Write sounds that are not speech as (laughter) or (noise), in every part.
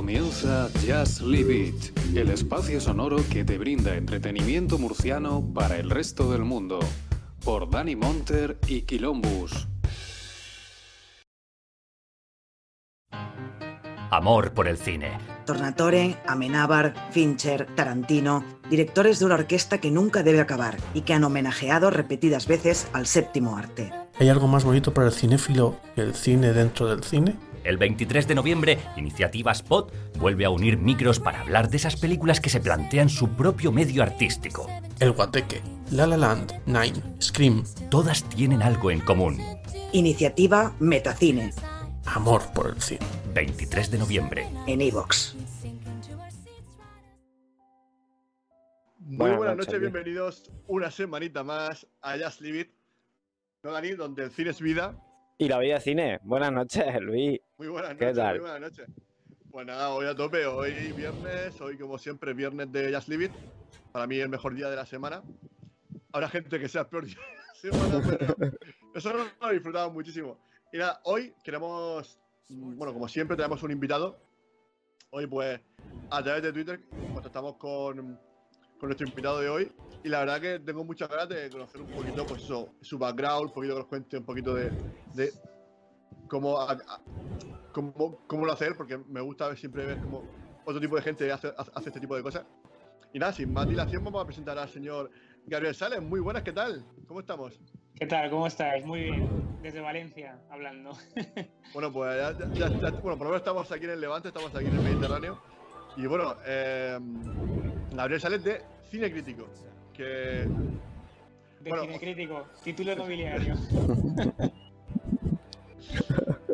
Comienza Just Leave It, el espacio sonoro que te brinda entretenimiento murciano para el resto del mundo, por Dani Monter y Quilombus. Amor por el cine. Tornatore, Amenábar, Fincher, Tarantino, directores de una orquesta que nunca debe acabar y que han homenajeado repetidas veces al séptimo arte. ¿Hay algo más bonito para el cinéfilo que el cine dentro del cine? El 23 de noviembre, Iniciativa Spot vuelve a unir micros para hablar de esas películas que se plantean su propio medio artístico. El Guateque, La La Land, Nine, Scream. Todas tienen algo en común. Iniciativa Metacine. Amor por el cine. 23 de noviembre. En Evox. Muy buenas, noches, bienvenidos una semanita más a Just Leave It. ¿No, Dani? Donde el cine es vida y la vida de cine. Buenas noches, Luis. Muy buenas noches. Muy buenas noches. Pues nada, hoy a tope. Hoy viernes, hoy como siempre, viernes de Just Leave It. Para mí el mejor día de la semana. Habrá gente que sea el peor (laughs) día de la semana, pero nosotros lo hemos disfrutado muchísimo. Y nada, hoy queremos, bueno, como siempre, tenemos un invitado. Hoy, pues, a través de Twitter, contactamos con, con nuestro invitado de hoy y la verdad que tengo muchas ganas de conocer un poquito pues su background, un poquito que nos cuente un poquito de, cómo, cómo, lo hace él, porque me gusta siempre ver cómo otro tipo de gente hace, hace este tipo de cosas. Y nada, sin más dilación, vamos a presentar al señor Gabriel Sales. Muy buenas, ¿qué tal? ¿Cómo estamos? ¿Qué tal? ¿Cómo estáis? Muy bien. Desde Valencia, hablando. (laughs) bueno, pues ya, bueno, por lo menos estamos aquí en el Levante, estamos aquí en el Mediterráneo. Y bueno, eh, Gabriel Sales de Cine Crítico que. De bueno, cine crítico, título (laughs) nobiliario. (laughs)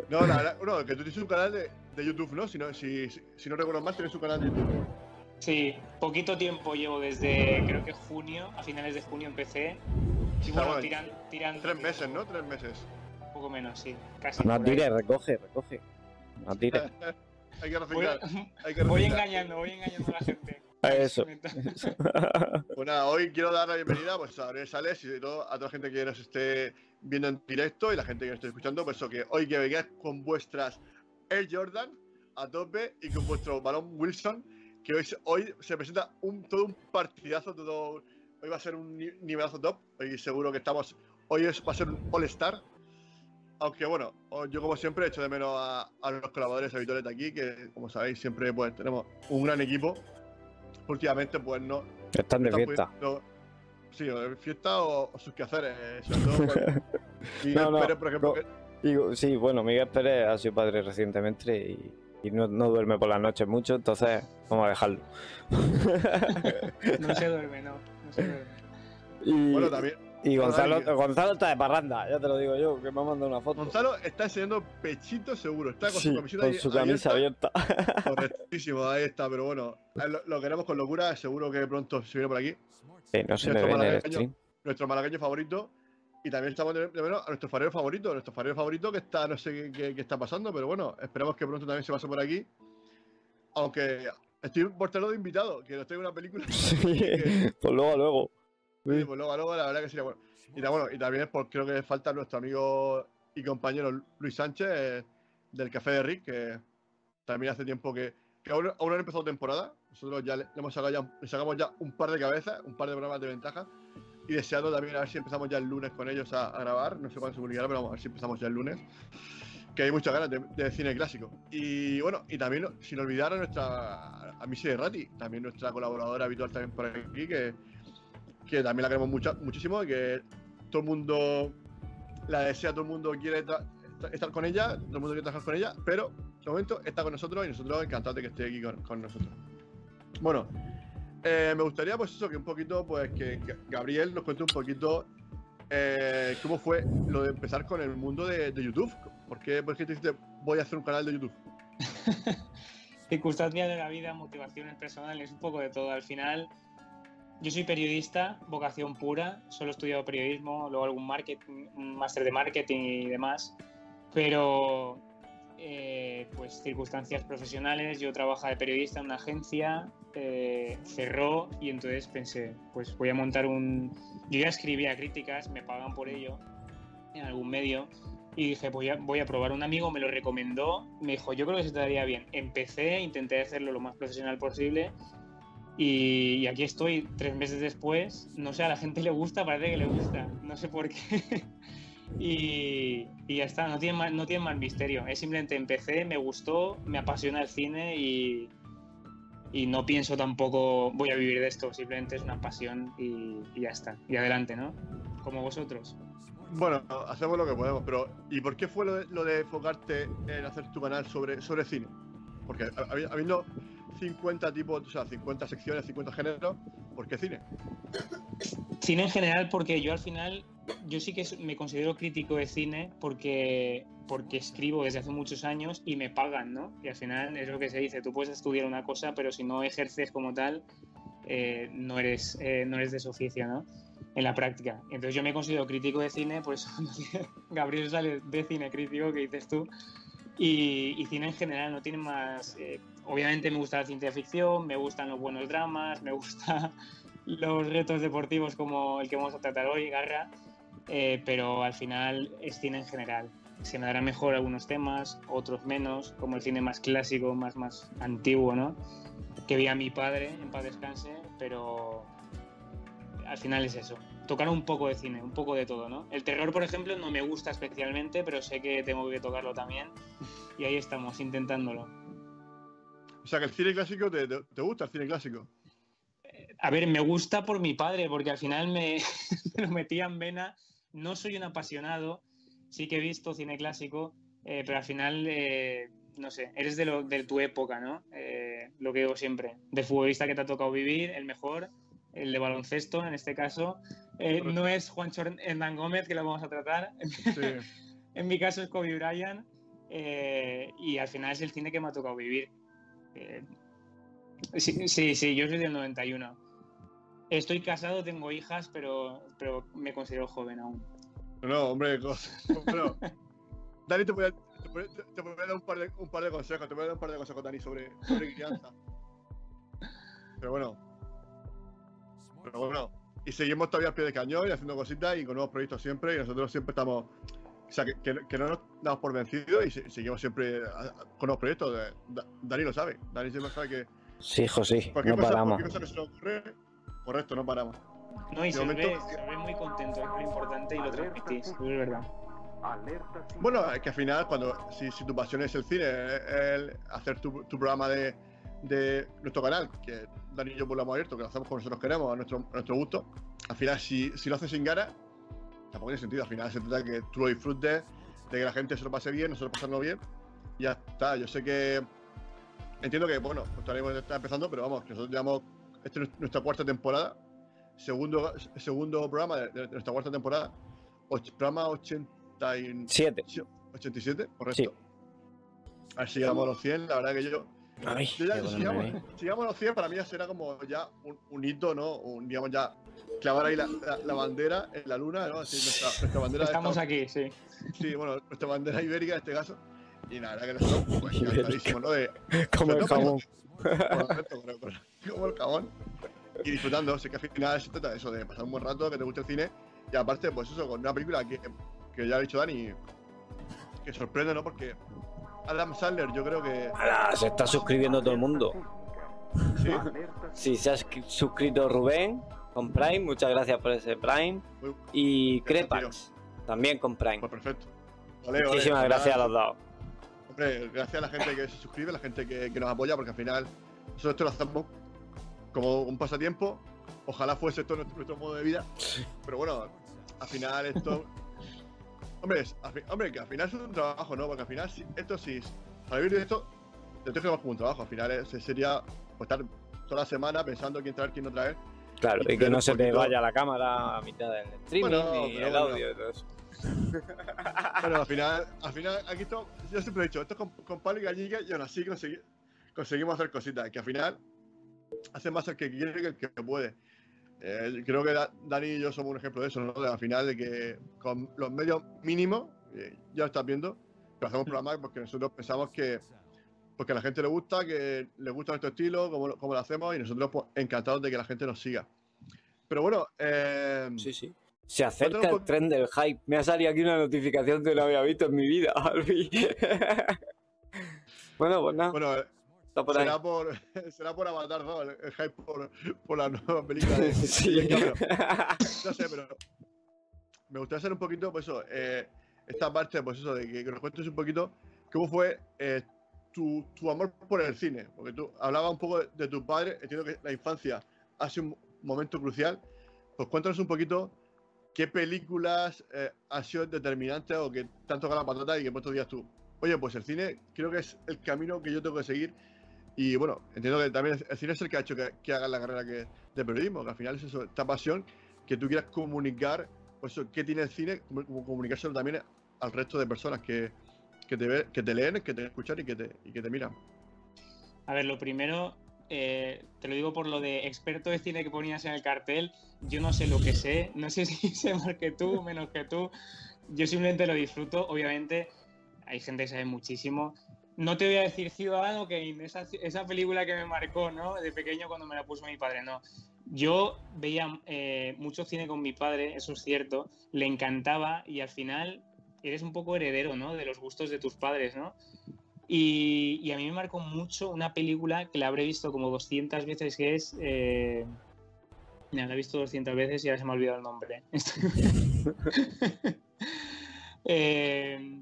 no, la verdad, no, que tú tienes un canal de, de YouTube, ¿no? Si, ¿no? si, si, no recuerdo mal, tienes un canal de YouTube. Sí, poquito tiempo llevo desde, creo que junio, a finales de junio empecé. Y bueno, tiran, tiran. Tres meses, ¿no? Tres meses. Un poco menos, sí. Casi. No tires, recoge, recoge. No tires. (laughs) hay que reciclar. Voy, hay que voy engañando, voy engañando a la gente. Eso. bueno, (laughs) (laughs) hoy quiero dar la bienvenida pues, a Gabriel Sales y a toda la gente que nos esté viendo en directo y la gente que nos esté escuchando. Pues eso, que hoy que vengáis con vuestras Air Jordan a tope y con vuestro balón Wilson, que hoy, hoy se presenta un, todo un partidazo, todo, hoy va a ser un nivelazo top. Hoy seguro que estamos, hoy va a ser un All-Star. Aunque bueno, yo como siempre echo de menos a, a, los colaboradores habituales de aquí, que como sabéis siempre pues tenemos un gran equipo últimamente pues no. Están de fiesta. sí, de fiesta o, sus quehaceres. Sobre (laughs) Miguel Pérez, por ejemplo. sí, bueno, Miguel Pérez ha sido padre recientemente y, no, duerme por las noches mucho, entonces vamos a dejarlo. (laughs) no se (laughs) duerme, no. No se duerme. Y, bueno, también. Y Gonzalo, Gonzalo está de parranda, ya te lo digo yo, que me ha mandado una foto. Gonzalo está enseñando pechito seguro, está con su camiseta con su camisa abierta. (laughs) Correctísimo, ahí está, pero bueno, lo, queremos con locura, seguro que pronto se viene por aquí. Sí, no se nuestro, me ve nuestro malagueño favorito. Y también estamos de, menos a nuestro farero favorito, nuestro farero favorito que está, no sé qué, qué, está pasando, pero bueno, esperemos que pronto también se pase por aquí. Aunque estoy por tenerlo de invitado, que nos traiga una película. (laughs) Sí, pues luego, luego. Sí, pues luego, luego, la verdad que sería bueno. Y, bueno, y también pues, creo que falta nuestro amigo y compañero Luis Sánchez eh, del Café de Rick, que también hace tiempo que, que aún, no ha empezado temporada. Nosotros ya le, hemos sacado ya, le sacamos ya un par de cabezas, un par de programas de ventaja. Y deseando también a ver si empezamos ya el lunes con ellos a, grabar. No sé cuándo se publicará, pero vamos a ver si empezamos ya el lunes. Que hay muchas ganas de, cine clásico. Y bueno, y también sin olvidar a nuestra a Missy de Rati, también nuestra colaboradora habitual también por aquí, que que también la queremos mucho, muchísimo y que todo el mundo la desea, todo el mundo quiere estar con ella, todo el mundo quiere trabajar con ella, pero de momento está con nosotros y nosotros encantados de que esté aquí con, nosotros. Bueno, eh, me gustaría pues eso, que un poquito, pues que, Gabriel nos cuente un poquito eh, cómo fue lo de empezar con el mundo de, YouTube. ¿Por qué, ¿Por qué te dijiste voy a hacer un canal de YouTube? (laughs) Circunstancias de la vida, motivaciones personales, un poco de todo. Al final, yo soy periodista, vocación pura, solo he estudiado periodismo, luego algún marketing, un máster de marketing y demás, pero eh, pues circunstancias profesionales, yo trabajaba de periodista en una agencia, eh, cerró y entonces pensé, pues voy a montar un... Yo ya escribía críticas, me pagan por ello en algún medio, Y dije, voy a, voy a probar. Un amigo me lo recomendó, me dijo, yo creo que se te daría bien. Empecé, intenté hacerlo lo más profesional posible y, y aquí estoy tres meses después. No sé, a la gente le gusta, parece que le gusta. No sé por qué. (laughs) y, y ya está, no tiene, más, no tiene más misterio. Es simplemente empecé, me gustó, me apasiona el cine y, y no pienso tampoco voy a vivir de esto, simplemente es una pasión y, y, ya está. Y adelante, ¿no? Como vosotros. Bueno, hacemos lo que podemos, pero ¿y por qué fue lo de, lo de enfocarte en hacer tu canal sobre, sobre cine? Porque habi- habiendo 50 tipos, o sea, 50 secciones, 50 géneros, ¿por qué cine? Cine en general, porque yo al final, yo sí que me considero crítico de cine porque, porque escribo desde hace muchos años y me pagan, ¿no? Y al final es lo que se dice, tú puedes estudiar una cosa, pero si no ejerces como tal, eh, no, eres, eh, no eres de su oficio, ¿no? En la práctica. Entonces yo me considero crítico de cine, por eso (laughs) Gabriel sale de cine crítico, que dices tú. Y, y cine en general no tiene más... eh, obviamente me gusta la ciencia ficción, me gustan los buenos dramas, me (laughs) gusta los retos deportivos como el que vamos a tratar hoy, Garra, eh, pero al final es cine en general. Se me dará mejor algunos temas, otros menos, como el cine más clásico, más, más antiguo, ¿no? Que vi a mi padre, en paz descanse, pero al final es eso. Tocar un poco de cine, un poco de todo, ¿no? El terror, por ejemplo, no me gusta especialmente, pero sé que tengo que tocarlo también. Y ahí estamos, intentándolo. O sea, que el cine clásico, ¿te, te, te gusta el cine clásico? A ver, me gusta por mi padre, porque al final me, (laughs) me lo metía en vena. No soy un apasionado, sí que he visto cine clásico, eh, pero al final, eh, no sé, eres de, lo, de tu época, ¿no? Eh, lo que digo siempre, de futbolista que te ha tocado vivir, el mejor, el de baloncesto en este caso. No es Juancho Hernán Gómez, que lo vamos a tratar. Sí. (laughs) en mi caso es Kobe Bryant, y al final es el cine que me ha tocado vivir. Eh, sí, sí, sí, yo soy del 91. Estoy casado, tengo hijas, pero, pero me considero joven aún. No, hombre. (laughs) Bueno, Dani, te voy, a, te, voy, a dar un par, de, un par de consejos. Te voy a dar un par de consejos, Dani, sobre, sobre crianza. Pero bueno. Pero bueno. Y seguimos todavía al pie de cañón y haciendo cositas y con nuevos proyectos siempre. Y nosotros siempre estamos. O sea, que, que no nos damos por vencidos y se, seguimos siempre a, con nuevos proyectos. Da, Dani lo sabe. Dani siempre sabe que. Sí. Cualquier No cosa, paramos. cualquier cosa que se nos ocurre, correcto, no paramos. No, y De se, momento- ve, se ve muy contento, es muy importante y lo transmitís, es verdad. Bueno, es que al final, cuando si, si tu pasión es el cine, el hacer tu, tu programa de, de nuestro canal, que Dani y yo pues lo hemos abierto, que lo hacemos como nosotros queremos, a nuestro, a nuestro gusto, al final, si, si lo haces sin ganas, tampoco tiene sentido. Al final se trata de que tú lo disfrutes, de que la gente se lo pase bien, nosotros pasarlo bien, y ya está. Yo sé que. Entiendo que, bueno, pues todavía está empezando, pero vamos, nosotros llevamos. Esta es nuestra cuarta temporada, segundo, segundo programa de, de nuestra cuarta temporada, och- programa 80 y- Siete. 87, correcto. Sí. A ver si llegamos a los 100, la verdad que yo. Ay, yo ya- qué si, llegamos, nene. si llegamos a los 100, para mí ya será como ya un, un hito, ¿no? Un, digamos ya. Clavar ahí la, la- la bandera en la luna, ¿no? Así, nuestra, nuestra bandera. de Estamos esta- aquí, sí. Sí, bueno, nuestra bandera ibérica en este caso. Y la verdad que nosotros, pues, ¿no? De, Como el jamón. Como el jamón. Y disfrutando, sé que al final se trata de eso, de pasar un buen rato, que te guste el cine. Y aparte, pues eso, con una película que, que ya ha dicho Dani, que sorprende, ¿no? Porque Adam Sandler, yo creo que. ¡Hala! Se está suscribiendo todo el mundo. Sí, Sí, se ha suscrito Rubén con Prime. Muchas gracias por ese Prime. Y Crepax también con Prime. pues perfecto. Ole, Muchísimas gracias a los dos. Hombre, gracias a la gente que se suscribe, a la gente que, que nos apoya, porque al final nosotros esto lo hacemos como un pasatiempo. Ojalá fuese esto nuestro, nuestro modo de vida. Pero bueno, al final esto. Hombre, es- al fi- hombre, que al final es un trabajo, ¿no? Porque al final, si- esto sí. Para vivir de esto, te tengo como un trabajo. Al final es- sería pues, estar toda la semana pensando quién traer, quién no traer. Claro, y y que no se te vaya la cámara a mitad del streaming Bueno, ni pero el bueno. audio y todo eso. (laughs) Bueno, al final, al final, aquí esto, yo siempre he dicho, esto es con, con palo y galliga y aún así consegui- conseguimos hacer cositas, que al final hace más el que quiere que el que puede. Eh, creo que Da- Dani y yo somos un ejemplo de eso, ¿no? De, al final, de que con los medios mínimos, eh, ya lo estás viendo, pero hacemos programas porque nosotros pensamos que porque a la gente le gusta, que le gusta nuestro estilo, como, lo- como lo hacemos, y nosotros pues, encantados de que la gente nos siga. Pero bueno, eh, Sí, sí. Se acerca el tren del hype. Me ha salido aquí una notificación que no había visto en mi vida, (laughs) Albi. (laughs) bueno, pues nada, Bueno, está por ahí. será por, (laughs) será por Avatar 2, el, el hype por, por la nueva película de (laughs) Sí. de. No sé, pero me gustaría hacer un poquito, pues eso, eh, esta parte, pues eso, de que, que nos cuentes un poquito cómo fue eh, tu, tu amor por el cine. Porque tú hablabas un poco de, de tu padre, entiendo que la infancia ha sido un momento crucial. Pues cuéntanos un poquito qué películas eh, han sido determinantes o que te han tocado la patata y que por estos días tú. Oye, pues el cine creo que es el camino que yo tengo que seguir. Y bueno, entiendo que también el cine es el que ha hecho que, que hagas la carrera que, de periodismo, que al final es eso, esta pasión que tú quieras comunicar, pues eso, qué tiene el cine, como comunicárselo también al resto de personas que, que, te, ve- que te leen, que te escuchan y que te, y que te miran. A ver, lo primero, eh, te lo digo por lo de experto de cine que ponías en el cartel. Yo no sé lo que sé, no sé (laughs) si sé más que tú, menos que tú. Yo simplemente lo disfruto. Obviamente, hay gente que sabe muchísimo. No te voy a decir Ciudadano Kane, esa, esa película que me marcó, ¿no? De pequeño cuando me la puso mi padre, no. Yo veía eh, mucho cine con mi padre, eso es cierto, le encantaba y al final eres un poco heredero, ¿no? De los gustos de tus padres, ¿no? Y, y a mí me marcó mucho una película que la habré visto como 200 veces, que es... Eh... La he visto 200 veces y ahora se me ha olvidado el nombre. (laughs) (laughs) Eh,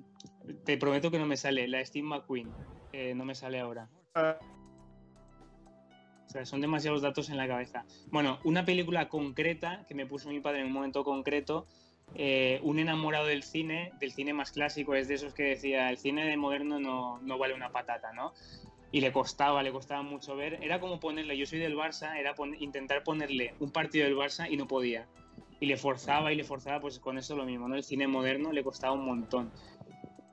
te prometo que no me sale, la Steve McQueen. no me sale ahora. Ah, O sea, son demasiados datos en la cabeza. Bueno, una película concreta que me puso mi padre en un momento concreto, eh, un enamorado del cine, del cine más clásico, es de esos que decía, el cine de moderno no, no vale una patata, ¿no? Y le costaba, le costaba mucho ver. Era como ponerle, yo soy del Barça, era intentar ponerle un partido del Barça y no podía. Y le forzaba y le forzaba, pues con eso lo mismo, ¿no? El cine moderno le costaba un montón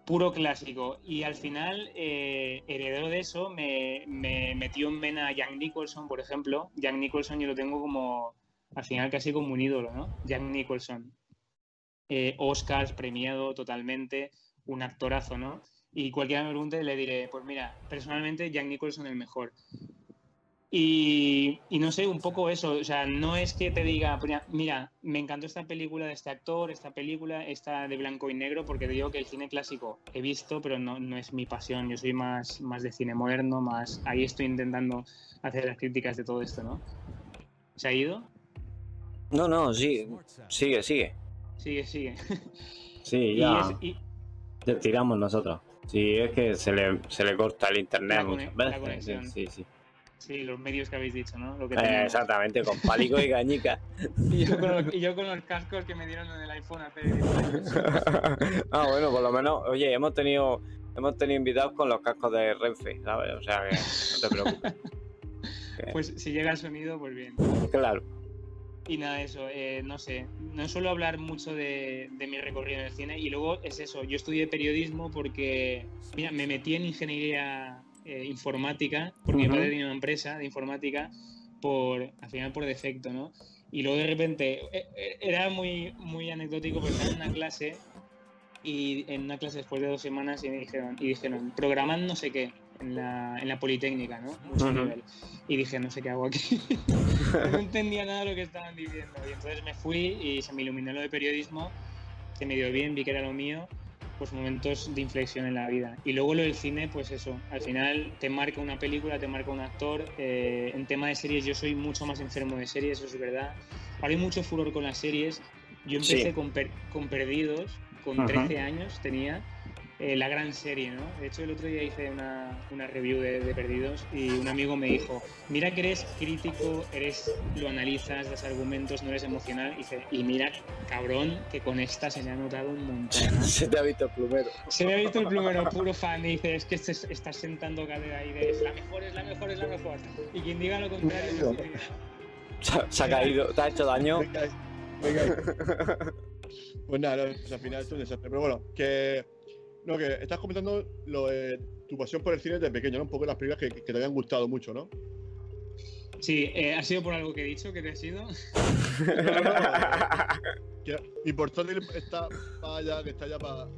puro clásico. Y al final, eh, heredero de eso, me, me metió en vena a Jack Nicholson, por ejemplo. Jack Nicholson yo lo tengo como, al final casi como un ídolo, ¿no? Jack Nicholson. Eh, Oscars, premiado totalmente, un actorazo, ¿no? Y cualquiera me pregunte, le diré, pues mira, personalmente Jack Nicholson el mejor. Y, y no sé, un poco eso, o sea, no es que te diga, mira, me encantó esta película de este actor, esta película, esta de blanco y negro, porque te digo que el cine clásico he visto, pero no, no es mi pasión, yo soy más, más de cine moderno, más, ahí estoy intentando hacer las críticas de todo esto, ¿no? ¿Se ha ido? No, no, sí. Sigue, sigue. Sigue, sigue. Sí, (laughs) Y ya. es- y- te tiramos nosotros. Sí, es que se le, se le corta el internet La muchas la veces. conexión. Sí, sí, sí. Sí, los medios que habéis dicho, ¿no? Lo que Eh, exactamente, con pálico y cañica. (laughs) y, yo con los, y yo con los cascos que me dieron en el iPhone hace 10 años. (laughs) ah, bueno, por lo menos, oye, hemos tenido hemos tenido invitados con los cascos de Renfe, ¿sabes? O sea que no te preocupes. (laughs) Pues si llega el sonido, pues bien. Claro. Y nada, eso, eh, no sé, no suelo hablar mucho de, de mi recorrido en el cine y luego es eso, yo estudié periodismo porque, mira, me metí en ingeniería eh, informática, porque mi Ujú. padre tenía una empresa de informática, por, al final por defecto, ¿no? Y luego de repente, eh, eh, era muy, muy anecdótico porque estaba en una clase y en una clase después de dos semanas y me dijeron, y dijeron, programan no sé qué en la, en la Politécnica, ¿no? Mucho Ujú. nivel. Y dije, no sé qué hago aquí. (laughs) no entendía nada de lo que estaban diciendo. Y entonces me fui y se me iluminó lo de periodismo, se me dio bien, vi que era lo mío, pues momentos de inflexión en la vida. Y luego lo del cine, pues eso, al final te marca una película, te marca un actor. eh, en tema de series yo soy mucho más enfermo de series, eso es verdad. Ahora hay mucho furor con las series. Yo empecé Sí. con, Per- con Perdidos, con Ajá. 13 años tenía. Eh, la gran serie, ¿no? De hecho, el otro día hice una, una review de, de Perdidos y un amigo me dijo, mira que eres crítico, eres, lo analizas, das argumentos, no eres emocional. Y, dice, y mira, cabrón, que con esta se me ha notado un montón. ¿no? (laughs) Se te ha visto el plumero. Se me ha visto el plumero puro fan y dice, es que estás sentando cadera ahí de, es la mejor, es la mejor, es la mejor. Y quien diga lo contrario, (laughs) Se, ha- se ha caído, te ha hecho daño. Venga, (laughs) pues nada, pues al final es un desastre. Pero bueno, que. No, que estás comentando lo de tu pasión por el cine desde pequeño, ¿no? Un poco las películas que, que te habían gustado mucho, ¿no? sí, eh, ha sido por algo que he dicho, que te ha sido. (laughs) Mi portátil está para allá, que está ya para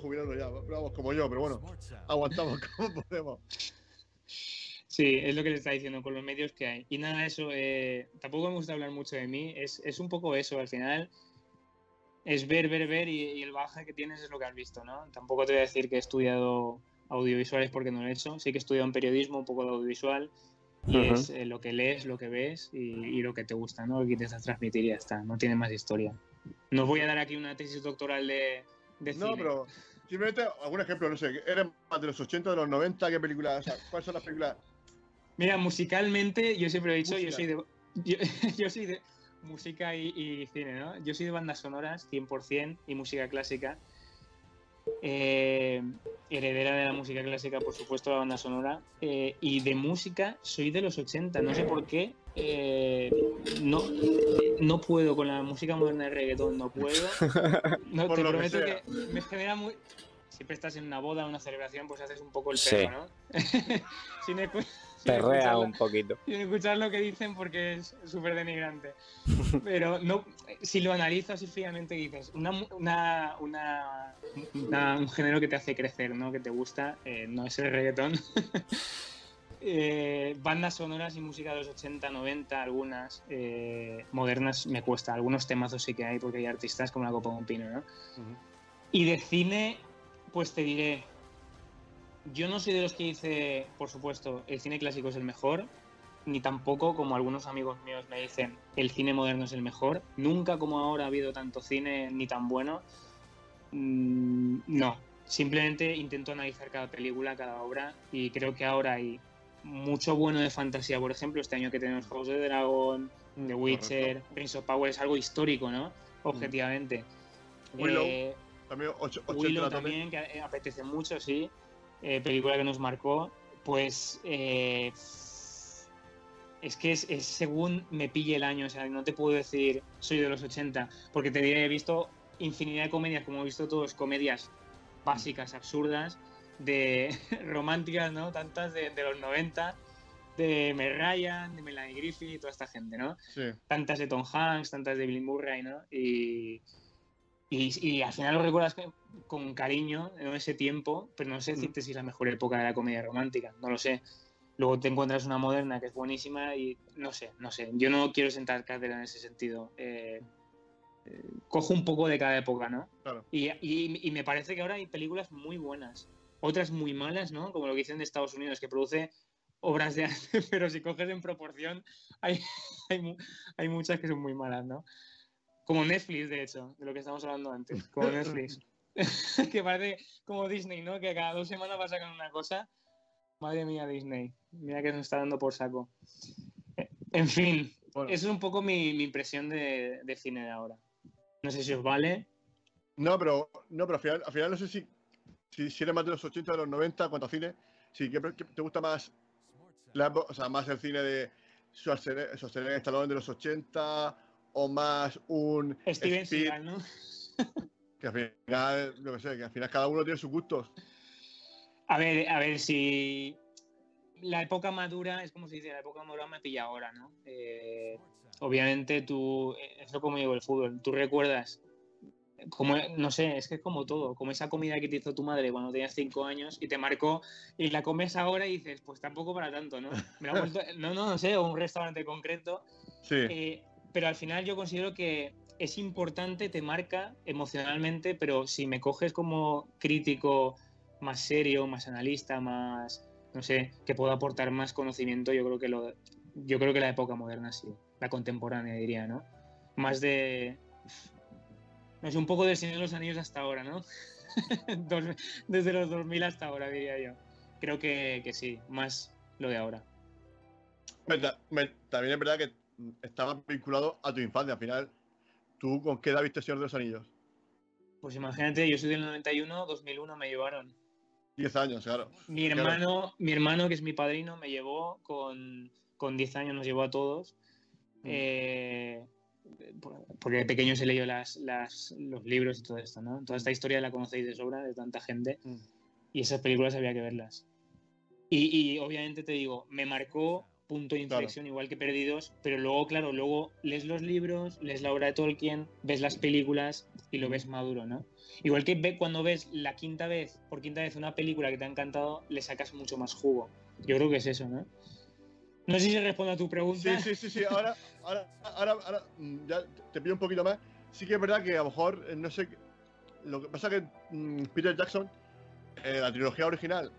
jubilarnos ya. Pero vamos, como yo, pero bueno, aguantamos (laughs) como podemos. Sí, es lo que le está diciendo con los medios que hay. Y nada, eso, eh, tampoco me gusta hablar mucho de mí, es, es un poco eso, al final es ver, ver, ver y, y el baje que tienes es lo que has visto, ¿no? Tampoco te voy a decir que he estudiado audiovisuales porque no lo he hecho. Sí que he estudiado en periodismo, un poco de audiovisual. Y Ujú. es eh, lo que lees, lo que ves y, y lo que te gusta, ¿no? Lo que intentas transmitir y ya está. No tiene más historia. No os voy a dar aquí una tesis doctoral de, de No, cine. pero simplemente algún ejemplo, no sé, ¿eres más de los 80, de los 90? ¿Qué películas? O sea, ¿cuáles son las películas? Mira, musicalmente, yo siempre lo he dicho, yo Música. soy de. Yo, (laughs) yo soy de música y, y cine, ¿no? Yo soy de bandas sonoras, 100%, y música clásica. Eh, heredera de la música clásica, por supuesto, la banda sonora. Eh, y de música soy de los 80, no sé por qué. eh, no, no puedo con la música moderna de reggaetón, no puedo. (laughs) No, Por te lo prometo que, me genera muy. Siempre estás en una boda, una celebración, pues haces un poco el Sí. perro, ¿no? (laughs) sin Perrea un poquito. sin escuchar lo que dicen porque es súper denigrante. (laughs) Pero no, si lo analizas así fríamente dices, una, una- una- un género que te hace crecer, ¿no? Que te gusta, eh, no es el reggaetón. (laughs) Eh, bandas sonoras y música de los 80, 90, algunas eh, modernas me cuesta. Algunos temazos sí que hay porque hay artistas como la Copa de un Pino, ¿no? Y de cine, pues te diré, yo no soy de los que dice, por supuesto, el cine clásico es el mejor, ni tampoco, como algunos amigos míos me dicen, el cine moderno es el mejor. Nunca como ahora ha habido tanto cine ni tan bueno. Mm, no, simplemente intento analizar cada película, cada obra, y creo que ahora hay mucho bueno de fantasía, por ejemplo, este año que tenemos House of the Dragon, The Witcher, Prince of Power, es algo histórico, ¿no? Objetivamente. Willow, Eh, también och- 80 Willow también. que apetece mucho, sí. Eh, película que nos marcó. Pues eh, es que es, es según me pille el año, o sea, no te puedo decir soy de los 80, porque te diré, he visto infinidad de comedias, como he visto todos, comedias básicas, absurdas, de (laughs) románticas, ¿no? Tantas de, de los 90, de Meg Ryan, de Melanie Griffith, toda esta gente, ¿no? Sí. tantas de Tom Hanks, tantas de Bill Murray, ¿no? Y, y, y al final lo recuerdas con, cariño en ese tiempo, pero no sé decirte si es la mejor época de la comedia romántica, no lo sé. Luego te encuentras una moderna que es buenísima y no sé, no sé. Yo no quiero sentar cátedra en ese sentido. Eh, eh, cojo un poco de cada época, ¿no? Claro. Y, y- y me parece que ahora hay películas muy buenas, otras muy malas, ¿no? Como lo que dicen de Estados Unidos, que produce obras de arte, (laughs) pero si coges en proporción, hay, (laughs) hay, hay muchas que son muy malas, ¿no? Como Netflix, de hecho, de lo que estamos hablando antes, como (laughs) Netflix. (laughs) que parece como Disney, ¿no? Que cada dos semanas va a sacar una cosa. Madre mía, Disney. Mira que nos está dando por saco. Eh, En fin, Bueno, esa es un poco mi, mi impresión de, de cine de ahora. No sé si os vale. No, pero, no, pero al, final, al final no sé si, si, si eres más de los 80 de los 90, cuanto a cine, si ¿qué, qué te gusta más, la o sea, más el cine de Schwarzenegger, Schwarzenegger Stallone de los 80 o más un Steven Speed, Seagal, ¿no? (laughs) que al final, no sé, que al final cada uno tiene sus gustos. A ver, a ver si la época madura, es como se dice, la época madura me pilla ahora, ¿no? Eh, obviamente tú, es lo como digo el fútbol, tú recuerdas, como, no sé, es que es como todo, como esa comida que te hizo tu madre cuando tenías cinco años y te marcó y la comes ahora y dices, pues tampoco para tanto, ¿no? Me la vuelto- no, no, no sé, o un restaurante concreto, Sí, eh, pero al final yo considero que es importante, te marca emocionalmente, pero si me coges como crítico más serio, más analista, más, no sé, que pueda aportar más conocimiento, yo creo que lo, yo creo que la época moderna sí, la contemporánea diría, ¿no? Más de, no sé, un poco del Señor de los Anillos hasta ahora, ¿no? (laughs) Desde los 2000 hasta ahora diría yo. Creo que, que sí, más lo de ahora. También es verdad que estaba vinculado a tu infancia. Al final, ¿tú con qué edad viste Señor de los Anillos? Pues imagínate, yo soy del 91, 2001 me llevaron. 10 años, claro. Mi Claro. hermano, mi hermano, que es mi padrino, me llevó con, con 10 años, nos llevó a todos. Mm. Eh, por- porque de pequeño se leyó las, las- los libros y todo esto, ¿no? Toda esta historia la conocéis de sobra, de tanta gente. Mm. Y esas películas había que verlas. Y, y obviamente te digo, me marcó punto de Claro. inflexión, igual que Perdidos, pero luego, claro, luego lees los libros, lees la obra de Tolkien, ves las películas y lo ves maduro, ¿no? Igual que ve, cuando ves la quinta vez, por quinta vez, una película que te ha encantado, le sacas mucho más jugo. Yo creo que es eso, ¿no? No sé si respondo a tu pregunta. Sí, sí, sí, sí. Ahora, ahora, ahora, ahora, mm, ya te pido un poquito más. sí que es verdad que a lo mejor, eh, no sé, lo que pasa que mm, Peter Jackson, eh, la trilogía original,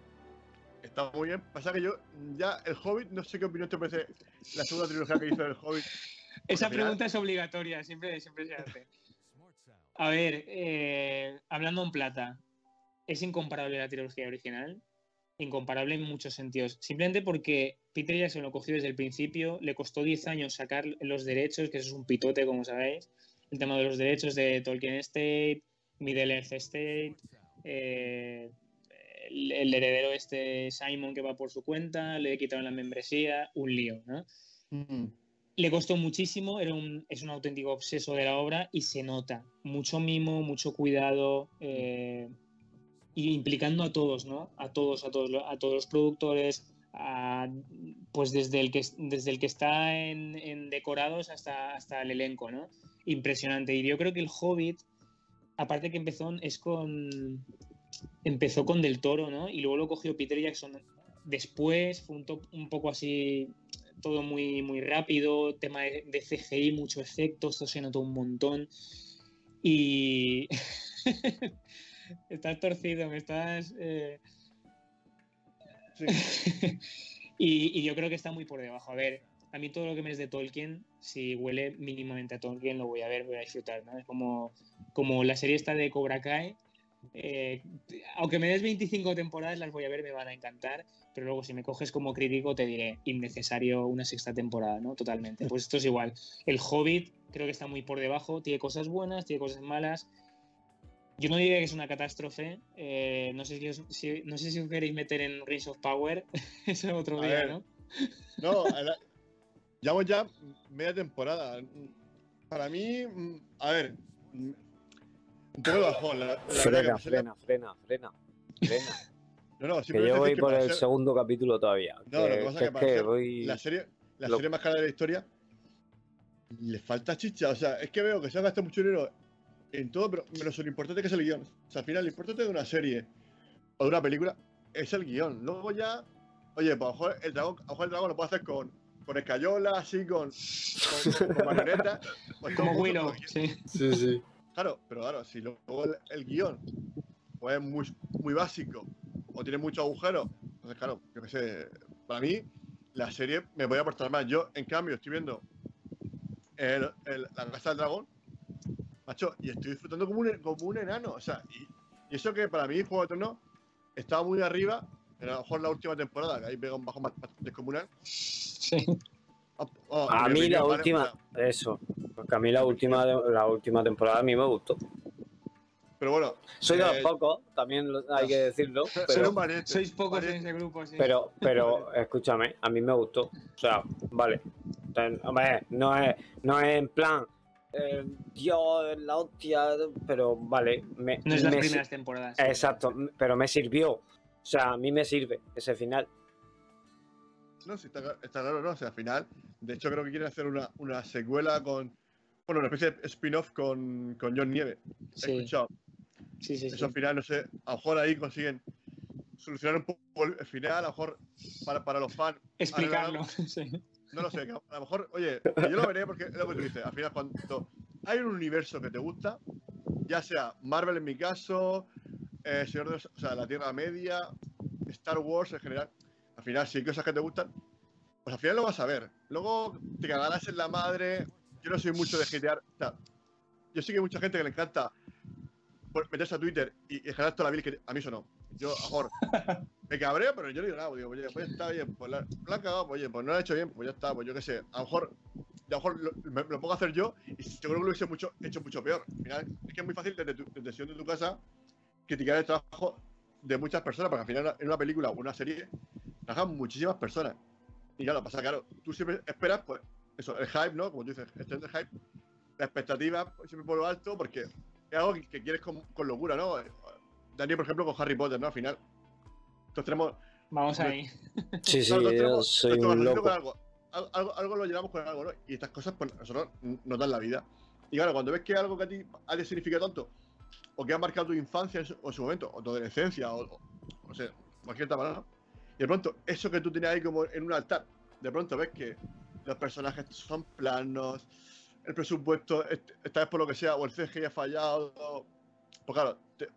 está muy bien. Pasa que yo, ya el Hobbit, no sé qué opinión te parece la segunda trilogía que hizo del Hobbit. (laughs) Esa final- pregunta es obligatoria, siempre, siempre se hace. A ver, eh, hablando en plata, ¿es incomparable la trilogía original? Incomparable en muchos sentidos. Simplemente porque Peter Jackson lo cogió desde el principio, le costó 10 años sacar los derechos, que eso es un pitote, como sabéis. El tema de los derechos de Tolkien Estate, Middle Earth Estate, eh, el, el heredero este Simon que va por su cuenta, le quitaron la membresía, un lío, ¿no? Mm. le costó muchísimo, era un, es un auténtico obseso de la obra y se nota. Mucho mimo, mucho cuidado, eh, y implicando a todos, ¿no? A todos, a todos, a todos los productores, a- pues desde el que, desde el que está en, en decorados hasta, hasta el elenco, ¿no? Impresionante. Y yo creo que el Hobbit, aparte que empezó, es con. Empezó con Del Toro, ¿no? Y luego lo cogió Peter Jackson después, fue un, to- un poco así todo muy, muy rápido, tema de, CGI, mucho efecto, esto se notó un montón. Y (laughs) estás torcido, me estás... eh, (laughs) y, y yo creo que está muy por debajo. A ver, a mí todo lo que me es de Tolkien, si huele mínimamente a Tolkien, lo voy a ver, voy a disfrutar. ¿no? Es como, como la serie esta de Cobra Kai. Eh, aunque me des 25 temporadas, las voy a ver, me van a encantar. Pero luego, si me coges como crítico, te diré innecesario una sexta temporada, ¿no? Totalmente. Pues esto es igual. El Hobbit creo que está muy por debajo, tiene cosas buenas, tiene cosas malas. Yo no diría que es una catástrofe. eh, no, sé si os, si- no sé si os queréis meter en Rings of Power. (laughs) Eso otro A día, ver. ¿no? No, la- llevamos ya media temporada. Para mí, mm, a ver, un poco de bajón. La, la Frena, frena, frena, frena. Frena. (laughs) No, no, Que yo voy que por el ser segundo capítulo todavía. No, lo que pasa que es que para ser voy. la serie, la lo- serie más cara de la historia. Le falta chicha. O sea, es que veo que se ha gastado mucho dinero en todo, pero menos lo importante que es el guion. O sea, al final, lo importante de una serie o de una película es el guion. Luego ya, oye, pues a lo mejor el dragón, a lo mejor el dragón lo puede hacer con, con escayola, así, con, con, con- con marionetas. (laughs) pues Como Willow, sí. Sí, sí. Claro, pero claro, si luego el, el guion pues, es muy, muy básico o tiene muchos agujeros, entonces claro, yo qué sé, para mí la serie me puede aportar más. Yo, en cambio, estoy viendo el- el- la Casa del Dragón, macho, y estoy disfrutando como un, como un enano. O sea, y, y eso que para mí Juego de Tronos estaba muy arriba, a lo mejor la última temporada, que ahí pega un bajo más, más descomunal. Sí. Oh, oh, A mí la última, eso. Porque a mí la última, la última temporada a mí me gustó. pero bueno, Soy de los Eh, pocos, también hay que decirlo. (laughs) soy Pero, un valiente. Sois pocos en ese grupo, sí. pero, (laughs) pero, escúchame, a mí me gustó. O sea, vale. Hombre, no es, no es en plan, eh, Dios, la hostia, pero vale. Me, no es las me si- primeras temporadas. Exacto, pero me sirvió. O sea, a mí me sirve ese final. No, sí, está, está claro, ¿no? O sea, al final, de hecho, creo que quieren hacer una, una secuela con. Bueno, una especie de spin-off con, con John Nieve. He Sí, escuchado. sí, sí. sí. Eso al final, no sé, a lo mejor ahí consiguen solucionar un poco el final, a lo mejor para, para los fans. Explicarlo. arreglar- (laughs) sí. No lo sé, que a lo mejor, oye, yo lo veré porque es lo que tú dices. Al final, cuando hay un universo que te gusta, ya sea Marvel en mi caso, eh, Señor de los- o sea, la Tierra Media, Star Wars en general, al final, si hay cosas que te gustan, pues al final lo vas a ver. Luego te cagarás en la madre. Yo no soy mucho de. O sea, yo sé que hay mucha gente que le encanta meterse a Twitter y, y generar toda la vida que a mí eso no. Yo, a lo mejor, (laughs) me cabreo, pero yo no digo nada. Digo, oye, pues ya está bien, pues la, la han cagado, pues oye, pues no lo he hecho bien, pues ya está, pues yo qué sé. A lo mejor, a lo mejor lo, me, a hacer yo y seguro que lo hubiese mucho, hecho mucho peor. Final, es que es muy fácil desde tu desde de tu casa criticar el trabajo de muchas personas, porque al final en una película o una serie trabajan muchísimas personas. Y claro, pasa claro, tú siempre esperas, pues, eso, el hype, ¿no? Como tú dices, este es el hype, la expectativa siempre por lo alto, porque es algo que, que quieres con, con locura, ¿no? Daniel, por ejemplo, con Harry Potter, ¿no? Al final, entonces tenemos. Vamos ahí. (laughs) Sí, sí, claro, todos yo tenemos soy nuestro un corazoncito loco. con algo. Al- Algo, algo lo llevamos con algo, ¿no? Y estas cosas, pues, nosotros nos dan la vida. Y claro, cuando ves que algo que a ti ha de significar tanto, o que ha marcado tu infancia en su, o en su momento, o tu adolescencia, o, o no sé, cualquier ¿no? Y de pronto, eso que tú tenías ahí como en un altar, de pronto ves que los personajes son planos, el presupuesto, est- esta vez por lo que sea, o el CGI ha fallado, pues claro, te,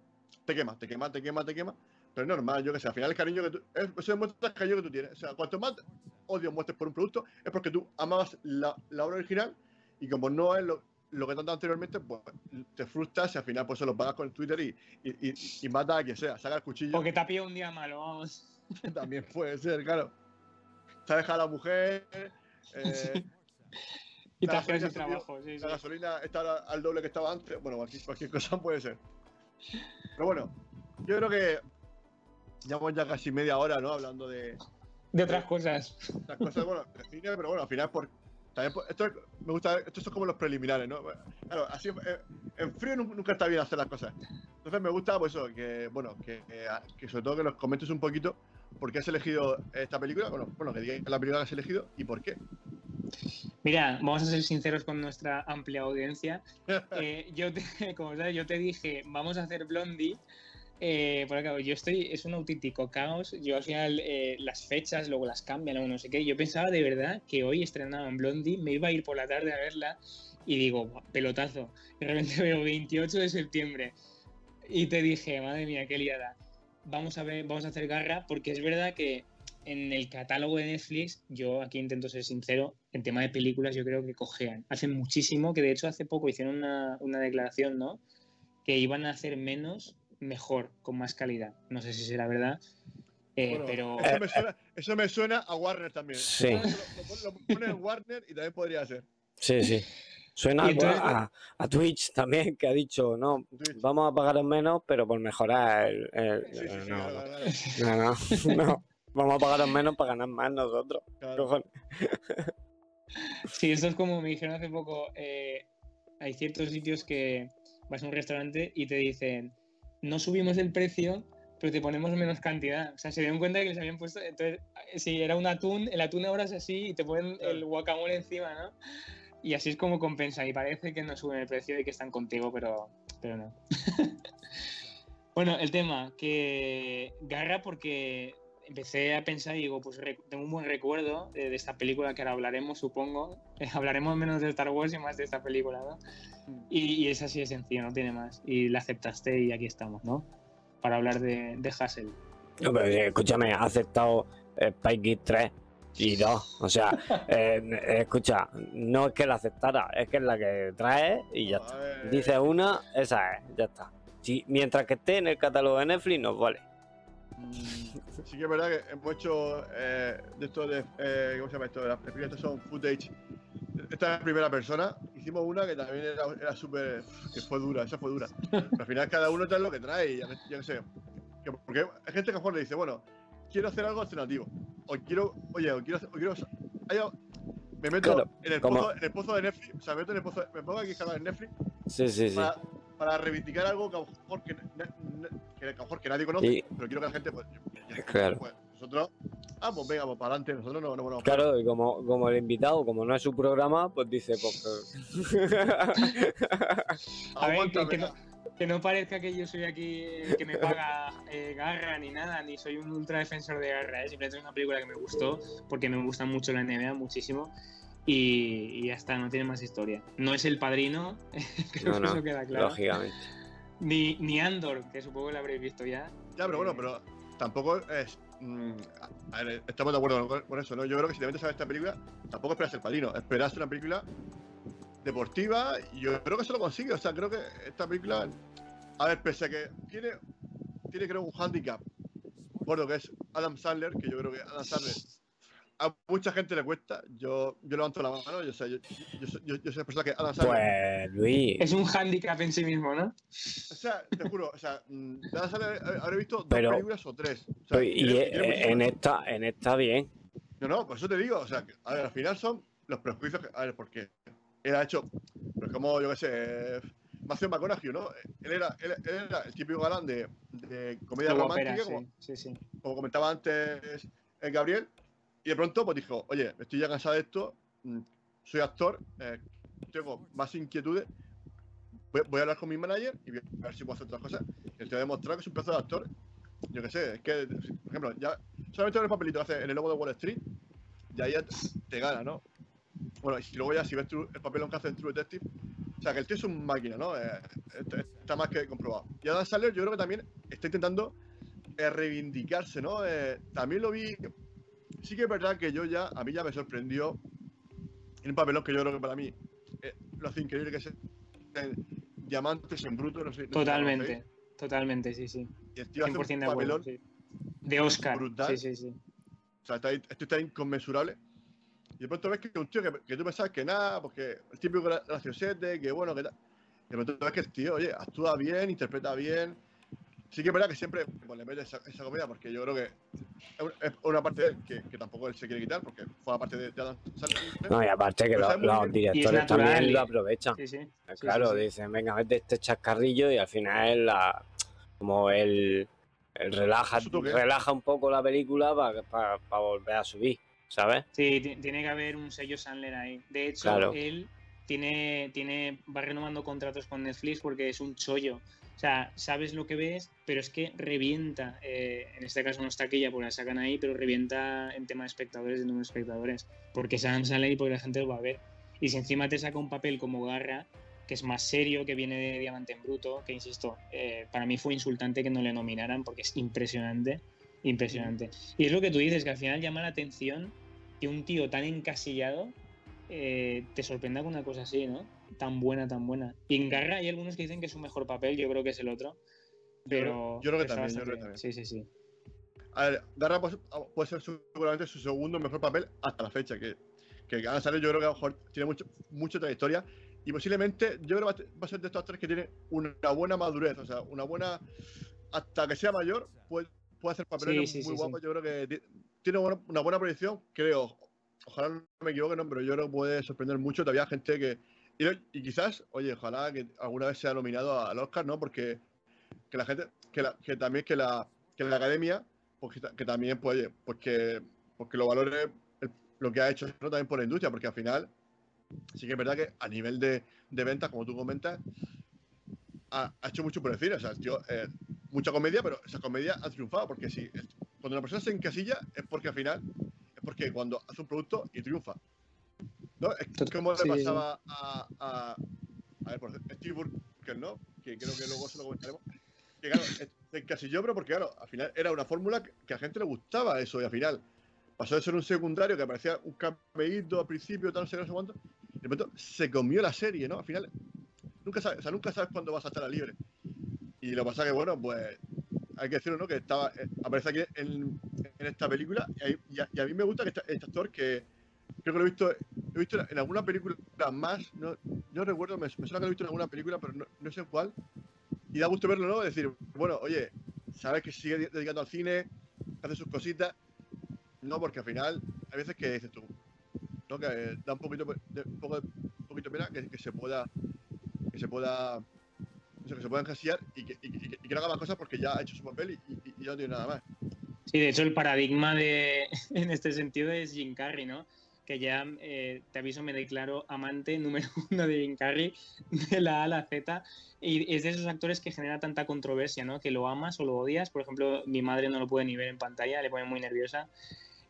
te quema, te quema, te quema, te quema. Pero es normal, yo que sé, al final el cariño que tú. es- Eso demuestra el cariño que tú tienes. O sea, cuanto más odio muestres por un producto, es porque tú amabas la, la obra original y como no es lo, lo que te han dado anteriormente, pues te frustras y al final pues se lo pagas con el Twitter y, y, y, y matas a quien sea, saca el cuchillo. Porque te ha pillado un día malo, vamos. (laughs) También puede ser, claro. Te ha dejado a la mujer. Eh, (laughs) Y La te subió, trabajo, sí, sí. La gasolina está al doble que estaba antes. Bueno, cualquier, cosa (laughs) puede ser. Pero bueno, yo creo que llevamos ya casi media hora, ¿no? Hablando de De otras cosas. las cosas, bueno, de cine, pero bueno, al final por. También por- esto es- me gusta, esto son como los preliminares, ¿no? Claro, así eh, en frío nu- nunca está bien hacer las cosas. Entonces me gusta, pues eso, que, bueno, que, que, que sobre todo que nos comentes un poquito por qué has elegido esta película, bueno, bueno, que digáis la película que has elegido y por qué. Mira, vamos a ser sinceros con nuestra amplia audiencia. (laughs) Eh, yo, te, (laughs) como sabes, yo te dije, vamos a hacer Blondie. Eh, porque claro, yo estoy, es un auténtico caos. Yo al final eh, las fechas luego las cambian o no sé qué. Yo pensaba de verdad que hoy estrenaban Blondie, me iba a ir por la tarde a verla y digo, "Buah, pelotazo. De repente (laughs) veo 28 de septiembre y te dije, madre mía, qué liada. Vamos a ver, vamos a hacer garra porque es verdad que en el catálogo de Netflix, yo aquí intento ser sincero, en tema de películas yo creo que cojean. Hacen muchísimo, que de hecho hace poco hicieron una, una declaración, ¿no? Que iban a hacer menos, mejor, con más calidad. No sé si será verdad, eh, Bueno, pero... Eso me, suena, eso me suena a Warner también. Sí. Lo, lo- lo pone en Warner y también podría ser. Sí, sí. Suena entonces- a, a Twitch también, que ha dicho, no, Twitch. vamos a pagaros menos, pero por mejorar el... el- Sí, sí, sí, no, claro, no, no, no, (laughs) no. Vamos a pagaros menos para ganar más nosotros. claro. Sí, esto es como me dijeron hace poco, eh, hay ciertos sitios que vas a un restaurante y te dicen, no subimos el precio, pero te ponemos menos cantidad. O sea, se dieron cuenta que les habían puesto, entonces, si era un atún, el atún ahora es así y te ponen el guacamole encima, ¿no? Y así es como compensan y parece que no suben el precio y que están contigo, pero, pero no. (laughs) bueno, el tema, que garra porque empecé a pensar y digo, pues tengo un buen recuerdo de, de esta película que ahora hablaremos, supongo. Eh, (laughs) hablaremos menos de Star Wars y más de esta película, ¿no? Y, y es así de sencillo, no tiene más. Y la aceptaste y aquí estamos, ¿no? Para hablar de, de Hassel. No, pero, eh, escúchame, ha aceptado eh, Kids 3 y 2. O sea, (laughs) eh, escucha, no es que la aceptara, es que es la que trae y ya está. Dice una, esa es, ya está. Si, mientras que esté en el catálogo de Netflix, nos vale. mm, Sí que es verdad que hemos hecho eh, de esto de. eh, ¿Cómo se llama esto? Las películas estas son footage. Esta es primera persona. Hicimos una que también era, era súper. que fue dura, esa fue dura. Pero al final cada uno trae lo que trae y ya, ya que sé. Que- porque hay gente que a lo mejor le dice, bueno, quiero hacer algo alternativo. O quiero. Oye, o quiero. hacer- O quiero hay me meto Claro, en, el pozo, en el pozo de Netflix. O sea, me meto en el pozo. Me pongo aquí en Netflix Sí, sí, sí. para, para reivindicar algo que a lo mejor que, a lo mejor que nadie conoce, Y- pero quiero que la gente pues, Claro. pues, nosotros ah pues venga pues para adelante nosotros no, no ponemos Claro, y como, como el invitado, como no es su programa, pues dice, pues (laughs) que- (laughs) A ver, Aguanta, que, que no, que no parezca que yo soy aquí el que me paga eh, Garra ni nada, ni soy un ultra defensor de Garra. ¿eh? Simplemente es una película que me gustó porque me gusta mucho la NBA, muchísimo. Y, y ya está, no tiene más historia. No es el padrino, (laughs) creo No, que no, eso queda claro. lógicamente. Ni, ni Andor, que supongo que lo habréis visto ya. ya pero bueno pero tampoco es mm, a ver, estamos de acuerdo con, con eso no yo creo que si te metes a ver esta película tampoco esperas el padrino esperas una película deportiva y yo creo que se lo consigue o sea creo que esta película a ver pese a que tiene tiene creo un handicap bueno que es Adam Sandler que yo creo que Adam Sandler a mucha gente le cuesta yo yo levanto la mano yo sé yo, yo, soy- yo, yo soy una persona que Adam Sandler Pues, Luis, Es un hándicap en sí mismo, ¿no? O sea, te juro, o sea, mm, Adam Sandler habré- habré visto dos Pero- películas o tres. O sea, y tiene- eh, tiene eh, en esta, en esta bien. No, no, por eso te digo, o sea, que, a ver, al final son los prejuicios que, a ver, porque él ha hecho, pues como, yo qué sé, eh, Matthew McConaughey, ¿no? Él era, él, él era el típico galán de, de comedia Como romántica, sí, como, sí, sí. como comentaba antes eh, Gabriel, y de pronto pues dijo, oye, estoy ya cansado de esto, mm, soy actor, eh, tengo más inquietudes, voy, voy a hablar con mi manager y voy a ver si puedo hacer otras cosas. Y te voy a demostrar que es un pedazo de actor. Yo qué sé, es que, por ejemplo, ya solamente con el papelito que hace en el logo de Wall Street, ya ya te, te gana, ¿no? Bueno, y luego ya si ves el papelón que hace en True Detective, sea, que el tío es un máquina, ¿no? Eh, está- más que comprobado. Y Adam Sandler yo creo que también está intentando eh, reivindicarse, ¿no? Eh, también lo vi, sí que es verdad que yo ya, a mí ya me sorprendió en un papelón que yo creo que para mí eh, lo hace increíble, que es Diamantes en Bruto, no sé. no sé Totalmente, conocéis. totalmente, sí, sí. Y el tío hace 100% un de acuerdo. papelón, sí. De Oscar. brutal. Sí, sí, sí. o sea, está, esto está inconmensurable. Y de pronto ves que un tío que, que tú pensabas que nada, porque el típico gra- graciosete, que bueno, que tal. Y de pronto ves que el tío, oye, actúa bien, interpreta bien. Sí que es verdad que siempre pues, le mete esa, esa comedia, porque yo creo que es un- es una parte de él que, que tampoco él se quiere quitar, porque fue parte de, de Adam Sandler. No, y aparte que los, directores también lo aprovechan. Sí, sí. Eh, Sí, claro, sí, sí. dicen, venga, mete este chascarrillo y al final la, como el relaja, relaja un poco la película para volver a subir, ¿sabes? Sí, ti- tiene que haber un sello Sandler ahí. De hecho, Claro. él tiene, tiene, va renovando contratos con Netflix porque es un chollo. O sea, sabes lo que ves, pero es que revienta. eh, en este caso no es taquilla porque la sacan ahí, pero revienta en tema de espectadores, de número de espectadores. Porque es Adam Sandler y porque la gente lo va a ver. Y si encima te saca un papel como Garra, que es más serio, que viene de Diamante en Bruto, que insisto, eh, para mí fue insultante que no le nominaran porque es impresionante, impresionante. Y es lo que tú dices, que al final llama la atención que un tío tan encasillado eh, te sorprenda con una cosa así, ¿no? Tan buena, tan buena. Y en Garra hay algunos que dicen que es su mejor papel, yo creo que es el otro. Pero. yo creo que también, yo creo que bien. Sí, sí, sí. A ver, Garra puede, puede ser seguramente su segundo mejor papel hasta la fecha, que, que Adam Sandler yo creo que a lo mejor tiene mucho, mucha trayectoria y posiblemente yo creo que va a te- va a ser de estos actores que tienen una buena madurez, o sea, una buena, hasta que sea mayor, puede, puede hacer papeles Sí, sí, muy sí, guapos, yo creo que ti- tiene una buena proyección, creo, ojalá no me equivoque, no, pero yo creo que puede sorprender mucho todavía gente que, y, y quizás, oye, ojalá que alguna vez sea nominado al Oscar, ¿no? Porque que la gente, que, la, que también que la, que la academia, pues que, ta- que también, pues, oye, pues que, pues que lo valore el- lo que ha hecho ¿no? también por la industria, porque al final, sí que es verdad que a nivel de, de ventas, como tú comentas, ha, ha hecho mucho por decir, o sea, tío, eh, mucha comedia, pero esa comedia ha triunfado, porque si cuando una persona se encasilla es porque al final, es porque cuando hace un producto y triunfa. ¿No? Es como le sí, sí. pasaba a, a, a ver, por ejemplo, Steve Burker, ¿no? Que creo que luego se lo comentaremos. Que claro, se encasilló, pero porque claro, al final era una fórmula que, que a la gente le gustaba eso, y al final pasó de ser un secundario que parecía un cameíto al principio, tal, no sé, qué, no sé cuánto, y de pronto se comió la serie, ¿no? Al final, nunca sabes, o sea, nunca sabes cuándo vas a estar a libre. Y lo que pasa que, bueno, pues hay que decirlo, ¿no? Que estaba, eh, aparece aquí en, esta película y, a, mí me gusta que este, actor que creo que lo he visto, he visto en alguna película más, no, no recuerdo, me, suena que lo he visto en alguna película, pero no, no sé cuál. Y da gusto verlo, ¿no? Decir, bueno, oye, sabes que sigue de- dedicando al cine, hace sus cositas, no, porque al final hay veces que dices tú, ¿no? Que eh, da un poquito un poco, un poquito pena que, se pueda, que se pueda, que se pueda encasillar y que, y, que- y que- no haga más cosas porque ya ha hecho su papel y ya no tiene nada más. Sí, de hecho el paradigma de, (laughs) en este sentido es Jim Carrey, ¿no? Que ya, eh, te aviso, me declaro amante número uno de Jim Carrey, de la A a la Z, y es de esos actores que genera tanta controversia, ¿no? Que lo amas o lo odias. Por ejemplo, mi madre no lo puede ni ver en pantalla, le pone muy nerviosa,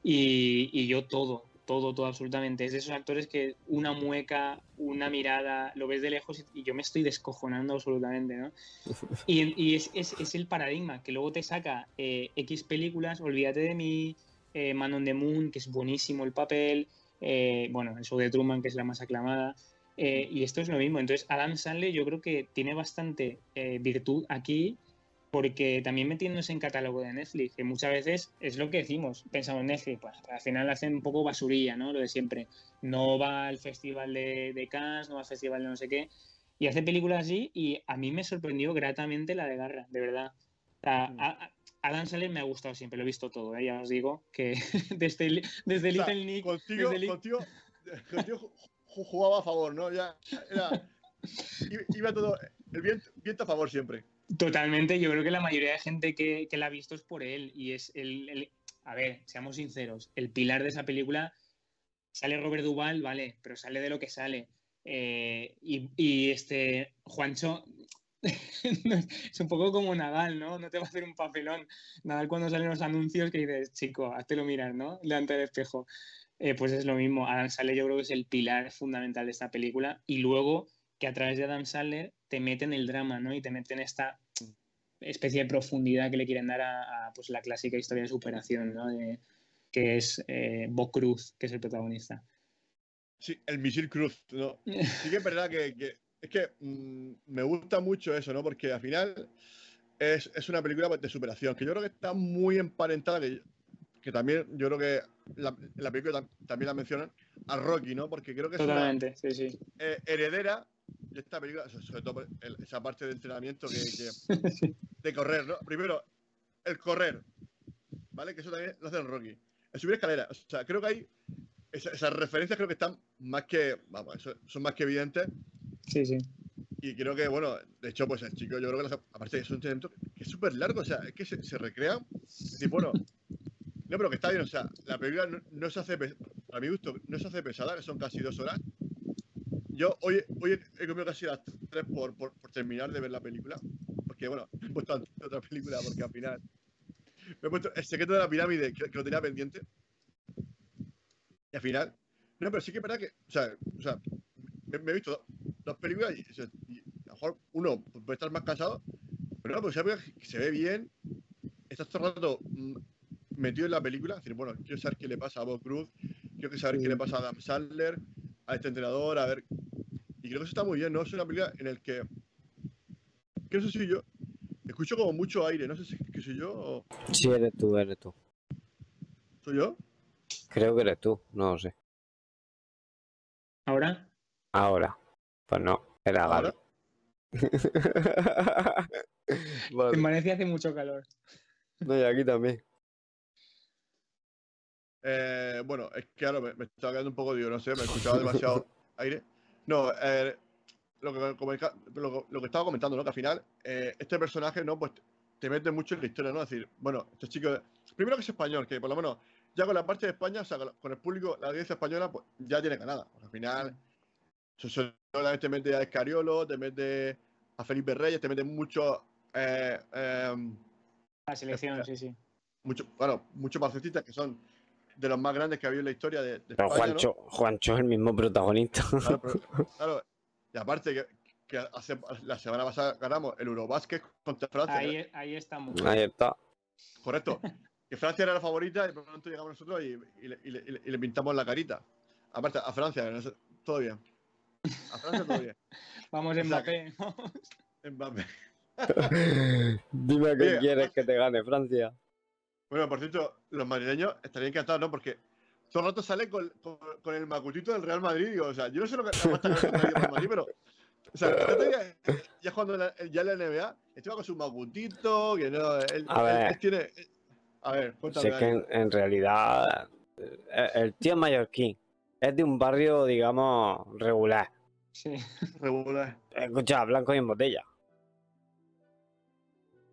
y, y yo todo, todo, todo absolutamente. Es de esos actores que una mueca, una mirada, lo ves de lejos y, y yo me estoy descojonando absolutamente, ¿no? (laughs) Y, y es, es- es el paradigma, que luego te saca eh, X películas, Olvídate de mí, eh, Man on the Moon, que es buenísimo el papel, eh, bueno, el show de Truman, que es la más aclamada, eh, y esto es lo mismo. Entonces, Adam Sandler yo creo que tiene bastante virtud aquí, porque también metiéndose en catálogo de Netflix, que muchas veces es lo que decimos, pensamos en Netflix, pues al final hacen un poco basurilla, ¿no? Lo de siempre. No va al festival de, de Cannes, no va al festival de no sé qué, y hace películas así, y a mí me sorprendió gratamente la de Garra, de verdad. O sea, Mm. a- a- Adam Sandler me ha gustado siempre, lo he visto todo, ¿eh? ya os digo, que (laughs) desde, desde O sea, Little Nick, contigo, desde contigo, (laughs) contigo ju- ju- jugaba a favor, ¿no? Ya era, iba- iba todo, el viento, viento a favor siempre. Totalmente, yo creo que la mayoría de gente que, que la ha visto es por él y es el, A ver, seamos sinceros, el pilar de esa película sale Robert Duval, vale, pero sale de lo que sale. Eh, y, este Juancho (laughs) es un poco como Nadal, ¿no? No te va a hacer un papelón. Nadal cuando salen los anuncios que dices, chico, háztelo mirar, ¿no? Delante del espejo. Eh, pues es lo mismo. Adam Sandler yo creo que es el pilar fundamental de esta película. Y luego que a través de Adam Sandler te meten el drama, ¿no? Y te meten esta especie de profundidad que le quieren dar a, a, pues, la clásica historia de superación, ¿no? De- que es eh, Bo Cruz, que es el protagonista. Sí, el misil Cruz. ¿no? (laughs) Sí que es verdad que, que- es que mm, me gusta mucho eso, ¿no? Porque al final es, es una película pues, de superación, que yo creo que está muy emparentada, que, que también yo creo que la, en la película tam- también la mencionan, a Rocky, ¿no? Porque creo que es una Totalmente, sí, sí. eh, heredera de esta película, so- sobre todo el- esa parte de entrenamiento que, que- (laughs) de correr, ¿no? Primero, el correr, ¿vale? Que eso también lo hace en Rocky. El subir escaleras, o sea, creo que hay esa- esas referencias creo que están más que, vamos, eso- son más que evidentes Sí, sí. y creo que, bueno, de hecho, pues el chico, yo creo que, las- aparte es un entrenamiento que es súper largo, o sea, es que se, se decir, bueno, no, pero que está bien, o sea, la película no, no se hace, a mi gusto, no se hace pesada, que son casi dos horas. Yo hoy, hoy he comido casi las tres por, por, por terminar de ver la película, porque, bueno, he puesto antes otra película, porque al final me he puesto El secreto de la pirámide, que, que lo tenía pendiente. Y al final, no, pero sí que es verdad que, o sea, o sea me, me he visto dos películas y, a lo mejor uno puede estar más cansado, pero no, pues se ve, que se ve bien, estás todo el rato mm, metido en la película, es decir, bueno, quiero saber qué le pasa a Bob Cruz, quiero saber qué le pasa a Adam Sandler, a este entrenador, a ver, y creo que eso está muy bien, ¿no? Es una película en el que, que no sé si yo, escucho como mucho aire, no sé si que soy yo o Sí, eres tú, eres tú. soy yo. Creo que eres tú, no lo sé. ¿Ahora? Ahora. Pues no, era Ahora. (laughs) Vale. En Valencia hace mucho calor. No, y aquí también. Eh, bueno, es que claro, me, me estaba quedando un poco, digo, no sé, me escuchaba demasiado (laughs) aire. No, eh, lo, que, como el lo, lo que estaba comentando, ¿no? Que al final, eh, este personaje, ¿no? Pues te mete mucho en la historia, ¿no? Es decir, bueno, este chico, primero que es español, que por lo menos ya con la parte de España, o sea, con el público, la audiencia española, pues ya tiene ganada. Porque al final, so- solamente te mete a Escariolo, te mete a Felipe Reyes, te mete mucho, eh, em, La selección, sí, sí. mucho, bueno, muchos balcetistas que son de los más grandes que ha habido en la historia de, de Pero España, ¿no? Juancho, Juancho es el mismo protagonista. Claro, pero- claro, y aparte que, que hace, la semana pasada ganamos el Eurobásquet contra Francia. Ahí, ahí estamos. Ahí está. Correcto. Que Francia era la favorita y por lo tanto llegamos nosotros y, y le, y le- y le- y le pintamos la carita. Aparte, a Francia, todo bien. A Francia todo bien. (laughs) Vamos sea, Mbappé. Mbappé. (laughs) Dime qué Oye, quieres que te gane Francia. Bueno, por cierto, los madrileños estarían encantados, ¿no? Porque todo el rato sale con, con- con el macutito del Real Madrid. digo, o sea, yo no sé lo que por el Madrid, pero. O sea, el otro día, ya jugando en la, ya en la NBA, estaba con su macutito, que no. Él, A él- ver. él tiene. A ver, Si cuéntame. es que en realidad eh, el tío es mallorquín. Es de un barrio, digamos, regular. Sí. (laughs) Regular. Escucha, blanco y en botella.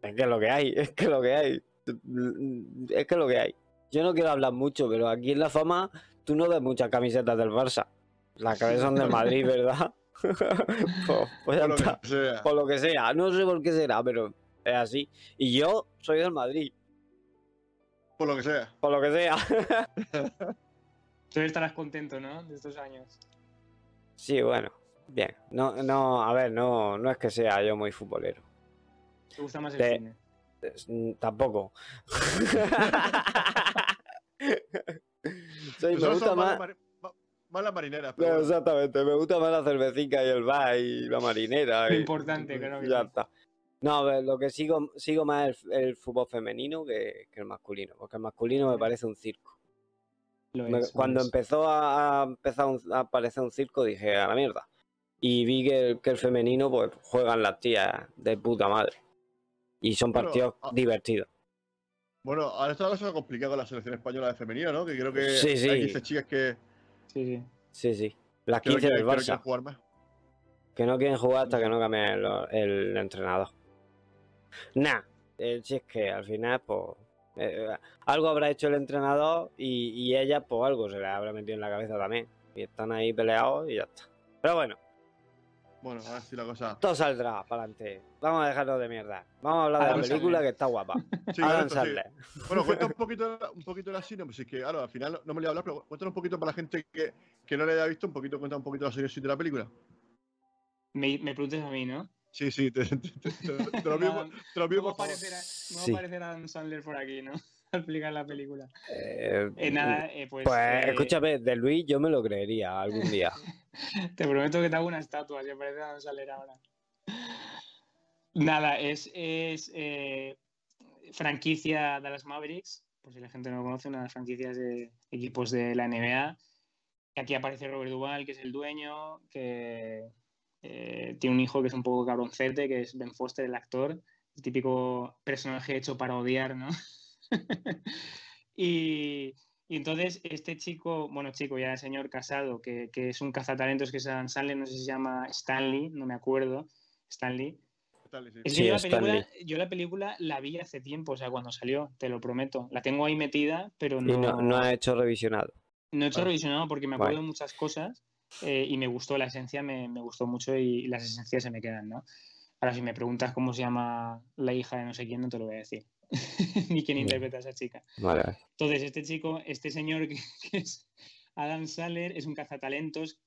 Es que es lo que hay, (laughs) es que es lo que hay. Es que es lo que hay. Yo no quiero hablar mucho, pero aquí en La Fama tú no ves muchas camisetas del Barça. Las que ves son del Madrid, (laughs) ¿verdad? (laughs) pues, pues Por lo que sea. Por lo que sea. No sé por qué será, pero es así. Y yo soy del Madrid, Por lo que sea. por lo que sea. (laughs) Tú estarás contento, ¿no? De estos años. Sí, bueno. Bien. No, no, a ver, no, no es que sea yo muy futbolero. ¿Te gusta más el De- cine? Mm, Tampoco. (laughs) Soy, me gusta más. mari- ma- más las marineras. No, Pero bueno. exactamente, me gusta más la cervecita y el bar y la marinera. Lo y- importante, creo que Ya sí. está. No, a ver, lo que sigo, sigo más el, el fútbol femenino que, que el masculino, porque el masculino me parece un circo. Lo Me- es, lo cuando es. empezó a, a empezar un- a aparecer un circo dije a la mierda. Y vi que el, que el femenino pues juegan las tías de puta madre. Y son Bueno, partidos divertidos. Bueno, ahora está la cosa complicada con la selección española de femenina, ¿no? Que creo que Sí, sí. hay 15 chicas que, Sí, sí. Sí, sí. Las que no 15 quieren, del que no Barça. quieren jugar más. Que no quieren jugar hasta que no cambie el, el entrenador. Nah, eh, si es que al final, pues. eh, algo habrá hecho el entrenador y, y ella, pues algo se le habrá metido en la cabeza también. Y están ahí peleados y ya está. Pero bueno, Bueno, a ver si la cosa. Todo saldrá para adelante. Vamos a dejarlo de mierda. Vamos a hablar de la película Sandler. que está guapa. (laughs) Sí, Adam sí. Bueno, cuenta un (laughs) poquito, un poquito la sinopsis, que claro, al final no, me voy a hablar, pero cuéntanos un poquito para la gente que, que no le haya visto, un poquito, cuenta un poquito la sinopsis de la película. Me, me preguntas a mí, ¿no? Sí, sí, te, te- te- te- te (laughs) lo pido, No, te lo pido, No va a aparecer, Sí. Adam Sandler por aquí, ¿no? Al explicar la película. Eh, Eh, nada, eh, pues. Pues eh, escúchame, de Luis yo me lo creería algún día. (laughs) Te prometo que te hago una estatua si aparece Adam Sandler ahora. Nada, es, es eh, franquicia Dallas Mavericks, por si la gente no lo conoce, una de las franquicias de equipos de la NBA. Aquí aparece Robert Duvall, que es el dueño, que eh, tiene un hijo que es un poco cabroncete, que es Ben Foster, el actor, el típico personaje hecho para odiar, ¿no? (laughs) y, y entonces este chico, bueno, chico, ya señor casado, que, que es un cazatalentos que es Adam Sandler, no sé si se llama Stanley, no me acuerdo, Stanley. Dale, sí. Es que Sí, yo, la Stanley. película, yo la película la vi hace tiempo, o sea, cuando salió, te lo prometo. La tengo ahí metida, pero Y no, no, ha hecho revisionado. no he hecho Vale. revisionado porque me acuerdo Vale. de muchas cosas eh, y me gustó la esencia, me, me gustó mucho y, las esencias se me quedan, ¿no? Ahora, si me preguntas cómo se llama la hija de no sé quién, no te lo voy a decir. (laughs) Ni quién Ya. interpreta a esa chica. Vale. Entonces, este chico, este señor (laughs) que, que es Adam Sandler, es un cazatalentos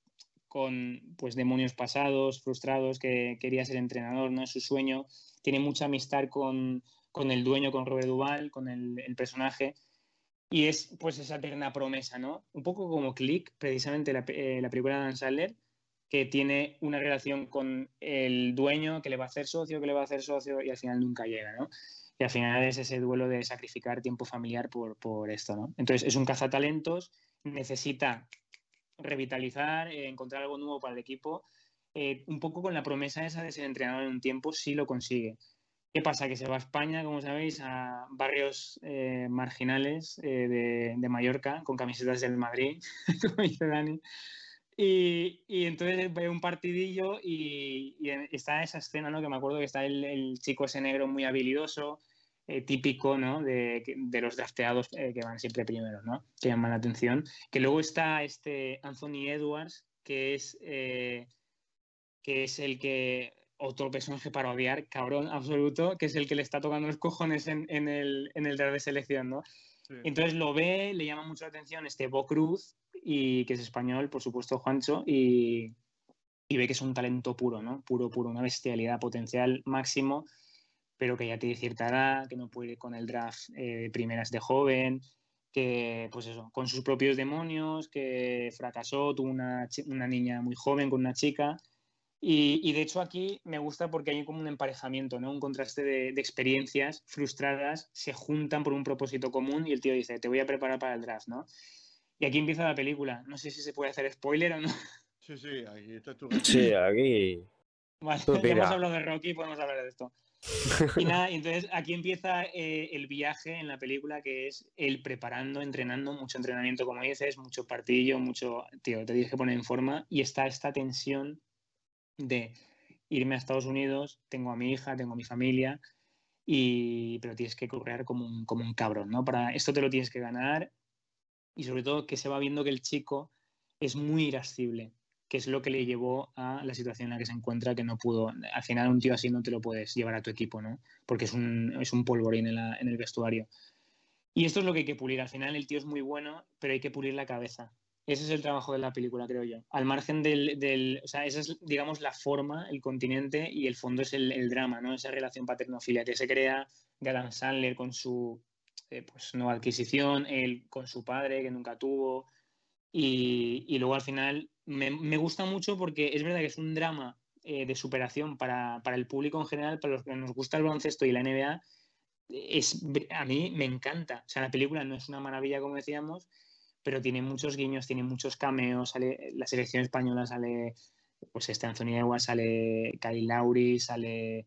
con pues demonios pasados, frustrados, que quería ser entrenador, ¿no? Es su sueño. Tiene mucha amistad con, con el dueño, con Robert Duvall, con el, el personaje. Y es pues esa eterna promesa, ¿no? Un poco como Click, precisamente la, eh, la película de Adam Sandler, que tiene una relación con el dueño que le va a hacer socio, que le va a hacer socio y al final nunca llega, ¿no? Y al final es ese duelo de sacrificar tiempo familiar por, por esto, ¿no? Entonces es un cazatalentos, necesita revitalizar, eh, encontrar algo nuevo para el equipo, eh, un poco con la promesa esa de ser entrenador en un tiempo, sí lo consigue. ¿Qué pasa? Que se va a España, como sabéis, a barrios eh, marginales eh, de, de Mallorca, con camisetas del Madrid, (laughs) como dice Dani. Y, y entonces ve un partidillo y, está esa escena, ¿no? Que me acuerdo que está el chico ese negro muy habilidoso, eh, típico, ¿no? De, de los drafteados eh, que van siempre primeros, ¿no? Que llaman la atención. Que luego está este Anthony Edwards, que es, eh, que es el que, otro personaje para odiar, cabrón absoluto, que es el que le está tocando los cojones en, en el, en el draft de selección, ¿no? Sí. Entonces lo ve, le llama mucho la atención este Bo Cruz, y que es español, por supuesto, Juancho, y, y ve que es un talento puro, ¿no? Puro, puro, una bestialidad, potencial máximo, pero que ya tiene cierta edad, que no puede ir con el draft eh, de primeras de joven, que, pues eso, con sus propios demonios, que fracasó, tuvo una, una niña muy joven con una chica. Y, y de hecho aquí me gusta porque hay como un emparejamiento, ¿no? Un contraste de, de experiencias frustradas, se juntan por un propósito común y el tío dice, te voy a preparar para el draft, ¿no? Y aquí empieza la película. No sé si se puede hacer spoiler o no. Sí, sí, ahí está tu Sí, aquí. Vale, Tú (laughs) ya hemos hablado de Rocky, podemos hablar de esto. Y nada, (laughs) entonces aquí empieza eh, el viaje en la película que es él preparando, entrenando, mucho entrenamiento, como dices, mucho partidillo, mucho, tío, te tienes que poner en forma. Y está esta tensión de irme a Estados Unidos, tengo a mi hija, tengo a mi familia, y, pero tienes que correr como un, como un cabrón, ¿no? Para esto te lo tienes que ganar. Y sobre todo que se va viendo que el chico es muy irascible, que es lo que le llevó a la situación en la que se encuentra, que no pudo. Al final, un tío así no te lo puedes llevar a tu equipo, ¿no? Porque es un, es un polvorín en, la- en el vestuario. Y esto es lo que hay que pulir. Al final, el tío es muy bueno, pero hay que pulir la cabeza. Ese es el trabajo de la película, creo yo. Al margen del. del- o sea, esa es, digamos, la forma, el continente, y el fondo es el, el drama, ¿no? Esa relación paternofilia que se crea de Adam Sandler con su eh, pues, nueva adquisición, él con su padre, que nunca tuvo. Y, y luego al final me, gusta mucho porque es verdad que es un drama eh, de superación para, para el público en general, para los que nos gusta el baloncesto y la NBA. Es, a mí me encanta. O sea, la película no es una maravilla, como decíamos, pero tiene muchos guiños, tiene muchos cameos. Sale, la selección española sale, pues este Anthony Edwards, sale Kyle Lowry, sale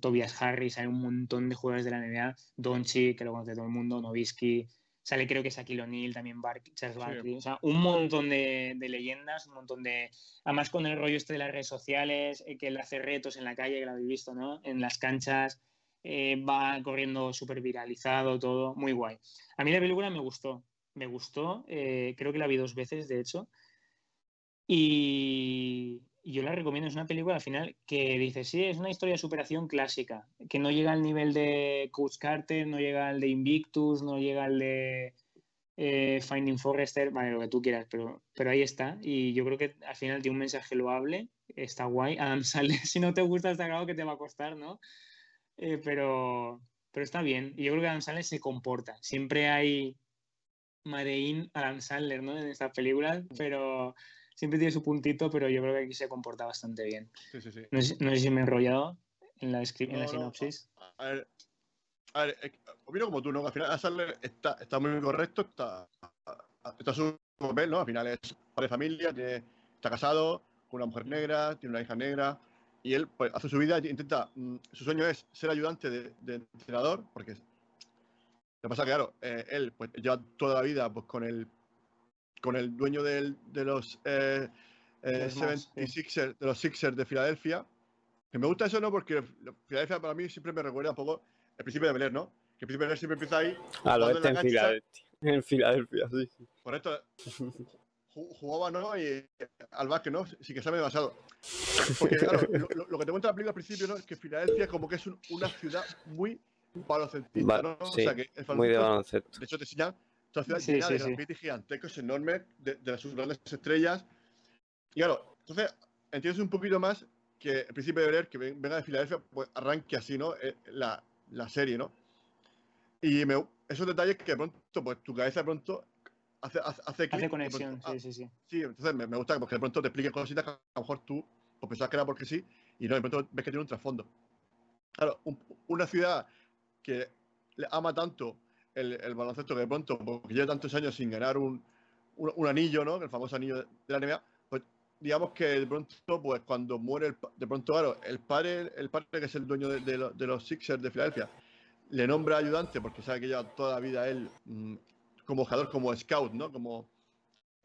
Tobias Harris, hay un montón de jugadores de la NBA, Doncic, que lo conoce todo el mundo, Novisky, sale creo que Shaquille O'Neal, también Bar Charles Barkley, o sea, un montón de, de leyendas, un montón de... Además con el rollo este de las redes sociales, eh, que él hace retos en la calle, que lo habéis visto, ¿no? En las canchas, eh, va corriendo súper viralizado, todo, muy guay. A mí la película me gustó, me gustó, eh, creo que la vi dos veces, de hecho, y, yo la recomiendo. Es una película al final que dice, sí, es una historia de superación clásica, que no llega al nivel de Coach Carter, no llega al de Invictus, no llega al de eh, Finding Forrester, vale, lo que tú quieras, pero, pero ahí está. Y yo creo que al final tiene un mensaje loable, está guay. Adam (laughs) Sandler, si no te gusta, está claro que te va a costar, ¿no? Eh, pero, pero está bien. Y yo creo que Adam Sandler se comporta. Siempre hay Madein Adam Sandler, ¿no? En estas películas, pero siempre tiene su puntito, pero yo creo que aquí se comporta bastante bien. Sí, sí, sí. No sé, no sé si me he enrollado en la, en la No, no, sinopsis. A ver, a ver, opino como tú, ¿no? Al final Adam Sandler está, está muy correcto, está, está su papel, ¿no? Al final es padre de familia, tiene- está casado con una mujer negra, tiene una hija negra, y él pues, hace su vida intenta, mm, su sueño es ser ayudante de, de entrenador, porque lo que pasa que, claro, eh, él pues, lleva toda la vida pues, con el con el dueño del- de los eh, eh, Los Mavs, sí. 76ers, de los Sixers de Filadelfia. Que me gusta eso, ¿no? Porque Filadelfia para mí siempre me recuerda un poco el principio de Beler, ¿no? Que el principio de Beler siempre empieza ahí. A lo jugando este en Filadelfia. En Filadelfia, sí. sí. Por esto, ju- jugaba, ¿no? Y al básquet, ¿no? Sí que sabe demasiado. Porque, claro, (laughs) lo, lo- lo que te cuenta la película al principio, ¿no? Es que Filadelfia como que es un- una ciudad muy baloncentista, Va- ¿no? sí, que el Muy de baloncesto. de hecho, te enseñan la ciudad Sí, llena sí, de sí. gigantescos, enormes, de, de sus grandes estrellas. Y claro, entonces entiendes un poquito más que el príncipe de Bel que ven- venga de Filadelfia, pues arranque así, ¿no? Eh, La, la serie, ¿no? Y me, esos detalles que de pronto, pues tu cabeza de pronto hace, hace, hace clic, Hace conexión, pronto, ah, sí, sí, sí. Sí, entonces me, me gusta porque de pronto te expliquen cositas que a lo mejor tú pues pensabas que era porque sí, y no, de pronto ves que tiene un trasfondo. Claro, un- una ciudad que le ama tanto el, el baloncesto que de pronto, porque lleva tantos años sin ganar un, un, anillo, ¿no? El famoso anillo de, la NBA, pues digamos que de pronto, pues cuando muere, el, de pronto, claro, el padre, el padre que es el dueño de, de lo- de los Sixers de Filadelfia, le nombra ayudante porque sabe que lleva toda la vida él mm, como jugador, como scout, ¿no? Como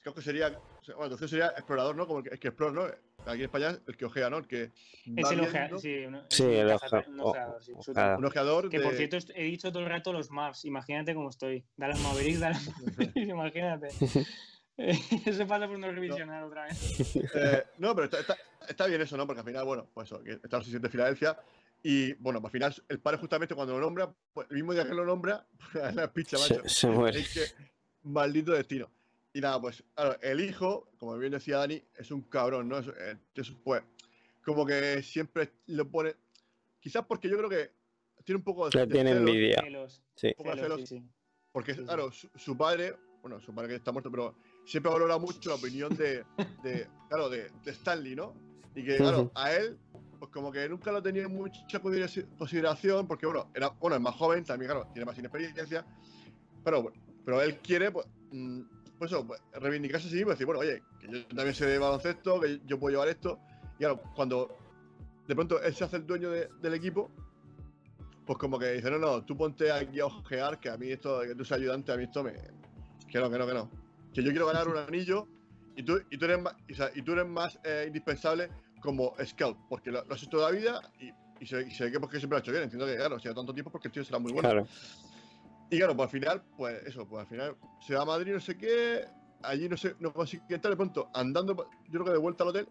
creo que sería, bueno, entonces sería explorador, ¿no? Como el que, el que explora, ¿no? Aquí en España el que ojea, ¿no? El que Es el viendo, ojea- sí, un- Sí, un el oja- un ojeador, sí, ojeador. un ojeador Que de, por cierto, he dicho todo el rato los Mavs. Imagínate cómo estoy. Dallas Mavericks, Dallas Mavericks, (laughs) imagínate. (laughs) Eso pasa por no revisionar otra vez. (laughs) Eh, no, pero está, está- está bien eso, ¿no? Porque al final, bueno, pues eso, que está sesión de Filadelfia. Y bueno, al final, el padre, justamente cuando lo nombra, pues el mismo día que lo nombra, es la picha, macho. Se, se muere. Es que, maldito destino. Y nada, pues, claro, el hijo, como bien decía Dani, es un cabrón, ¿no? Es, eh, es, pues, como que siempre lo pone. Quizás porque yo creo que tiene un poco de. Le tiene celos, envidia. Celos, Sí. un poco de celos, celos, sí, sí. Porque, Sí, sí. claro, su, su padre, bueno, su padre que está muerto, pero siempre valora mucho la opinión de, de claro, de, de Stanley, ¿no? Y que, claro, a él, pues como que nunca lo tenía mucha considera- consideración, porque, bueno, era, bueno, es más joven, también, claro, tiene más inexperiencia, pero, pero él quiere, pues, mm, pues eso, pues, reivindicarse a decir, bueno, oye, que yo también sé de baloncesto, que yo puedo llevar esto, y claro, cuando de pronto él se hace el dueño de- del equipo, pues como que dice, no, no, tú ponte aquí a ojear, que a mí esto, que tú seas ayudante, a mí esto me... Que no, que no, que no. Que yo quiero ganar un anillo y tú, y tú eres más, y, o sea, tú eres más eh, indispensable como scout, porque lo, lo has hecho toda la vida y, y se, que porque siempre lo ha hecho bien. Entiendo que, claro, si tanto tiempo porque el tío será muy bueno. Claro. Y claro, pues al final, pues eso, pues al final se va a Madrid, no sé qué, allí no sé, no consigue entrar, de pronto, andando, yo creo que de vuelta al hotel,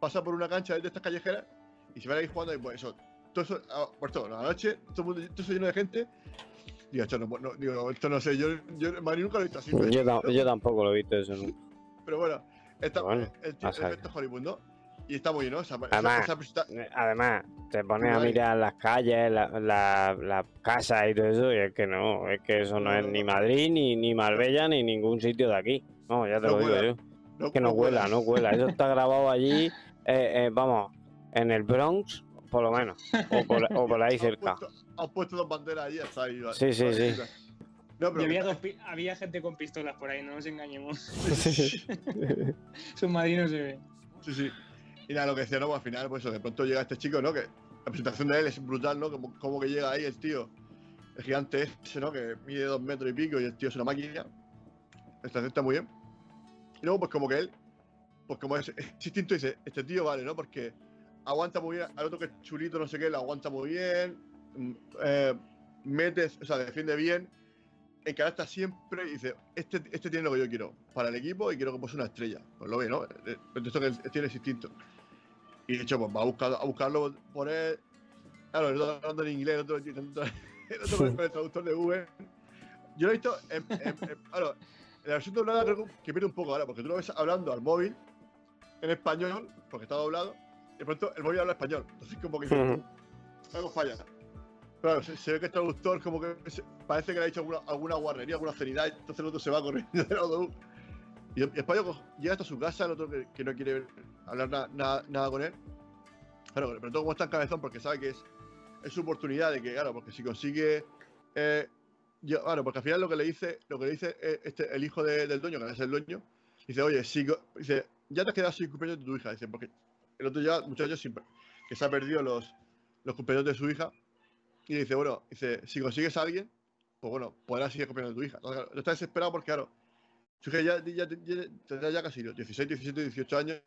pasa por una cancha de estas callejeras y se va ahí jugando y pues eso, todo eso, ah, por todo, la noche, todo, el mundo, todo eso lleno de gente. Digo, esto no, no, digo, esto no sé, yo, yo Madrid nunca lo he visto así. Yo, yo tampoco lo he visto eso. Pero bueno, está, Bueno, saber. efecto Hollywood, ¿no? Y está muy bien, ¿no? Además, esa Eh, Además, te pones a mirar las calles, la- la- las casas y todo eso, y es que no, es que eso no, No, es no, ni no. Madrid, ni, ni Marbella, ni ningún sitio de aquí. No, ya te No lo digo yo. Que no cuela, no cuela. Eso está grabado allí, (laughs) eh, eh, vamos, en el Bronx, por lo menos, o por, o por ahí cerca. puesto- Han puesto dos banderas ahí, hasta ahí. Sí, sí, sí. No, pero había, había gente con pistolas por ahí, no nos engañemos. Su Madrid no se ve. Sí, sí. Y nada, lo que decía, ¿no? Pues al final, pues eso, de pronto llega este chico, ¿no? Que la presentación de él es brutal, ¿no? Como, como que llega ahí el tío, el gigante ese, ¿no? Que mide dos metros y pico y el tío es una máquina. Esta está muy bien. Y luego, pues como que él, pues como es, es dice, este tío vale, ¿no? Porque aguanta muy bien, al otro que es chulito, no sé qué, lo aguanta muy bien, mm, eh, mete, o sea, defiende bien. Encarasta siempre y dice, este, este tiene lo que yo quiero para el equipo y quiero que pose una estrella. Pues lo ve, ¿no? Eh, Esto que tiene ese instinto. Y de hecho, pues va a, buscar, a buscarlo por él. Claro, el otro hablando en inglés, el el (laughs) el otro con el traductor de Google. Yo lo he visto en, en- en- (laughs) claro, en la versión doblada creo que pierde un poco ahora, porque tú lo ves hablando al móvil en español, porque está doblado, y de pronto el móvil habla español. Entonces como que algo falla. Claro, se, ve que el traductor como que parece que le ha dicho alguna, alguna guarrería, alguna obscenidad, entonces el otro se va corriendo (laughs) del autobús. Y el, co- llega hasta su casa, el otro que, no quiere hablar na- na- nada con él. Claro, pero todo como está en cabezón porque sabe que es, es su oportunidad de que, claro, porque si consigue... eh, yo- claro, porque al final lo que le dice, lo que dice eh, este, el hijo de- del dueño, que es el dueño, dice, oye, si, dice, ya te has quedado sin cumpleaños de tu hija, dice, porque el otro ya sin- que se ha perdido los, los cumpleaños de su hija, y dice, bueno, dice, si consigues a alguien, pues bueno, podrás seguir acompañando a tu hija. Claro, está desesperado porque, claro, su hija ya, ya, ya- tendrá ya casi los 16, 17, 18 años.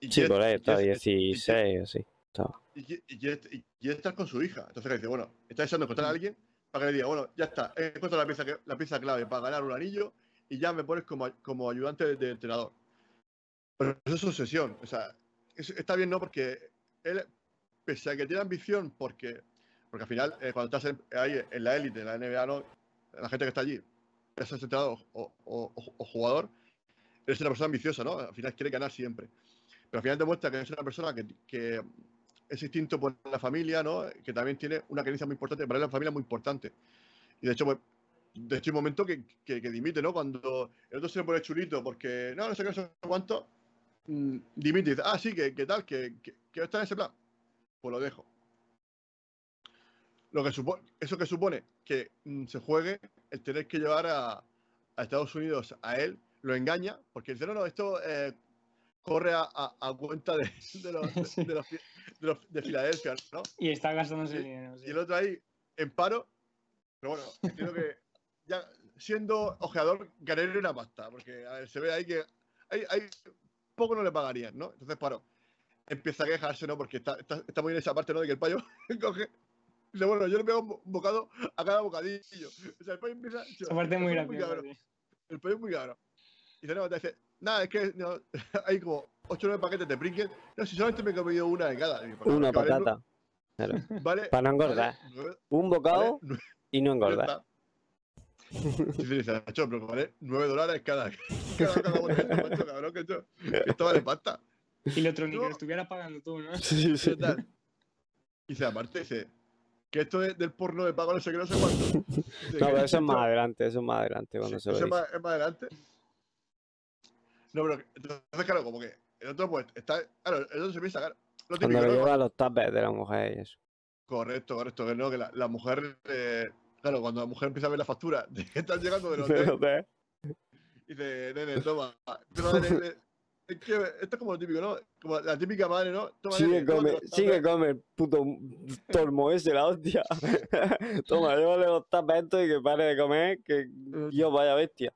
Y Sí, quiere- por ahí está, quiere- 16 así. estaba. y, qui- y quiere, y quiere estar con su hija. Entonces dice, bueno, está deseando encontrar a alguien para que le diga, bueno, ya está, he encontrado la pieza, la pieza clave para ganar un anillo y ya me pones como, como ayudante de, de entrenador. Pero eso es su obsesión. O sea, es- está bien, ¿no? Porque él, pese a que tiene ambición, porque, porque al final, eh, cuando estás ahí en la élite, en la NBA, ¿no? La gente que está allí, seas entrenador o, o- jugador, eres una persona ambiciosa, ¿no? Al final quiere ganar siempre. Pero al final demuestra que es una persona que, que ese instinto por la familia, ¿no? Que también tiene una creencia muy importante, para la familia es muy importante. Y de hecho, pues, de un momento que, que, dimite, ¿no? Cuando el otro se pone chulito porque, no, no sé qué, sé cuánto, mm, dimite y dice, ah, sí, que, que tal, que, que está en ese plan. Pues lo dejo. Lo que supone, eso que supone que mm, se juegue el tener que llevar a, a Estados Unidos a él, lo engaña, porque dice, no, no, esto eh, corre a, a- a cuenta de, (laughs) de los, de, (laughs) de los, de los- de Filadelfia, ¿no? Y está gastándose Sí, dinero. sí. Y el otro ahí en paro. Pero bueno, entiendo que ya siendo ojeador ganaría una pasta, porque a ver, se ve ahí que hay, hay poco no le pagarían, ¿no? Entonces paro. Empieza a quejarse, ¿no? Porque está, está, está muy bien esa parte, ¿no? De que el payo (laughs) coge. Dice, bueno, yo le pego un bo- un bocado a cada bocadillo. O sea, el payo empieza. Esa parte es muy sí. El payo es muy cabrón. Y dice, no, te dice, nada, es que no, (laughs) hay como 8 o 9 paquetes de Pringles. No, si solamente me he comido una de cada. Una patata. Claro. (laughs) Vale. Para no engordar. vale Un bocado vale y no engordar. dice, macho, pero vale 9 dólares cada, (laughs) cada, cada botella, macho, cabrón, que esto, que esto vale pasta. Y el otro ni que lo estuvieras pagando tú, ¿no? Sí, sí. Y dice, aparte, dice, que esto es del porno de pago no sé qué, no sé cuánto. (laughs) No, pero eso es más adelante, eso es más adelante cuando sí, se lo eso es más, es más adelante. No, pero entonces, claro, como que el otro, pues, está, claro, el otro se piensa, claro, lo Cuando típico, lleva a los tapes de la mujer y eso. Correcto, correcto, que no, que la, la mujer, eh, claro, cuando la mujer empieza a ver la factura de que están llegando de (laughs) los De los de- Dice, nene, toma. nene, es que esto es como lo típico, ¿no? Como la típica madre, ¿no? Toma, Sigue come, sigue come el puto tormo ese, la hostia. (laughs) Toma, llévale los tapes estos y que pare de comer, que yo vaya bestia.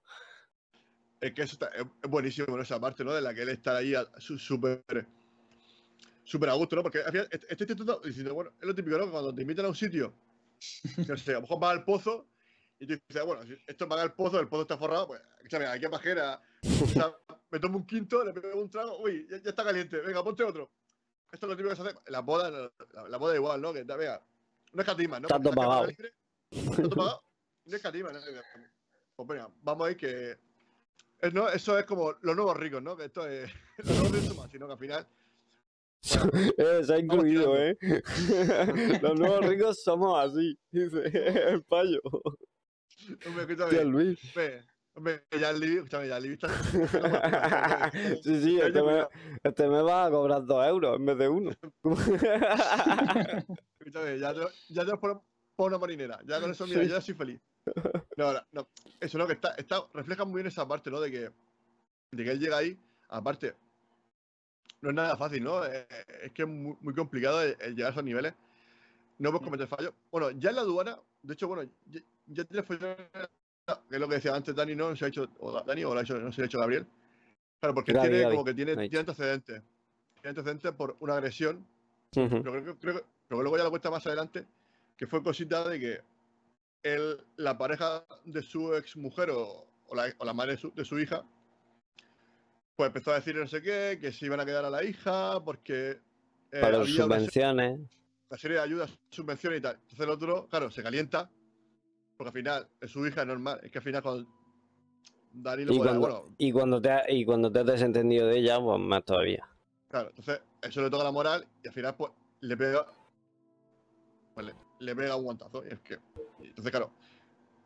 Es que eso está, es, buenísimo, ¿no? Esa parte, ¿no? De la que él está ahí súper súper a gusto, ¿no? Porque al final, est- estoy intentando diciendo, bueno, es lo típico, ¿no? Que Cuando te invitan a un sitio, (laughs) no sé, a lo mejor vas al pozo y tú dices, bueno, si esto paga el pozo, el pozo está forrado, pues, escúchame, aquí a pajera, o sea, me tomo un quinto, le pego un trago, uy, ya, ya está caliente, venga, ponte otro. Esto es lo típico que se hace, la boda, no, la, la boda igual, ¿no? Que, venga, no escatima, ¿no? Está Porque todo estás pagado. libre, todo pagado, no escatima, ¿no? Pues venga, vamos ahí que... es- no, eso es como los nuevos ricos, ¿no? Que esto es... Los nuevos ricos más, sino que al final... (laughs) Eh, se ha incluido. ¿eh? (laughs) Los nuevos ricos somos así, (laughs) dice el payo. Hombre, escúchame, Luis. Hombre, ya Libby, escúchame, ya Libby (laughs) (laughs) está. Sí, sí, este me, este me va a cobrar dos euros en vez de uno. (laughs) Escúchame, ya te, ya te lo pongo por una marinera. Ya con eso, mira, Sí. ya soy feliz. No, no, no. Eso no, que está, está, refleja muy bien esa parte, ¿no? De que, de que él llega ahí, aparte, no es nada fácil, ¿no? Eh, es que es muy, muy complicado el, el llegar a esos niveles. No puedes cometer fallos. Bueno, ya en la aduana, de hecho, bueno, ya, ya tienes fallos, que es lo que decía antes Dani, ¿no? Se ha hecho, o Da- Dani, o lo ha hecho, no se ha hecho Gabriel. Claro, porque Gaby, tiene Gaby, como que tiene, tiene antecedentes. Tiene antecedentes por una agresión pero creo, creo pero luego ya lo cuenta más adelante, que fue cosita de que él, la pareja de su ex mujer o, o la, o la madre de su, de su hija, pues empezó a decir no sé qué, que se iban a quedar a la hija porque eh, Para había una, se- subvenciones. una serie de ayudas, subvenciones y tal. Entonces el otro, claro, se calienta, porque al final es su hija, es normal. Es que al final cuando Danilo, Y pues, cuando, bueno, y, cuando te, ha- y cuando te has desentendido de ella, pues más todavía. Claro, entonces eso le toca la moral y al final pues le pega pues, le, le pega un guantazo. Y es que, y entonces claro,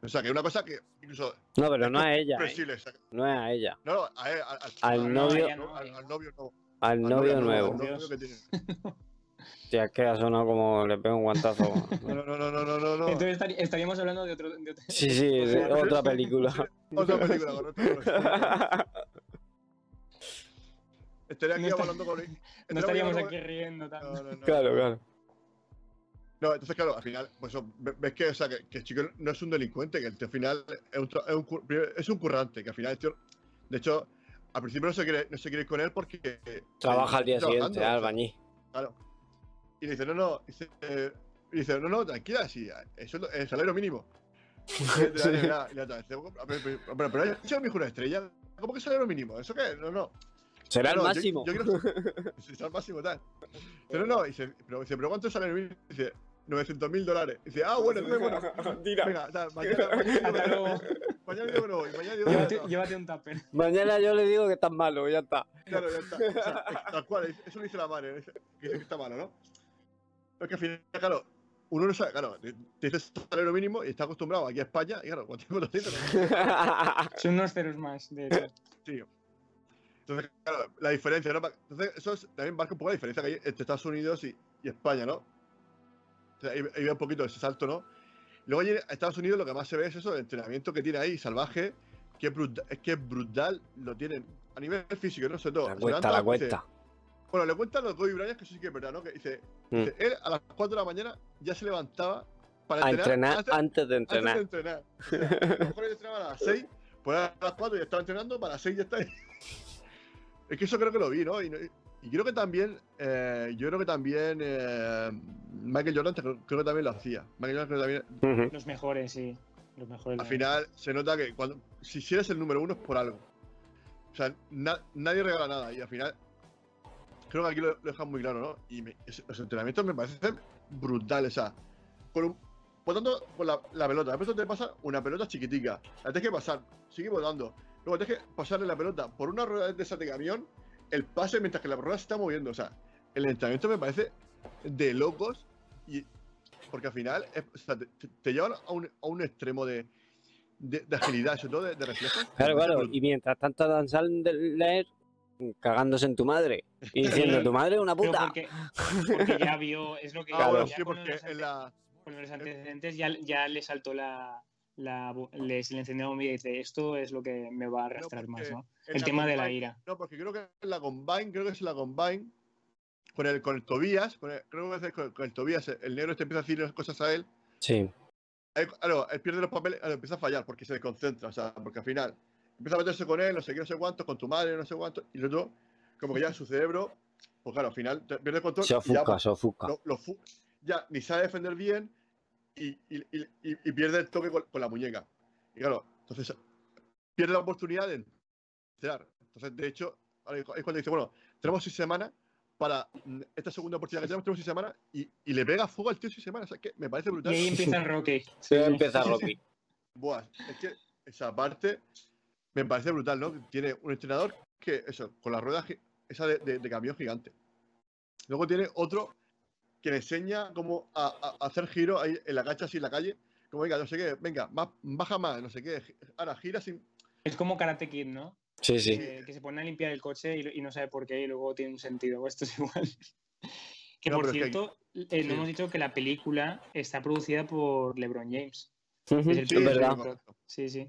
o sea que es una cosa que incluso No, pero no a ella. ¿eh? comprensible, o sea, No es a ella. No, no, a él, al, Al al- novio- al, al- al novio nuevo. Al al novio nuevo. al novio que tiene. (laughs) Hostia, es que ha sonado como le pega un guantazo. No, (laughs) no, no, no, no, no, no, no. Entonces estaríamos hablando de otro. de otro- Sí, sí, (laughs) de otra película. (laughs) Otra película, correcto. Estaría aquí No está- hablando con No estaríamos estaríamos hablando- aquí riendo tanto. No, no, no. Claro, claro. No, entonces, claro, al final, pues ves que, o sea, que, que el chico no es un delincuente, que el tío al final es un, es un, es currante, que al final el tío, de hecho, al principio no se quiere, no se quiere ir con él porque... Trabaja al día siguiente, albañí. Claro. Y le dice, no, no, dice, eh, y dice, no, no, tranquila, sí, eso es lo- el salario mínimo. (laughs) Le la- la pero, pero, pero, pero ha hecho mi hijo una estrella, ¿cómo que salario mínimo? ¿Eso qué? No, no. Será el No, yo- máximo. Yo, quiero (laughs) sí, será el máximo, tal. Pero no, dice, pero, dice, pero ¿cuánto sale el mínimo? Dice, 900 mil dólares. Dice, ah, bueno, (laughs) entonces, bueno. Venga, tal, mañana, mañana, luego. mañana yo no voy, mañana yo Llévate, voy. llévate un tupper. Mañana yo le digo que estás malo, ya está. Claro, ya está. O sea, tal cual, eso lo dice la madre, que dice que está malo, ¿no? Pero es que al final, claro, uno no sabe, claro, dice salario mínimo y está acostumbrado aquí a España, y claro, cuando tiene 400, (laughs) Son unos ceros más, de (laughs) hecho. Sí. Entonces, claro, la diferencia, ¿no? Entonces, eso es- también marca un poco la diferencia que hay entre Estados Unidos y, y España, ¿no? O sea, ahí, ahí ve un poquito ese salto, ¿no? Luego allí en Estados Unidos lo que más se ve es eso, el entrenamiento que tiene ahí, salvaje, que es, brutal, es que brutal, lo tienen a nivel físico, ¿no? Sobre todo. La cuesta, la dice- cuesta. Bueno, le cuentan los Kobe Bryant, que eso sí que es verdad, ¿no? Que dice, Mm. dice, él a las 4 de la mañana ya se levantaba para A entrenar antes- antes de antes de entrenar. entrenar. O sea, a lo mejor él entrenaba a las 6, pues a las 4 ya estaba entrenando, para las 6 ya está ahí. (laughs) Es que eso creo que lo vi, ¿no? Y, creo que también, eh, yo creo que también eh, Michael Jordan creo, creo que también lo hacía. Michael Jordan creo que también. Los mejores, sí. Los mejores. al final se nota que cuando, si si eres el número uno es por algo. O sea, na- nadie regala nada y al final creo que aquí lo, lo dejan muy claro, ¿no? Y me- los entrenamientos me parecen brutales, o sea, por un, botando con la, la pelota, después te pasa una pelota chiquitica, la tienes que pasar, sigue botando, luego tienes que pasarle la pelota por una rueda de esa de camión, el pase mientras que la rueda se está moviendo, o sea, el entrenamiento me parece de locos y porque al final es- o sea, te, llevan a un, a un extremo de, de, de agilidad, sobre todo de, de reflejos. Claro, claro. Y mientras tanto Dan Sandler cagándose en tu madre. Y diciendo, tu madre es una puta. porque, porque ya vio, es lo que Ah, Claro. ya sí, con los en la. con los antecedentes ya, ya le saltó la, la bu- le, encendió la bombilla y dice esto es lo que me va a arrastrar más, porque ¿no? El tema de la Combine- ira. No, porque creo que en la Combine, creo que es la Combine, con el, con el Tobías, con el- creo que es con, con el Tobías, el negro este empieza a decir las cosas a él. Sí. Ahí, claro, él pierde los papeles, empieza a fallar porque se desconcentra, o sea, porque al final empieza a meterse con él, no sé qué, no sé cuánto, con tu madre, no sé cuánto, y el otro, como que ya su cerebro, pues claro, al final pierde el control. Se y ya, ofusca, se ofusca. lo- lo fu- ya ni sabe defender bien y, y- y- y- y pierde el toque con, con la muñeca. Y claro, entonces pierde la oportunidad de entrar. Entonces, de hecho, es cuando dice, bueno, tenemos seis semanas para esta segunda oportunidad que tenemos, tenemos seis semanas y, y le pega fuego al tío seis semanas. O sea, que me parece Y brutal. ahí empieza el Rocky. Sí, empieza sí, sí. Rocky. Buah, es que esa parte me parece brutal, ¿no? Tiene un entrenador que, eso, con la rueda gi- esa de, de- de camión gigante. Luego tiene otro que le enseña cómo a, hacer giro ahí en la cancha, así en la calle. Como, venga, no sé qué, venga, más, baja más, no sé qué. Ahora, gira sin. Es como Karate Kid, ¿no? Sí, sí. Que, que se pone a limpiar el coche y, y no sabe por qué y luego tiene un sentido. (laughs) Esto es igual. Que No, por pero es que- cierto, eh, sí. no hemos dicho que la película está producida por LeBron James. Ujú, Es el Es Sí, primer verdad. sí. Sí,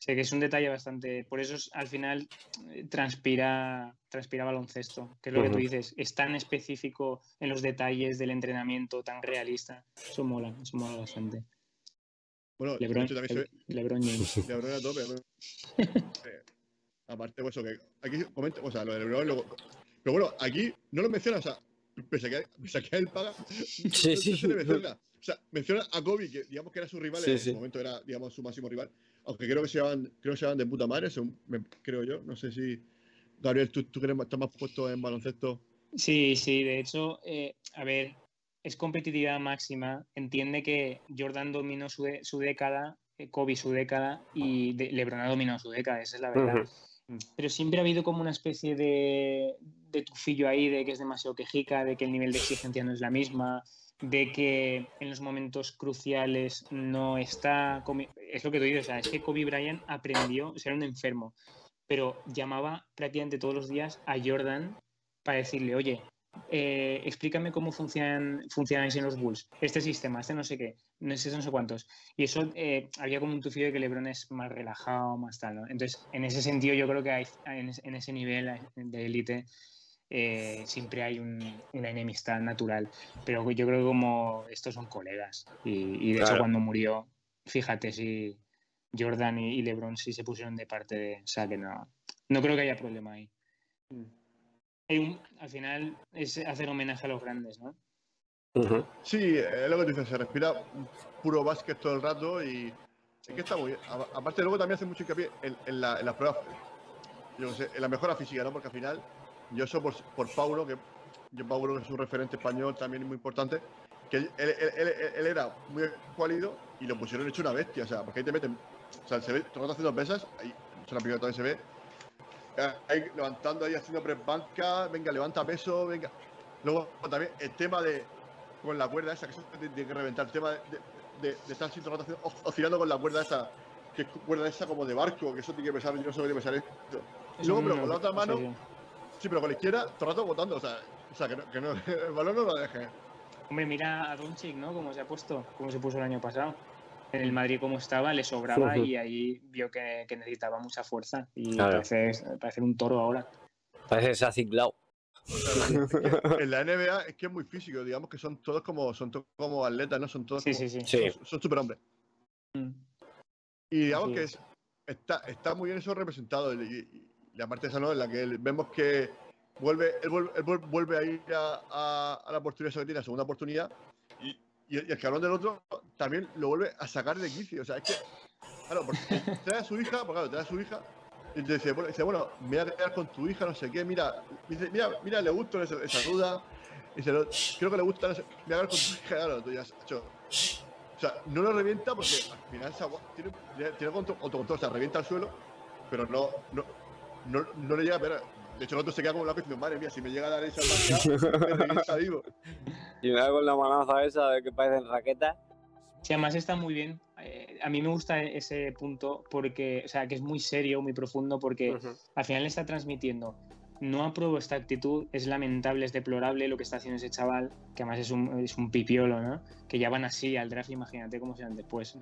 sea que es un detalle bastante. Por eso es- al final eh, transpira, transpira baloncesto. Que es lo que tú dices. Es tan específico en los detalles del entrenamiento, tan realista. Eso mola, eso mola bastante. Bueno, LeBron, también LeBron James. (laughs) LeBron a tope. (laughs) Eh, aparte, pues eso, que aquí comenta, o sea, lo de LeBron, luego- pero bueno, aquí no lo menciona, o sea, pese a que, pese a que él paga, (laughs) Sí, no sí. se le menciona. O sea, menciona a Kobe, que digamos que era su rival, Sí, en sí. su momento era, digamos, su máximo rival. Aunque creo que se llevan, creo que se llevan de puta madre, según me- creo yo. No sé si. Gabriel, tú, tú que eres- estás más puesto en baloncesto. Sí, sí, de hecho, eh, a ver, es competitividad máxima. Entiende que Jordan dominó su, de- su década, eh, Kobe su década y de- LeBron ha dominado su década, esa es la verdad. Pero siempre ha habido como una especie de, de tufillo ahí, de que es demasiado quejica, de que el nivel de exigencia no es la misma, de que en los momentos cruciales no está... Es lo que te digo, o sea, es que Kobe Bryant aprendió, o sea, era un enfermo, pero llamaba prácticamente todos los días a Jordan para decirle, oye, eh, explícame cómo funcionan, funcionáis en los Bulls, este sistema, este no sé qué, no sé, no sé cuántos. Y eso eh, había como un tufillo de que LeBron es más relajado, más tal, ¿no? Entonces, en ese sentido, yo creo que hay, en, en ese nivel de élite eh, siempre hay un- una enemistad natural. Pero yo creo que como estos son colegas. Y, y de hecho, cuando murió, fíjate si Jordan y, y LeBron sí se pusieron de parte de. O sea, que no. No creo que haya problema ahí. Hay un- al final es hacer homenaje a los grandes, ¿no? Sí, es lo que tú dices, se respira puro básquet todo el rato y es que está muy bien. A- Aparte, luego también hace mucho hincapié en, en, la- en las pruebas, yo qué sé, en la mejora física, ¿no? Porque al final, yo eso por, por Paulo, que yo Paulo que es un referente español también muy importante, que él, él- él- era muy cuálido y lo pusieron hecho una bestia, o sea, porque ahí te meten, o sea, se ve, rato haciendo pesas, ahí, una película que también se ve, eh, ahí levantando ahí, haciendo press banca, venga, levanta peso, venga. Luego también el tema de con la cuerda esa, que eso tiene que reventar, el tema de, de- de estar sin oscilando con la cuerda esa, que es cuerda esa como de barco, que eso tiene que pesar, yo no sé qué pesar esto. Y luego, pero con la otra mano, sí, pero con la izquierda, todo el rato botando, o sea, o sea que, no, que no, (laughs) el balón no lo deje. Hombre, mira a Doncic, ¿no? Cómo se ha puesto, cómo se puso el año pasado. En el Madrid como estaba, le sobraba y ahí vio que, que necesitaba mucha fuerza. Y Claro. parece, parece un toro ahora. Parece que se ha ciclado. (laughs) En la NBA es que es muy físico, digamos que son todos como, son todos como atletas, ¿no? Son todos Sí, como- sí, sí. Son, son superhombres. Mm. Y digamos que es. es- está, está muy bien eso representado. Y, y- y aparte de esa, ¿no? En la que vemos que vuelve, él vuelve, vuelve a ir a, a- la oportunidad que tiene, la segunda oportunidad. Y, y, y el cabrón del otro también lo vuelve a sacar de quicio. O sea, es que, claro, porque (laughs) trae a su hija, porque claro, trae a su hija. Y dice, bueno, dice, bueno, me voy con tu hija, no sé qué, mira, dice, mira, mira, le gusta, esa, esa duda. Dice, "Lo- creo que le gusta, no sé, me voy a quedar con tu hija, claro, tú ya has hecho. O sea, no lo revienta porque al final tiene, tiene, tiene auto- autocontrol, o sea, revienta al suelo, pero no, no, no le llega a pegar. De hecho, el otro se queda como y dice, madre mía, si me llega a dar esa marca, vivo. Y me da con la manaza esa de que parecen raquetas. Sí, además está muy bien. Eh, a mí me gusta ese punto porque, o sea, que es muy serio, muy profundo, porque al final le está transmitiendo. No apruebo esta actitud, es lamentable, es deplorable lo que está haciendo ese chaval, que además es un, es un pipiolo, ¿no? Que ya van así al draft, imagínate cómo serán después.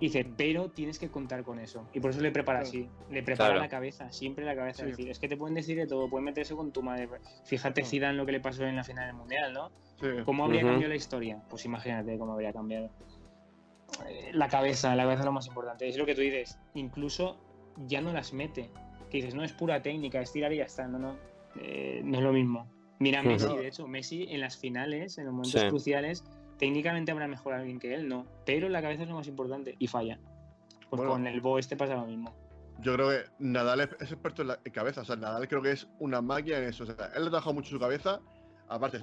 Y dice, pero tienes que contar con eso. Y por eso le prepara Claro. así. Le prepara Claro. la cabeza, siempre la cabeza. Sí. Es decir, es que te pueden decir de todo, pueden meterse con tu madre. Fíjate. Zidane, lo que le pasó en la final del Mundial, ¿no? Sí. ¿Cómo habría cambiado la historia? Pues imagínate cómo habría cambiado. Eh, La cabeza, la cabeza es lo más importante. Es lo que tú dices. Incluso ya no las mete. Que dices, no, es pura técnica, es tirar y ya está. No, no. Eh, no es lo mismo. Mira a. Messi, de hecho, Messi en las finales, en los momentos Sí. cruciales, técnicamente habrá mejor alguien que él, no. Pero la cabeza es lo más importante y falla. Pues Bueno. con el Bo este pasa lo mismo. Yo creo que Nadal es, es experto en la en cabeza. O sea, Nadal creo que es una máquina en eso. O sea, él le ha trabajado mucho su cabeza. Aparte,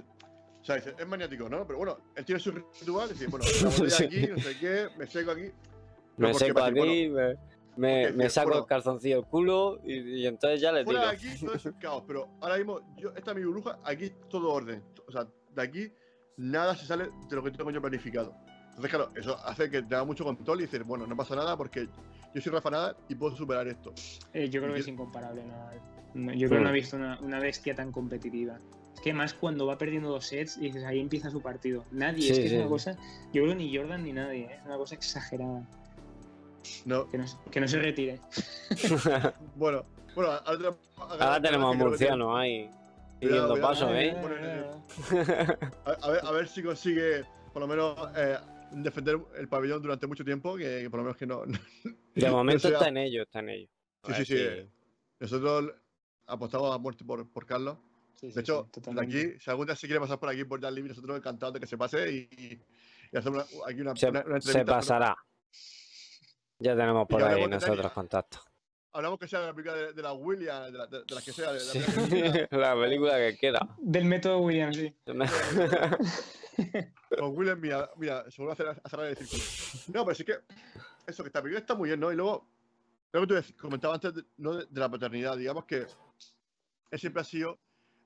o sea, dice, es maniático, ¿no? Pero bueno, él tiene su ritual. Dice, bueno, botella (laughs) Sí. aquí, no sé qué, me seco aquí. Me seco aquí, me, me, saco bueno, el calzoncillo del culo y, y entonces ya le tiro. Fuera de aquí todo es un caos, pero ahora mismo, yo, esta es mi burbuja, aquí todo orden. O sea, de aquí nada se sale de lo que tengo yo planificado. Entonces, claro, eso hace que tenga mucho control y decir, bueno, no pasa nada porque yo soy Rafa Nadal y puedo superar esto. Eh, yo creo que Yo- es incomparable. Nadal. No, yo creo que no he Mm. visto una, una bestia tan competitiva. Es que más cuando va perdiendo dos sets, dices, ahí empieza su partido. Nadie, es Sí, que es sí. una cosa. Yo creo que ni Jordan ni nadie, ¿eh? es una cosa exagerada. No, Que no, se- que no se retire. (laughs) bueno, bueno, ahora tenemos, Ahora tenemos a Murciano ahí pidiendo paso, ¿eh? (laughs) A, ver, a ver si consigue, por lo menos, eh, defender el pabellón durante mucho tiempo, que, que por lo menos que no. (laughs) De momento sea- está en ello, está en ello. A Sí, sí, sí. si- Nosotros apostamos a muerte por, por Carlos. Sí, sí, De hecho, sí, de aquí, si algún día se quiere pasar por aquí por Jan Libby, nosotros encantados de que se pase y, una, aquí una, Se, una- una se entrevista, ¿no? pasará. Ya tenemos por ahí nosotros Dani. contactos. Hablamos que sea de la película de, de la Williams, de, la, de, de las que sea, de la Sí, película que sea, (laughs) la película que quiera. Del método Williams, sí. (laughs) con Williams, mira, mira, se vuelve a hacer a cerrar el círculo. No, pero sí que eso, que esta película está muy bien, ¿no? Y luego, lo que tú comentabas antes, de, ¿no? de, de la paternidad, digamos que él siempre ha sido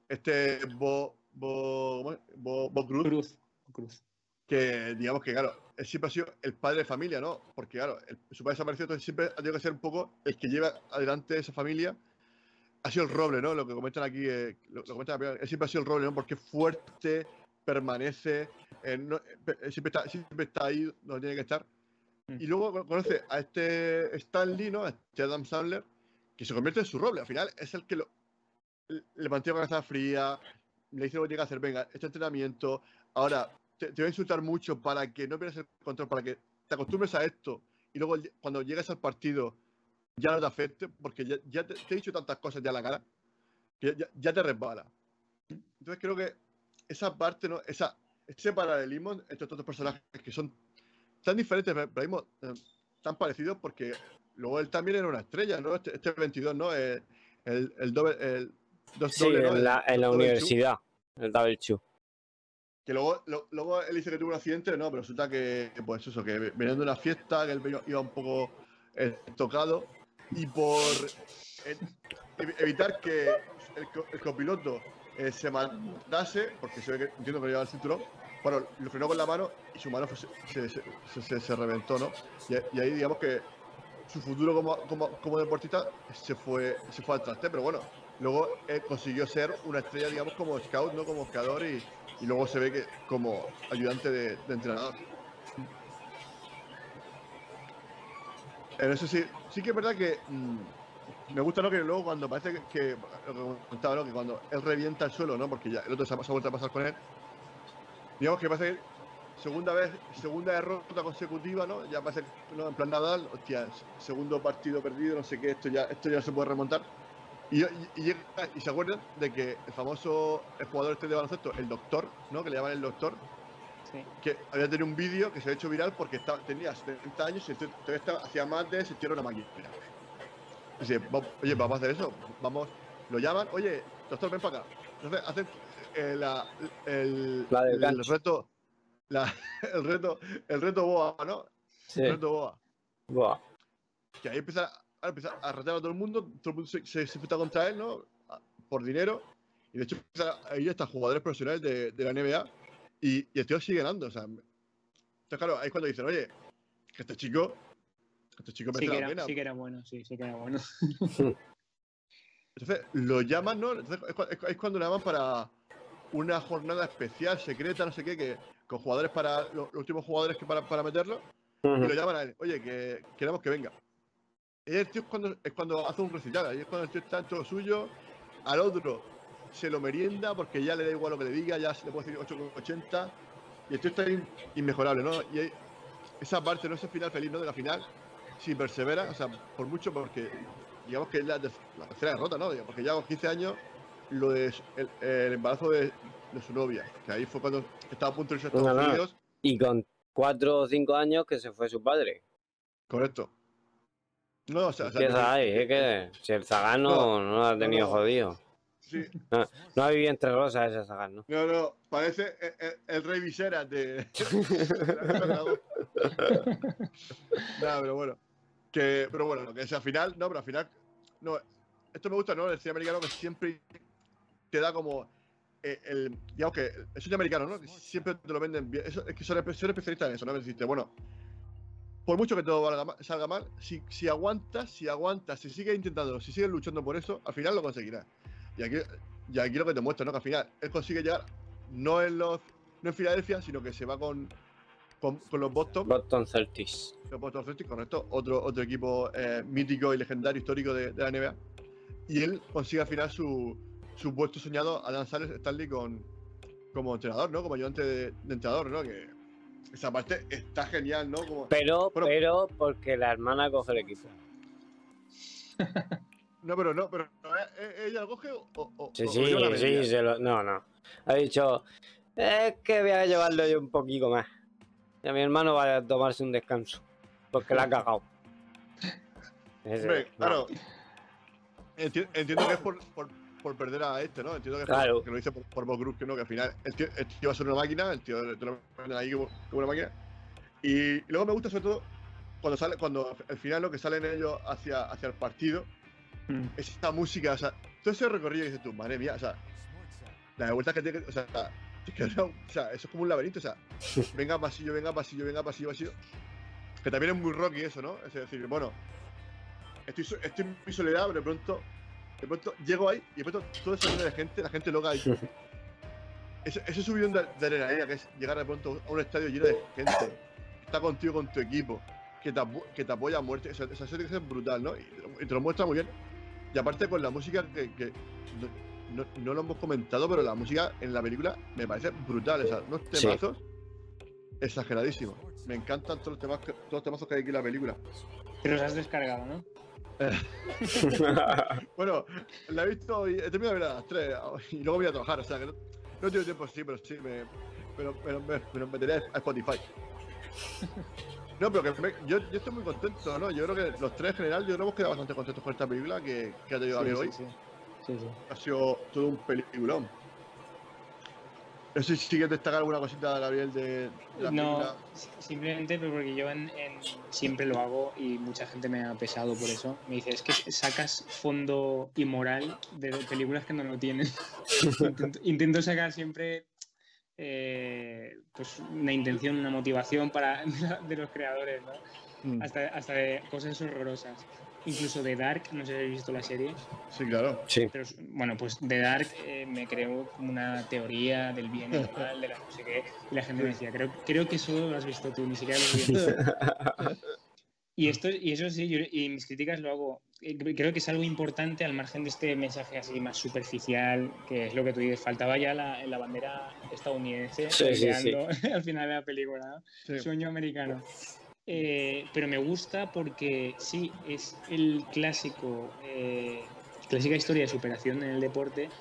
este Bo, Bo. Bo, Bo Cruz, Cruz. Cruz. que digamos que, claro, él siempre ha sido el padre de familia, ¿no? Porque, claro, el- su padre desaparecido, entonces siempre ha tenido que ser un poco el que lleva adelante esa familia. Ha sido el roble, ¿no? Lo que comentan aquí, eh, lo, lo comentan él siempre ha sido el roble, ¿no? Porque es fuerte, permanece, eh, no- eh, siempre, está, siempre está ahí donde tiene que estar. Mm. Y luego co- conoce a este Stan Lee, ¿no? A este Adam Sandler, que se convierte en su roble. Al final es el que lo, le mantiene la cabeza fría, le dice lo que tiene que hacer, venga, este entrenamiento, ahora te, te voy a insultar mucho para que no pierdas el control, para que te acostumbres a esto y luego cuando llegues al partido ya no te afecte, porque ya, ya te, te he dicho tantas cosas ya en la cara que ya, ya te resbala. Entonces creo que esa parte, ¿no? Esa, ese paralelismo entre estos dos personajes que son tan diferentes, pero mismo eh, tan parecidos, porque luego él también era una estrella, ¿no? Este, este 22, ¿no? Eh, el, el doble, el dos Sí, doble, ¿no? en El- la, en el universidad, el Double Chu. Que luego, él dice que tuvo un accidente, no, pero resulta que, que, pues eso, que de una fiesta, que él iba un poco eh, tocado, y por eh, ev- evitar que el, co- el copiloto eh, se mandase, porque se ve que entiendo que llevaba el cinturón, bueno, lo frenó con la mano y su mano se, se, reventó, ¿no? Y, y ahí digamos que su futuro como, como, como deportista se fue, se fue al traste, pero bueno, luego eh, consiguió ser una estrella, digamos, como scout, ¿no? Como buscador y, y luego se ve que como ayudante de, entrenador. En eso sí, sí que es verdad que mm, me gusta ¿no? que luego cuando parece que, que- ¿no? que cuando él revienta el suelo, ¿no? porque ya el otro se ha, se ha vuelto a pasar con él, digamos que parece que segunda vez, segunda derrota consecutiva, ¿no? Ya parece ¿no? en plan Nadal, hostia, segundo partido perdido, no sé qué, esto ya, esto ya se puede remontar. Y, y, y llega- y se acuerdan de que el famoso el jugador este de baloncesto, el doctor, ¿no? Que le llaman el doctor, Sí. que había tenido un vídeo que se ha hecho viral porque estaba, tenía 70 años y entonces todavía estaba- hacía más de sentir una máquina. Dice, "Va- oye, vamos a hacer eso, vamos, lo llaman, oye, doctor, ven para acá. Entonces hacen eh, la, el, La del el reto, la- (laughs) el reto, el reto boa, ¿no? Sí. El reto boa. Buah. Que ahí empieza, a- empieza a a todo el mundo, todo el mundo se, se, se enfrenta contra él, ¿no? Por dinero. Y de hecho empieza a ir hasta jugadores profesionales de, de la NBA y, y el tío sigue ganando. O sea, entonces, claro, ahí es cuando dicen, oye, que este chico, este chico Sí merece que, la era, pena. sí que era bueno, sí, sí que era bueno. (laughs) Entonces lo llaman, ¿no? Entonces, es, cua- es cu- es cuando le llaman para una jornada especial, secreta, no sé qué, que con jugadores para los, los últimos jugadores que para, para meterlo. y lo llaman a él, oye, que queremos que venga. Y el tío es cuando, es cuando hace un recital, ahí es cuando el tío está en todo suyo, al otro se lo merienda porque ya le da igual lo que le diga, ya se le puede decir 8,80 y el tío está in- inmejorable, ¿no? Y hay esa parte, ¿no? Ese final feliz, ¿no? De la final, si persevera, o sea, por mucho porque digamos que es la, ter- la tercera derrota, ¿no? Porque ya con 15 años lo de el, el embarazo de, de su novia, que ahí fue cuando estaba a punto de irse a Estados No, no. Unidos, Y con cuatro o cinco años que se fue su padre. correcto. No, o sea, Empieza que- ahí, es que si el Zagán no, no lo ha no, tenido no. jodido. sí, No ha vivido entre rosas ese Zagán, ¿no? No, no, parece el, el- el rey Viserys de. (laughs) Nada, pero bueno. Que, pero bueno, que es al final, no, pero al final. No, esto me gusta, ¿no? El cine americano que siempre te da como. eh, el, digamos que el cine americano, ¿no? Que siempre te lo venden bien. Eso, es que son, son especialistas en eso, ¿no? Me deciste, bueno, por mucho que todo valga salga mal, si, si aguantas, si aguantas, si sigues intentando, si sigues luchando por eso, al final lo conseguirás. Y aquí, y aquí lo que te muestra, ¿no? Que al final él consigue llegar no en los no en Filadelfia, sino que se va con, con, con los Boston, Boston Celtics. los Boston Celtics, correcto, otro, otro equipo eh, mítico y legendario histórico de, de la NBA. Y él consigue al final su, su puesto soñado a Dan Sales Stanley con, como entrenador, ¿no? Como ayudante de, de entrenador, ¿no? Que esa parte está genial, ¿no? Como, Pero, pero porque la hermana coge el equipo. (laughs) no, pero no, pero ¿eh, eh, ella lo coge o, o, Sí, o sí, sí, se lo- no, no. Ha dicho, es que voy a llevarlo yo un poquito más. Y a mi hermano va a tomarse un descanso. Porque la ha cagado. Ese- Hombre, no. claro. Enti- entiendo que es por, por, por perder a este, ¿no? Entiendo que, Claro. que lo dice por, por Bob Cruz, que no, que al final el tío, el tío va a ser una máquina, el tío te lo ponen ahí como, como una máquina. Y, y luego me gusta sobre todo cuando sale, cuando al final lo que salen ellos hacia, hacia el partido, Mm. es esta música, o sea, todo ese recorrido que dices tú, madre mía, o sea, la vuelta que tiene, o sea, es que no, (laughs) o sea, eso es como un laberinto, o sea, venga pasillo, venga pasillo, venga pasillo, pasillo. Que también es muy rocky eso, ¿no? Es decir, bueno, estoy, estoy en mi soledad, pero de pronto, de pronto llego ahí y de pronto todo ese lleno de gente, la gente loca ahí. (laughs) Ese, ese subidón de, de adrenalina que es llegar de pronto a un estadio lleno de gente, que está contigo con tu equipo, que te, que te apoya a muerte, esa, esa serie que es brutal, ¿no? Y, y te lo muestra muy bien. Y aparte con la música que, que no, no- no lo hemos comentado, pero la música en la película me parece brutal, o sea, unos Sí. temazos exageradísimos. Me encantan todos los, temas todos los temazos que hay aquí en la película. Te los has descargado, ¿no? (laughs) Bueno, la he visto y he terminado de ver a las 3 y luego voy a trabajar, o sea que no, no tengo tiempo, sí, pero sí, me, pero, pero me, me lo meteré a Spotify. No, pero que me- yo, yo estoy muy contento, ¿no? Yo creo que los tres en general, yo creo que hemos quedado bastante contentos con esta película que, que ha tenido Gabriel hoy. sí, sí, sí. Ha sido todo un peliculón. No sé si quieres destacar alguna cosita, Gabriel, de, la No, película. simplemente pero porque yo en, en- siempre lo hago y mucha gente me ha pesado por eso. Me dice, es que sacas fondo y moral de películas que no lo tienen. (laughs) intento, intento sacar siempre eh, pues una intención, una motivación para (laughs) de los creadores, ¿no? Mm, Hasta, hasta de cosas horrorosas. Incluso de Dark, no sé si habéis visto la serie, Sí, claro. Sí. pero bueno, pues de Dark eh, me creó como una teoría del bien y del mal, de la no sé qué, y la gente me decía, creo, creo que solo lo has visto tú, ni siquiera lo has (laughs) visto. Y, esto, y eso sí, yo, y mis críticas lo hago. eh, Creo que es algo importante al margen de este mensaje así más superficial, que es lo que tú dices. Faltaba ya la, la bandera estadounidense Sí, sí, sí. peleando (laughs) al final de la película, ¿no? Sí. Sueño americano. Eh, pero me gusta porque sí, es el clásico, eh, clásica historia de superación en el deporte,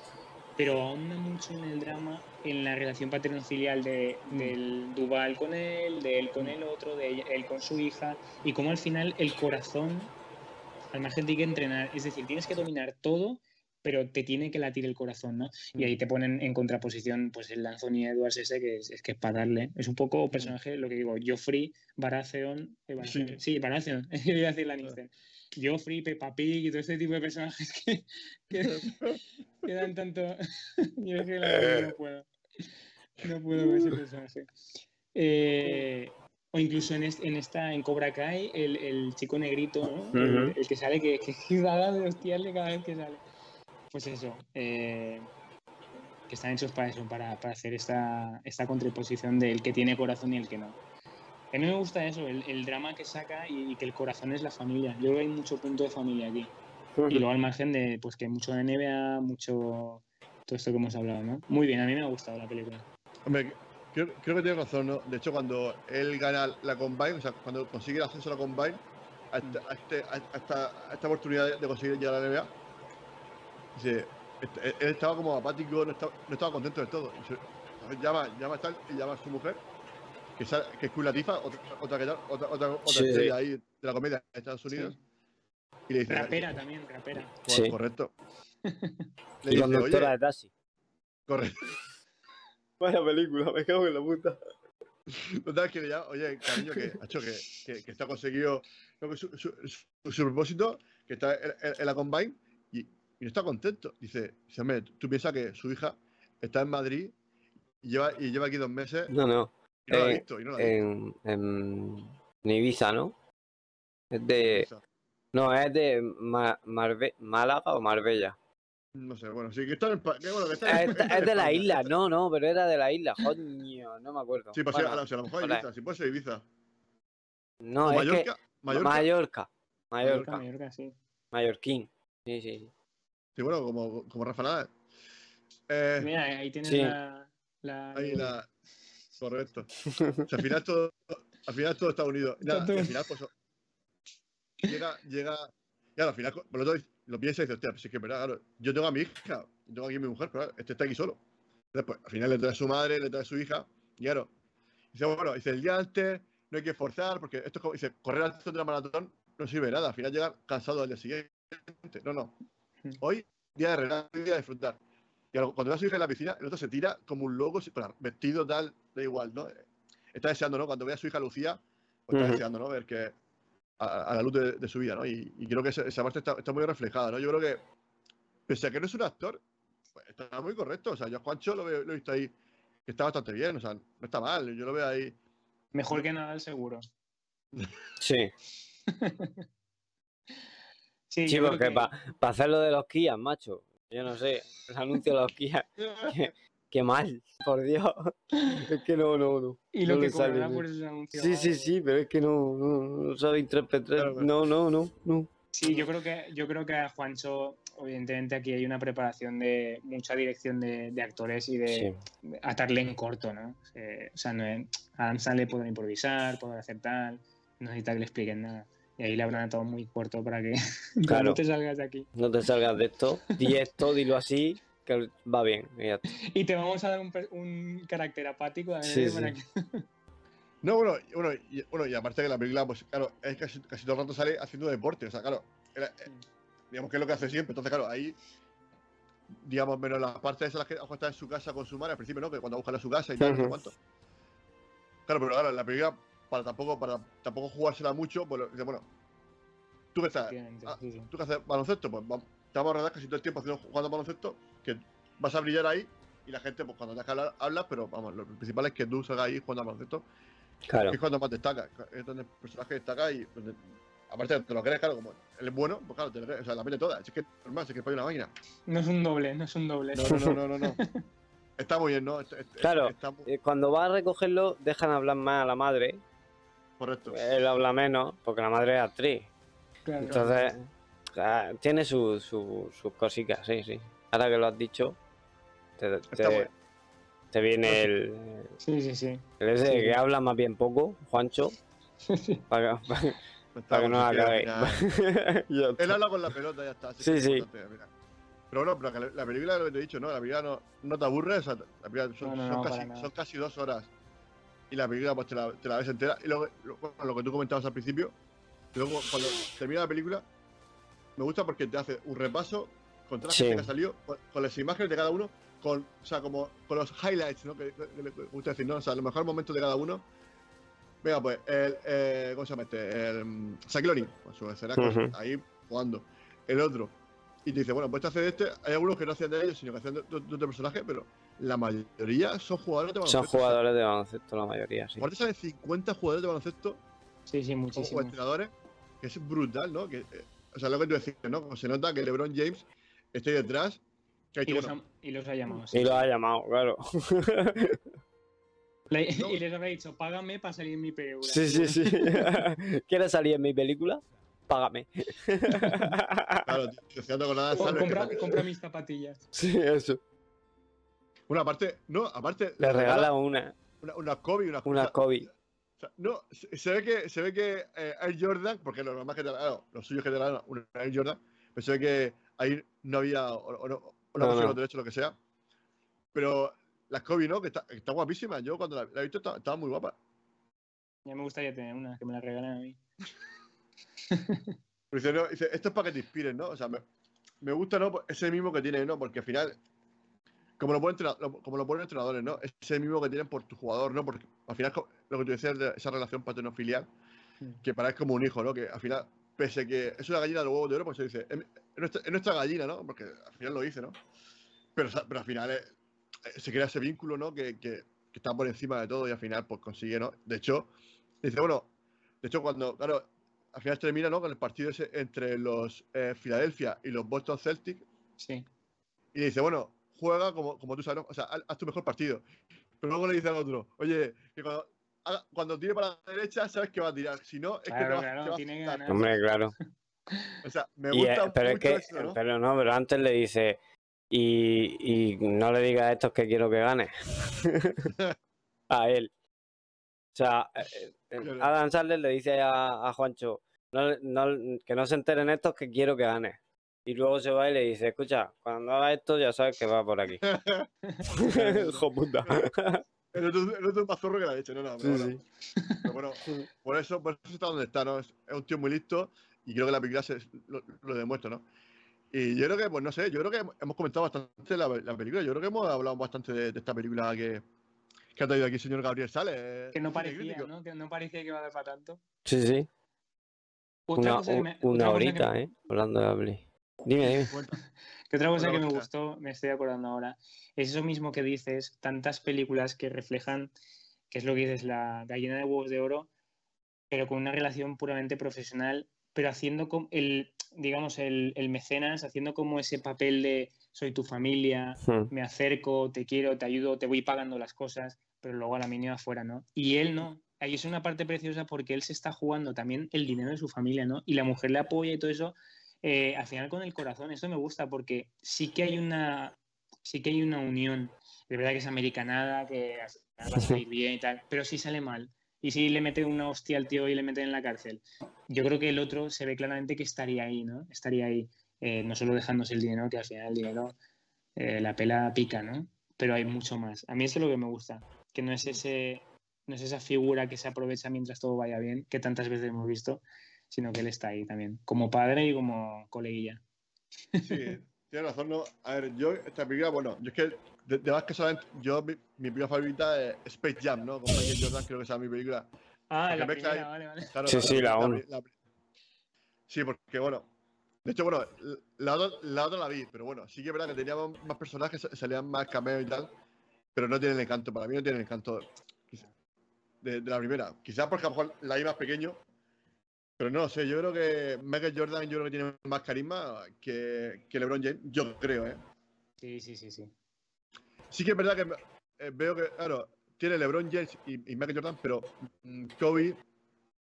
pero ahonda mucho en el drama, en la relación paterno-filial de, del Duval con él, de él con el otro, de él con su hija, y cómo al final el corazón, al margen tiene que entrenar, es decir, tienes que dominar todo, pero te tiene que latir el corazón, ¿no? Y ahí te ponen en contraposición pues el Anthony Edwards ese que es, es que es para darle. Es un poco personaje, lo que digo, Joffrey, Baratheon, eh, Baratheon, sí, Baratheon, (laughs) iba a decir Lannister. Joffrey, Peppa Pig y todo este tipo de personajes que, que, (laughs) que dan tanto... (laughs) Yo es que la no puedo. No puedo con ese personaje. Eh, o incluso en, en esta, en Cobra Kai, el, el chico negrito, ¿no? el que sale, que, que da de hostiarle cada vez que sale. Pues eso, eh, que están hechos para eso, para, para hacer esta, esta contraposición del que tiene corazón y el que no. A mí me gusta eso, el, el drama que saca y, y que el corazón es la familia. Yo creo que hay mucho punto de familia aquí. Y luego al margen de pues que mucho de NBA, mucho todo esto que hemos hablado, ¿no? Muy bien, a mí me ha gustado la película. Hombre, creo, creo que tiene razón, ¿no? De hecho, cuando él gana la Combine, o sea, cuando consigue el ascenso a la Combine, a, este- a este- esta, oportunidad de, de conseguir llegar a la NBA, dice, este- él- estaba como apático, no estaba, no estaba contento del todo. Y se- llama, llama a tal y llama a su mujer, que, sale- que es Queen Latifah, otra, otra, otra, otra, otra Sí. estrella ahí de la comedia de Estados Unidos. Y le dice, Rapera también, rapera. "Cor- Sí. correcto. (laughs) Le Y dice, conductora oye, de taxi. correcto. (laughs) Vaya película, me cago en la puta. Total, que le llama, oye, cariño, que, (laughs) macho, que, que, que está conseguido su, su, su- su propósito, que está en, en- en la Combine y, no está contento. Dice, dice, hombre, tú piensas que su hija está en Madrid y lleva, y lleva aquí dos meses No, no. y no la ha eh, visto. Y no la ha visto. En, Ibiza, ¿no? Es de. No, es de Ma- Marbe- Málaga o Marbella. no sé, bueno, sí, que está en que bueno, que está en- Es, está en es de la isla, no, no, pero era de la isla, coño, no me acuerdo. Sí, pues sí, Bueno, a, la- o sea, a lo mejor. Ibiza, si puede ser Ibiza. no, o es Mallorca, que Mallorca. Mallorca, Mallorca, Mallorca, Mallorca, sí. Mallorquín. Sí, sí, sí. Sí, bueno, como, como Rafa Nadal. Eh, Mira, ahí tienes Sí. la, la- ahí la. Correcto. (laughs) O sea, al final todo, al final todo está unido. Y Nada, al final, pues. Llega, llega. Claro, al final, por lo tanto, lo piensa y dice, hostia, pues es que es verdad, claro. Yo tengo a mi hija, yo tengo aquí a mi mujer, pero claro, este está aquí solo. Entonces, pues, al final le trae a su madre, le trae a su hija, y claro. Dice, bueno, dice, el día antes no hay que forzar, porque esto es como, dice, correr antes de la maratón no sirve de nada, al final llegar cansado al día siguiente. No, no. Mm. Hoy, día de relajar, día de disfrutar. Y cuando va a su hija en la piscina, el otro se tira como un loco, vestido tal, da igual, ¿no? Está deseando, ¿no? Cuando ve a su hija Lucía, pues está Ujú. deseando, ¿no? Ver que a, a la luz de, de su vida, ¿no? Y, y creo que esa, esa parte está, está muy reflejada, ¿no? Yo creo que, pese a que no es un actor, pues está muy correcto. O sea, yo a Juancho lo, veo- lo he visto ahí, que está bastante bien, o sea, no está mal. Yo lo veo ahí. Mejor que Nadal, seguro. Sí, (laughs) Sí, porque que- para hacer lo de los Kia, macho. Yo no sé, el anuncio de los Kia, (laughs) qué, qué mal, por Dios. (laughs) Es que no, no, no. Y lo no que cobrará por esos anuncios. Sí, sí, sí, pero es que no, no, no sabe interpretar. Claro, claro. No, no, no, no. Sí, yo creo que yo creo que a Juancho, evidentemente aquí hay una preparación de mucha dirección de, de actores y de, Sí. de atarle en corto, ¿no? Eh, o sea, no es, Adam Sandler puede improvisar, puede hacer tal, no necesita que le expliquen nada. Y ahí le habrán atado muy corto para que (laughs) Claro. no te salgas de aquí. No te salgas de esto. Di esto, dilo así, que va bien. y te vamos a dar un, carácter apático también Sí, para sí. que- (laughs) No, bueno, y- bueno, y, bueno, y aparte que la película, pues claro, es casi, casi todo el rato sale haciendo deporte. O sea, claro, era- eh, digamos que es lo que hace siempre. Entonces, claro, ahí, digamos, menos las partes esas las que a está en su casa con su madre al principio, ¿no? Que cuando buscan a su casa y tal, no sé cuánto. Claro, pero claro, la película, para tampoco, para tampoco jugársela mucho, pues dice, bueno, tú que estás, ah, sí, sí. tú que haces baloncesto, pues vamos, te vamos a rodar casi todo el tiempo haciendo, jugando baloncesto, que vas a brillar ahí y la gente, pues cuando te que hablar, hablas, pero vamos, lo principal es que tú salgas ahí jugando al baloncesto Claro. que es cuando más destaca, es donde el personaje destaca y donde- aparte te lo crees, claro, como él es bueno, pues claro, te lo crees, o sea, la mete toda, es que es normal, es que es para una máquina. No es un doble, no es un doble. No, no, no, no, no, no. (laughs) Está muy bien, ¿no? Está- está- Claro. Está muy- Eh, Cuando va a recogerlo, dejan hablar más a la madre. Correcto. Él habla menos, porque la madre es actriz. Claro. Entonces, ah, tiene su- su- sus cositas, sí, sí. Ahora que lo has dicho, te, Está te- bueno. te viene el, Sí, sí, sí. el ese Sí. que habla más bien poco, Juancho, (laughs) para, que- para- Está para que no (laughs) Ya Él habla con la pelota, ya está. Sí, sí. Pero bueno, pero que la, la película, lo que te he dicho, ¿no? La película no, no te aburre, o sea, la película son, No, no, son no, casi, para nada. son casi dos horas. Y la película, pues te la, te la ves entera. Y luego, lo, bueno, lo que tú comentabas al principio, luego cuando termina la película, me gusta porque te hace un repaso con toda la Sí. gente que ha salido, con, con las imágenes de cada uno, con, o sea, como con los highlights, ¿no? Que, que- le gusta decir, ¿no? O sea, los mejores momentos de cada uno. Venga, pues, el, eh, ¿cómo se llama este? El O'Neal, con su ahí jugando. El otro. Y te dice, bueno, pues este hace de este. Hay algunos que no hacían de ellos, sino que hacían de, de- de otro personaje, pero la mayoría son jugadores de Son baloncesto. jugadores de baloncesto la mayoría, sí. Aparte salen 50 jugadores de baloncesto Sí, sí, o, o muchísimo. entrenadores, que es brutal, ¿no? Que, eh, o sea, lo que tú decías, ¿no? Como se nota que LeBron James está detrás. Que Y los, bueno, ha, y los ha llamado. sí. Y lo ha llamado, claro. (laughs) Le- No. Y les habrá dicho, págame para salir en mi película. Sí, sí, sí. (laughs) ¿Quieres salir en mi película? Págame. claro, tío, deseando con nada, Que- compra mis zapatillas. Sí, eso. Bueno, aparte, no, aparte. Le regala una, una, una Kobe, una, una Kobe. o sea, no, se, se ve que, se ve que eh, Air Jordan, porque lo normal que te claro, lo suyo es que te regalan una Air Jordan, pero se ve que ahí no había, o, o no, o no, No, derechos, lo que sea. Pero la Kobe, ¿no? Que está, que está guapísima. Yo cuando la, la he visto estaba, estaba muy guapa. Ya me gustaría tener una, que me la regalen a mí. Pero dice, no, dice, esto es para que te inspires, ¿no? O sea, me, me gusta, ¿no? Ese mismo que tiene, ¿no? Porque al final, como lo, ponen, como lo ponen entrenadores, ¿no? Ese mismo que tienen por tu jugador, ¿no? Porque al final, lo que tú decías de esa relación paterno-filial, que para es como un hijo, ¿no? Que al final, pese que es una gallina de huevos de oro, pues se dice, es, es nuestra, es nuestra gallina, ¿no? Porque al final lo dice, ¿no? Pero, pero al final eh, eh, se crea ese vínculo, ¿no? Que, que, que está por encima de todo y al final, pues consigue, ¿no? De hecho, dice, bueno, de hecho, cuando, claro, al final termina, ¿no? Con el partido ese entre los eh, Philadelphia y los Boston Celtics. Sí. Y dice, bueno, juega como, como tú sabes, ¿no? o sea, haz, tu mejor partido. Pero luego le dice al otro, oye, que cuando, haga- cuando tire para la derecha, sabes que va a tirar. Si no, es que te Claro, va, claro, te a ganar. Hombre, claro. (laughs) O sea, me Y, gusta eh, pero es que, eso, ¿no? pero no, pero antes le dice, y, y no le digas a estos que quiero que gane. (laughs) a él. O sea, eh, eh, Claro. Adam Sandler le dice a, a Juancho, no, no- que no se enteren estos que quiero que gane. Y luego se va y le dice, escucha, cuando haga esto ya sabes que va por aquí. (laughs) (laughs) Hijo puta. El otro, el otro es más zorro que la leche, no, no. Pero, Sí, bueno, pero bueno, por eso, por eso está donde está, ¿no? Es, es un tío muy listo y creo que la película se, lo, lo demuestra, ¿no? Y yo creo que, pues no sé, yo creo que hemos comentado bastante la, la película. Yo creo que hemos hablado bastante de, de esta película que, que ha traído aquí el señor Gabriel Sales. Que no parecía. ¿no? Que no parecía que iba a dar para tanto. Sí, sí. Otra Una, cosa que me- un- otra una cosa que horita, me- ¿eh? Hablando de la. Dime, dime. (laughs) Que otra cosa que me gustó, me estoy acordando ahora, es eso mismo que dices, tantas películas que reflejan, que es lo que dices, la gallina de huevos de oro, pero con una relación puramente profesional, pero haciendo como el, digamos, el, el mecenas, haciendo como ese papel de soy tu familia, Hmm. me acerco, te quiero, te ayudo, te voy pagando las cosas, pero luego a la mínima afuera, ¿no? Y él no. Ahí es una parte preciosa porque él se está jugando también el dinero de su familia, ¿no? Y la mujer le apoya y todo eso, eh, al final con el corazón. Esto me gusta porque sí que hay una, sí que hay una unión. De verdad que es americanada, que va a salir bien y tal, pero sí sale mal. Y si le mete una hostia al tío y le meten en la cárcel. Yo creo que el otro se ve claramente que estaría ahí, ¿no? Estaría ahí, eh, no solo dejándose el dinero, que al final el dinero, eh, la pela pica, ¿no? Pero hay mucho más. A mí eso es lo que me gusta, que no es ese, no es esa figura que se aprovecha mientras todo vaya bien, que tantas veces hemos visto, sino que él está ahí también, como padre y como coleguilla. Sí, tienes razón, ¿no? A ver, yo, esta película, bueno, yo es que, de, de más que solamente, yo, mi, mi película favorita es Space Jam, ¿no? Con Michael Jordan, creo que esa es mi película. Ah, Porque la primera, vale, vale. Claro, Sí, sí, la uno. Sí, porque, bueno, de hecho, bueno, la otra, la otra la vi, pero bueno, sí que es verdad que teníamos más personajes, salían más cameos y tal, pero no tienen encanto, para mí no tienen encanto de, de la primera. Quizás porque a lo mejor la vi más pequeño, pero no sé, yo creo que Michael Jordan yo creo que tiene más carisma que, que LeBron James, yo creo, ¿eh? Sí, sí, sí, sí. Sí que es verdad que eh, veo que, claro, tiene LeBron James y, y Michael Jordan, pero mm, Kobe,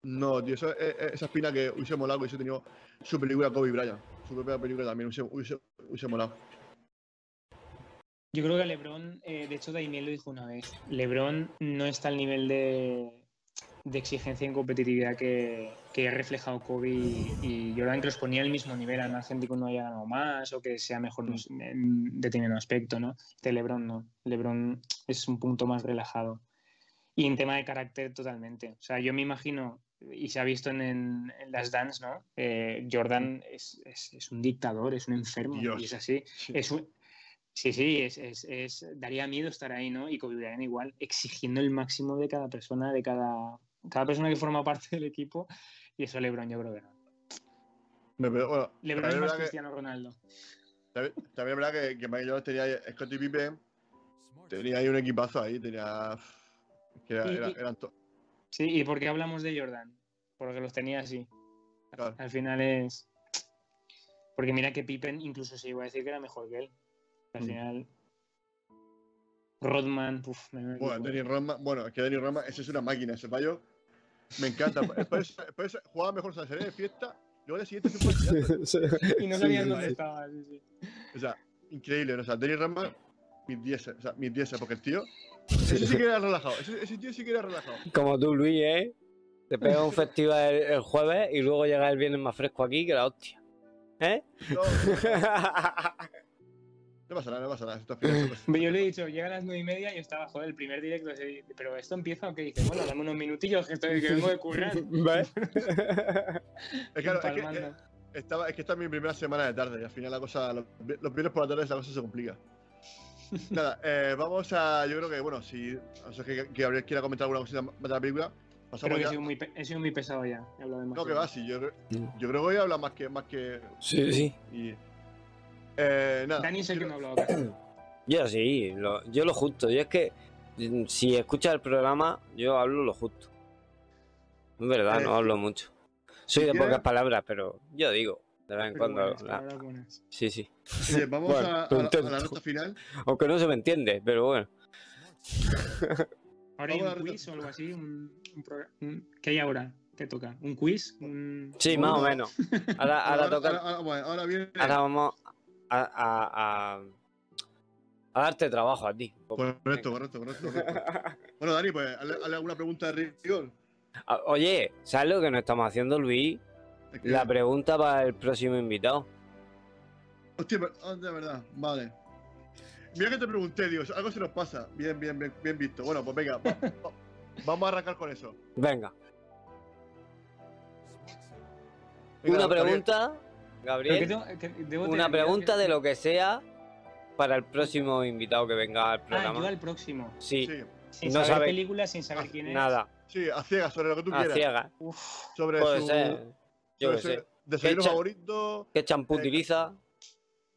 no, tío, eso, es- es- esa espina que hubiese molado, hubiese tenido su película Kobe Bryant. Su propia película también hubiese, hubiese, hubiese molado. Yo creo que LeBron, eh, de hecho, Daimiel lo dijo una vez. LeBron no está al nivel de, de exigencia y competitividad que, que ha reflejado Kobe y, y Jordan, que los ponía al mismo nivel, al margen de que uno haya ganado más o que sea mejor no sé, en determinado aspecto, ¿no? De LeBron no. LeBron es un punto más relajado. Y en tema de carácter, totalmente. O sea, yo me imagino, y se ha visto en, en- en las dance, ¿no? Eh, Jordan es, es- es un dictador, es un enfermo, Dios. y es así. Es un- Sí, sí, es, es- es- daría miedo estar ahí, ¿no? Y Kobe Bryant igual, exigiendo el máximo de cada persona, de cada, cada persona que forma parte del equipo. Y eso LeBron yo creo que no. Pero, bueno, LeBron es más que- Cristiano Ronaldo. También, también es verdad que, que Michael tenía Scottie Pippen, tenía ahí un equipazo ahí, tenía. Que era, Y- era- y- eran to- Sí, ¿y por qué hablamos de Jordan? Porque los tenía así. Claro. Al final es... Porque mira que Pippen incluso se iba a decir que era mejor que él. Al Mm. final... Rodman, me Bueno, Denny Rodman, bueno, es que Denny Rodman, ese es una máquina, ese payo. Me encanta. Después, después jugaba mejor, se salía de fiesta, luego al siguiente se fue. (laughs) Y no sabían sí, dónde sí. estaba. sí, sí. O sea, increíble. ¿no? O sea, Denny Rodman, mis 10, o sea, mis 10, porque el tío. Ese sí que era relajado, ese, ese tío sí que era relajado. Como tú, Luis, ¿eh? Te pega un festival el, el jueves y luego llega el viernes más fresco aquí que la hostia. ¿Eh? No, no (laughs) pasa nada, no pasa nada. Esto (clears throat) Yo le he dicho, llega a las nueve y media y yo estaba, joder, el primer directo, pero esto empieza o qué dice, bueno, dame unos minutillos que, estoy, que vengo de currar. (laughs) ¿Ves? (laughs) Es, claro, es, que, eh, estaba, es que esta es mi primera semana de tarde y al final la cosa, los, vi- los viernes por la tarde la cosa se complica. (laughs) Nada, eh, vamos a, yo creo que, bueno, si, o sea, que, que Gabriel quiera comentar alguna cosita más de la película, Creo pasamos que he sido, muy, he sido muy pesado ya, he hablado No, demasiado. que va, sí, yo, creo- yo creo que voy a hablar más que, más que, Sí, sí. y, eh, nada. Dani es el que no ha hablado casi. (clears throat) Yo sí, lo- yo lo justo. Yo es que mm, si escuchas el programa, yo hablo lo justo. Es verdad, Eh, no hablo mucho. Soy de pocas palabras, pero yo digo de vez en Pero cuando. buenas, la-. Sí, sí. Oye, vamos Bueno, a, la- a la intento. nota final. Aunque no se me entiende, pero bueno. (laughs) Ahora hay un quiz o algo así, un, un ¿qué hay ahora? ¿Qué toca? ¿Un quiz? Un- Sí, más o menos. Ahora, (laughs) ahora toca. ahora, ahora- bueno, ahora viene. Ahora vamos a, a, a, a darte trabajo a ti. Correcto, correcto, correcto, correcto. Bueno, Dani, pues hazle, alguna pregunta de rigor. Ah, Oye, ¿sabes lo que nos estamos haciendo, Luis? Es que- La pregunta para el próximo invitado. Hostia, ah, de verdad, vale. mira que te pregunté, digo, algo se nos pasa. Bien, bien, bien, bien visto. Bueno, pues venga, va- va- vamos a arrancar con eso. Venga. Venga, una pregunta, Gabriel. tengo- que debo Una tener- pregunta de lo que sea para el próximo invitado que venga al Ah, yo programa. al próximo. Sí, Sí, Sin No saber sabe- películas, sin saber (laughs) quién es. nada. sí, a ciegas, sobre lo que tú A quieras. ciegas. Uf, Sobre Puede su, ser. Yo sobre qué su sé. desayuno Echa- favorito. ¿Qué champú Eh, utiliza?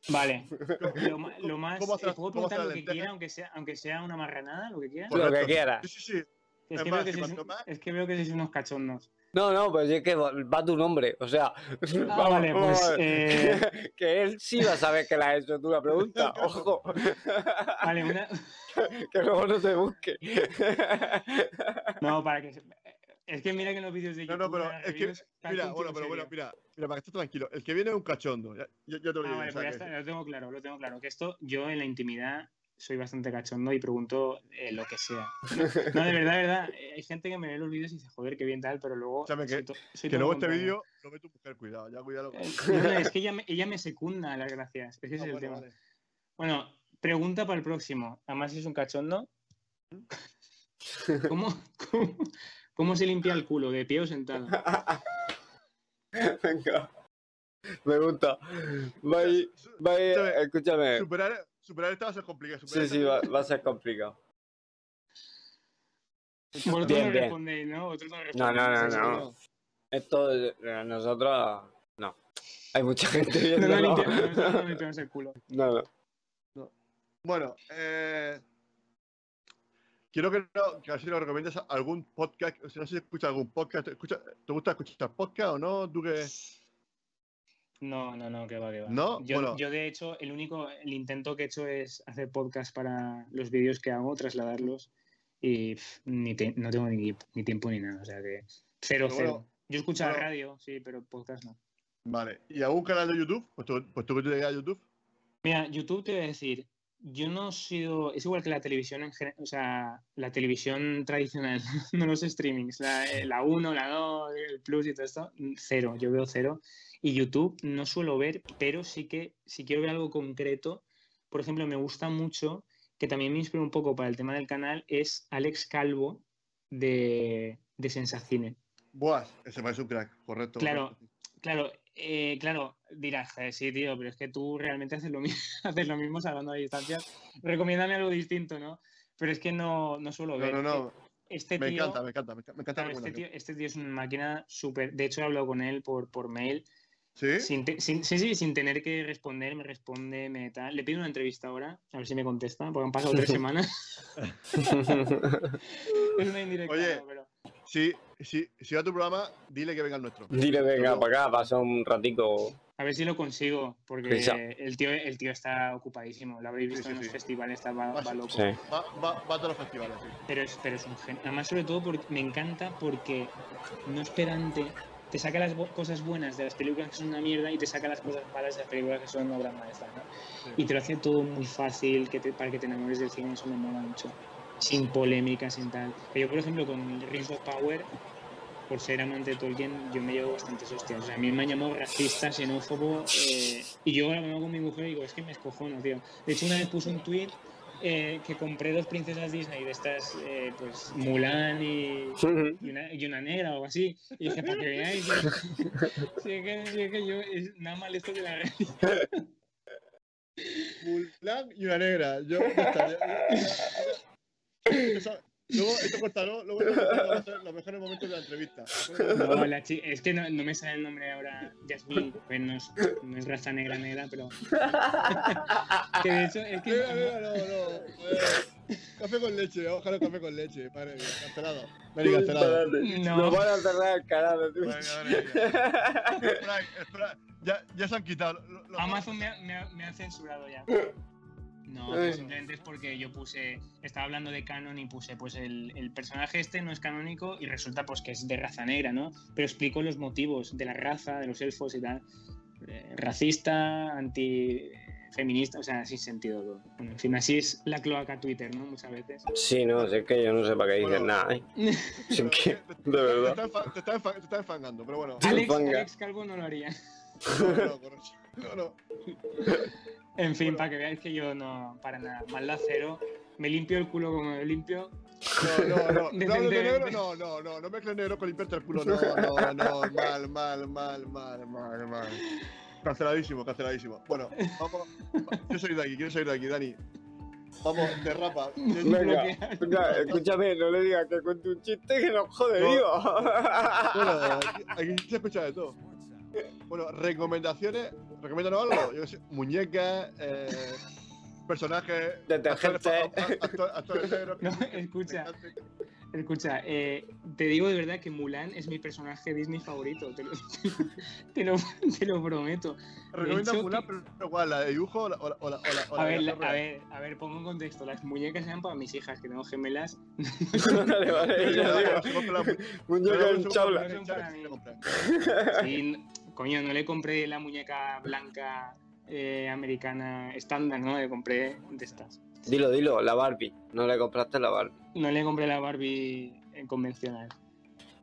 Vale. (laughs) Lo, lo más. cómo hace eh, puedo preguntar lo que quiera, aunque sea, aunque sea una marranada, lo que quiera. Lo que Correcto. quieras. Sí, sí, sí. Es es que, más, veo que si más- es que veo que sois unos cachondos. No, no, pues es que va tu nombre. O sea, Ah, vale, pues. eh, (laughs) que él sí va a saber que le has hecho tú la pregunta. (laughs) Ojo, vale, una. (laughs) que luego no te busque. No, para que. se- Es que mira que en los vídeos de No, YouTube. no, pero las es que, mira, bueno, pero bueno, mira, mira, para que estés tranquilo. El que viene es un cachondo. Ya, ya te lo Ah, digo. vale, o pues ya que- está, lo tengo claro, lo tengo claro. Que esto, yo en la intimidad soy bastante cachondo y pregunto eh, lo que sea. No, de verdad, de verdad. eh, Hay gente que me ve los vídeos y dice, joder, qué bien tal, pero luego. Que- soy to- soy Que todo luego este vídeo lo ve tu mujer, cuidado, ya cuidado. Eh, no, no, es que ella me, ella me secunda las gracias. Es que ese Ah, es el bueno, tema. vale. Bueno, pregunta para el próximo. Además, si es un cachondo. (laughs) ¿Cómo, cómo, cómo se limpia el culo? ¿De pie o sentado? (laughs) Venga. Me gusta. Escúchame, escúchame. Superar, superar esta va a ser complicado. Sí, superar sí, va, va a ser complicado. Vosotros Bien, no bien. respondéis, ¿no? Vosotros no No, respondéis. no, no, no. Esto, eh, nosotros, no. Hay mucha gente No, viendo. no, No, no culo. no. Bueno, eh, quiero que, no, que a ver si nos recomiendas algún podcast. o sea, No sé si escuchas algún podcast. Escucha, ¿Te gusta escuchar podcast o no? ¿Tú que No, no, no, que va, que va. ¿No? Yo, Bueno. yo, de hecho, el único, el intento que he hecho es hacer podcast para los vídeos que hago, trasladarlos. Y pff, ni te- no tengo ni, ni tiempo ni nada. O sea que cero, cero. Yo escucho la bueno. radio, sí, pero podcast no. Vale. ¿Y algún canal de YouTube? Pues tú, pues tú que te llegas a YouTube. Mira, YouTube te voy a decir, yo no he sido, es igual que la televisión en general, o sea, la televisión tradicional, (laughs) no los streamings, la, eh, la 1, la 2, el Plus y todo esto, mm, cero, yo veo cero. Y YouTube no suelo ver, pero sí que si quiero ver algo concreto, por ejemplo, me gusta mucho, que también me inspira un poco para el tema del canal, es Alex Calvo de, de Sensacine. Buah, ese parece un crack, correcto. Claro. correcto. Claro, eh, claro, dirás, "Joder, sí, tío, pero es que tú realmente haces lo mismo, (laughs) haces lo mismo salvando a distancia. Recomiéndame algo distinto, ¿no? Pero es que no, no suelo No, ver. no, no. Este Me tío, encanta, me encanta. Me encanta, me encanta claro, este, tío, este tío es una máquina súper. De hecho, he hablado con él por, por mail. ¿Sí? Sin, te- sin- sí, sí, sin tener que responder, me responde, me tal. Le pido una entrevista ahora, a ver si me contesta, porque han pasado tres (laughs) semanas. (laughs) es una indirecta, Oye. ¿no? pero. Si, si, si va a tu programa, dile que venga el nuestro. Dile, venga, Luego- para acá, pasa un ratico. A ver si lo consigo, porque el tío, el tío está ocupadísimo. Lo habréis visto Sí, sí, en los sí. festivales, está, va, Vas- va loco. Sí. Va, va, va a todos los festivales, sí. Pero es, pero es un genio. Además, sobre todo, porque me encanta porque no es pedante. Te saca las cosas buenas de las películas que son una mierda y te saca las cosas malas de las películas que son obras maestras. ¿no? Sí. Y te lo hace todo muy fácil que te- para que te enamores del cine. Eso me mola mucho. Sin polémicas, sin tal. Yo, por ejemplo, con Rings of Power, por ser amante de Tolkien, yo me llevo bastantes hostias. O sea, a mí me han llamado racista, xenófobo. eh, y yo ahora con mi mujer y digo, es que me escojono, tío. De hecho, una vez puse un tweet eh, que compré dos princesas Disney de estas, eh, pues Mulan y, una, negra o algo así. Y dije, para que veáis. yo- sí, es que, es que yo nada más esto que la. Mulan y una negra. Yo, ya está, Luego, esto cortalo, luego esto cortalo, va a ser los mejores momentos de la entrevista. No, la chi- es que no, no me sale el nombre ahora, Jasmine, pues no es, no es raza negra negra, pero... (laughs) que de hecho es que... Negra, negra, no, no. eh, café con leche, ojalá café con leche. Madre mía, cancelado. Cancelado. No. Nos van a cerrar el. Venga, venga. Espera, espera. Ya, ya se han quitado. Amazon me ha, me ha- me ha censurado ya. No, pues simplemente es porque yo puse, estaba hablando de canon y puse, pues el, el personaje este no es canónico y resulta pues que es de raza negra, ¿no? Pero explico los motivos de la raza, de los elfos y tal. Eh, racista, antifeminista, o sea, sin sentido todo. Bueno, en fin, así es la cloaca Twitter, ¿no? Muchas veces. Sí, no, si es que yo no sé para qué dicen Bueno. nada. ¿eh? (laughs) Es que, de verdad. Te está, enfa- te está enfa- te está enfangando, pero bueno. Alex. Alex Calvo no lo haría. No, no. No, no. En fin, para que veáis que yo no, para nada, maldad cero. Me limpio el culo como me limpio. No, no, no. No, (laughs) de negro, Decentemente. no, no, no. No mezcles negro con limpiarte el culo. No, no, no. Mal, mal, mal, mal, mal, mal. Canceladísimo, canceladísimo. Bueno, vamos. Quiero salir de aquí, quiero salir de aquí, Dani. Vamos, derrapa. Venga, venga, escúchame, no le digas que cuente un chiste que nos jode No. vivo. Bueno, (laughs) aquí, aquí se escucha de todo. Bueno, recomendaciones. Recomiéndanos algo. Yo qué sé, muñecas, eh, personajes. Detergente. Actores, actores, actores (laughs) escucha. Escucha, eh, te digo de verdad que Mulan es mi personaje Disney favorito, te lo, (laughs) te lo, te lo prometo. Recomienda hecho, Mulan, que- pero ¿cuál? ¿La de dibujo o la, o la, o la, o la- o la A ver, la- a ver, a ver, pongo en contexto. Las muñecas eran para mis hijas, que tengo gemelas. (laughs) vale, vale, (laughs) Ya, yo digo. Muñeca en chaula. Sí, coño, no le compré la muñeca blanca eh, americana estándar, ¿no? Le compré de estas. Dilo, dilo, la Barbie. No le compraste la Barbie. No le compré la Barbie convencional.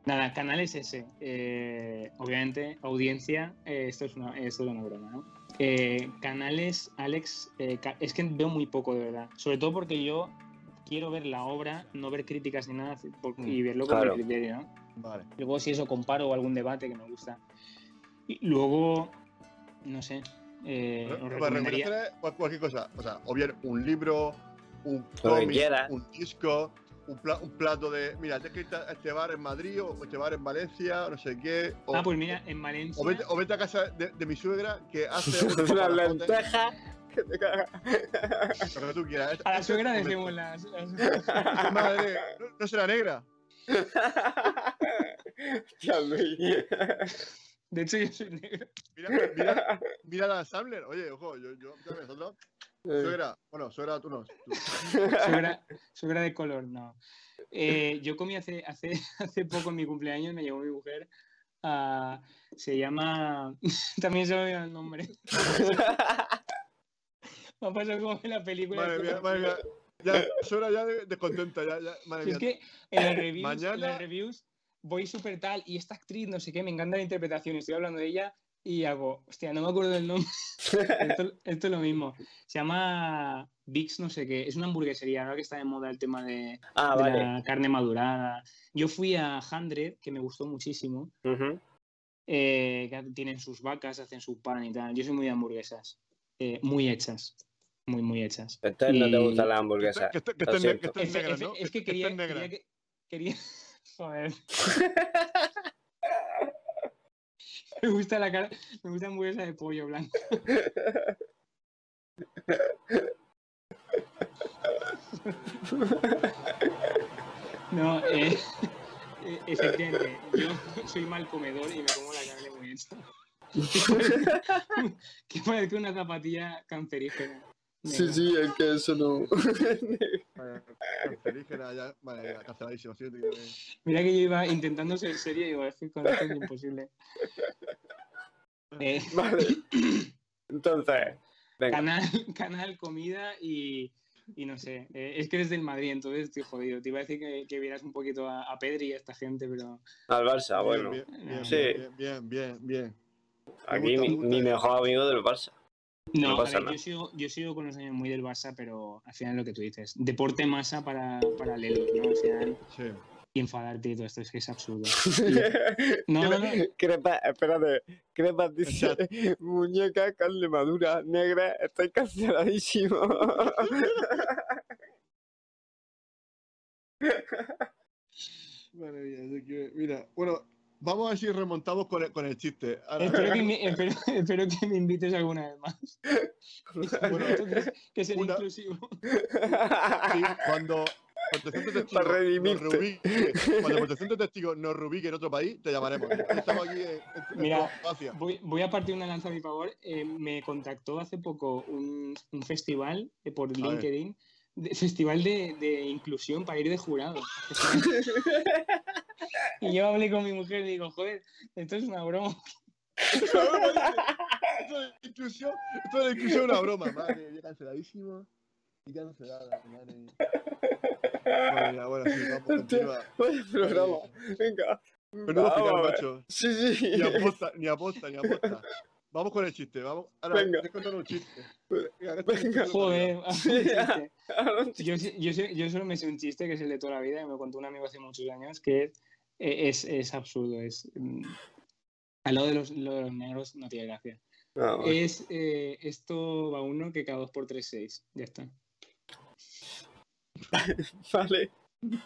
Nada, canal es ese. Eh, obviamente, audiencia, eh, esto, es una, esto es una broma, ¿no? Eh, canales, Alex, eh, es que veo muy poco, de verdad. Sobre todo porque yo quiero ver la obra, no ver críticas ni nada, por- y verlo con Claro. mi criterio, ¿no? Vale. Luego, si eso comparo algún debate que me gusta. Y luego, no sé. Eh, Pues recomendaciones, cual- cualquier cosa. O sea, o bien un libro, un cómic, un disco, un, pla- un plato de. Mira, te que ir a este bar en Madrid o este bar en Valencia, o no sé qué. O, Ah, pues mira, en Valencia. o, vete, o vete a casa de, de mi suegra que hace. (laughs) un Unas paparajote, lentejas. que te cagas. Lo que tú quieras. A la Este- suegra este- dejemos las. las- (laughs) madre, ¿no, no será negra? (laughs) Tía Luis. De hecho, yo soy negro. Mira, mira, (laughs) mira a Dan Sandler. Oye, ojo, yo, yo, nosotros. Suegra, bueno, suegra tú no. tú. (laughs) Suegra, suegra de color, no. Eh, yo comí hace, hace, (laughs) hace poco en mi cumpleaños, me llevó mi mujer. a- se llama. También se me olvidó el nombre. Me ha pasado como en la película. Madre mía, madre mía. Ya, suegra ya de- descontenta, ya, ya. Madre Si es mía. que en las reviews, en Mañana- las reviews voy súper tal y esta actriz, no sé qué, me encanta la interpretación, estoy hablando de ella y hago, hostia, no me acuerdo del nombre. (laughs) esto, esto es lo mismo. Se llama Vix, no sé qué, es una hamburguesería, ahora que está de moda el tema de, Ah, de vale. la carne madurada. Yo fui a Hundred, que me gustó muchísimo, eh, que tienen sus vacas, hacen su pan y tal. Yo soy muy de hamburguesas, eh, muy hechas, muy, muy hechas. Entonces no te Y- gusta la hamburguesa. Es que Que quería, negras. quería quería- Joder. (laughs) me gusta la cara. Me gusta hamburguesa de pollo blanco. No, eh, eh, efectivamente, yo soy mal comedor y me como la carne muy hecha. (laughs) que parece una zapatilla cancerígena. Sí, sí, es que eso no. (laughs) Vale, Cancerígena, ya. Vale, ya, canceladísimo. sí, tío. Mira que yo iba intentando ser serio y digo, es que con esto es imposible. Eh, (laughs) Vale. (coughs) Entonces, venga. canal, canal, comida y, y no sé. eh, es que eres del Madrid, entonces estoy jodido. Te iba a decir que, que vieras un poquito a, a Pedri y a esta gente, pero Al Barça, bueno. Bien, bien, Sí. bien, bien, bien, bien. Aquí gusta, mi, mi mejor amigo del Barça. No, No a pasa ver, nada. yo, sigo, yo sigo con los años muy del Barça, pero al final lo que tú dices. Deporte masa para paralelos, ¿no? Al final, Sí. y enfadarte y todo esto es que es absurdo. (laughs) No, no, no. Crepa, espérate. Crepa dice: Muñeca, carne madura, negra, estoy canceladísimo. (laughs) Madre mía, es que- mira, bueno, vamos a ver si remontamos con el, con el chiste. Ahora- Espero que, (laughs) me, espero, (laughs) espero que me invites alguna vez más. (laughs) Bueno, Entonces, que sea una- inclusivo. sí, cuando Protección de testigos nos reubique- cuando Protección de testigos nos reubique en otro país, te llamaremos. Estamos aquí en, en- Mira, Croacia. Voy, voy a partir una lanza a mi favor. Eh, me contactó hace poco un, un festival eh, por ver. LinkedIn, de- festival de, de inclusión para ir de jurado. (laughs) y yo hablé con mi mujer y digo, joder, esto es una broma. (laughs) Esto esto de inclusión es una broma, madre mía, canceladísimo. Y cancelada, madre mía. Mía, bueno, sí, vamos, continúa. Vaya programa. Venga. Menudo final, Vamos a ver. macho. Sí, sí. Ni aposta, ni aposta, ni aposta. vamos con el chiste. Vamos. Ahora, Venga. a contar un chiste. Venga, Venga. Joder, Sí, Yo, yo, yo solo me sé un chiste que es el de toda la vida, que me contó un amigo hace muchos años, que es, eh, es, es absurdo. Es, mm, al lado de los, lo de los negros no tiene gracia. Ah, vale. Es eh, esto va uno que cada dos por tres, seis. Ya está. (laughs) Vale,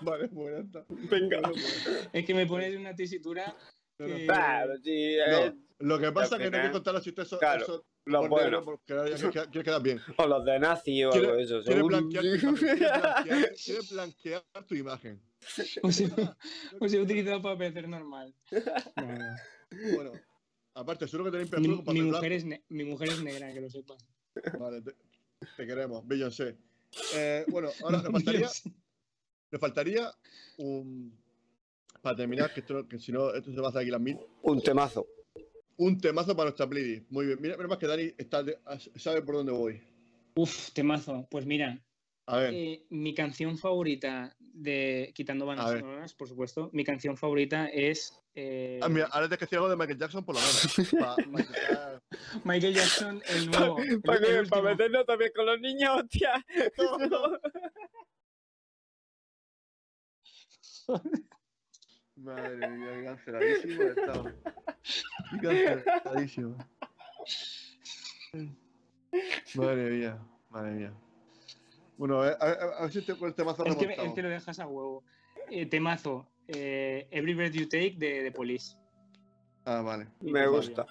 Vale, bueno, está. venga. Bueno, bueno. Es que me pones una tesitura No, no. que- Claro, sí, No, eh, lo que pasa es que no hay que contar los chistes esos, Claro, esos lo por bueno. negro, porque quedar bien. (laughs) O los de nazi o algo de eso. Quiere blanquear, (laughs) quiere blanquear- quiere blanquear tu imagen. O sea, (laughs) o utilizado para parecer normal. No, no. Bueno, aparte, seguro que tenéis Mi, perfil con mi papel mujer es mi mujer es negra, que lo sepas. Vale, te, te queremos, Beyoncé. Eh, bueno, (laughs) ahora nos faltaría, nos faltaría un. Para terminar, que, esto, que si no, esto se va a hacer aquí las mil. Un temazo. Un temazo para nuestra playlist. Muy bien. Mira, menos más que Dani está de- sabe por dónde voy. Uf, temazo. Pues mira, A ver, eh, mi canción favorita de quitando bandas sonoras, por supuesto, mi canción favorita es eh, ah, mira, ahora tienes que decir algo de Michael Jackson, por lo menos. (laughs) Pa- pa Michael Jackson, el (laughs) nuevo. Para, para meternos también con los niños, hostia. (laughs) Madre mía, canceladísimo estado. Canceladísimo. Madre mía, madre mía. Bueno, a ver, a ver, a ver si te, el temazo Es que, remontamos. es que lo dejas a huevo. Eh, temazo. eh, Every Breath You Take de, de Police. Ah, vale. Me gusta.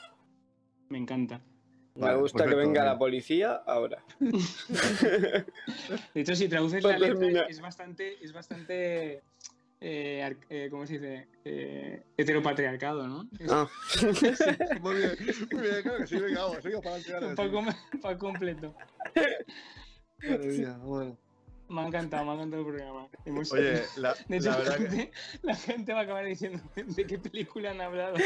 Me encanta. Me Vale, gusta que perfecto, venga venga. la policía ahora. (laughs) De hecho, si traduces Para la letra, terminar. es bastante. Es bastante eh, eh, ¿Cómo se dice? Eh, heteropatriarcado, ¿no? Ah, (laughs) Muy bien, muy bien, claro que sí, venga, vamos, seguimos para adelante. (laughs) un claro que poco, pa' completo. Sí. Bueno. Me ha encantado, me ha encantado el programa. (laughs) Oye, la, de hecho, la la, verdad que. gente, (laughs) la gente va a acabar diciendo (laughs) de qué película han hablado.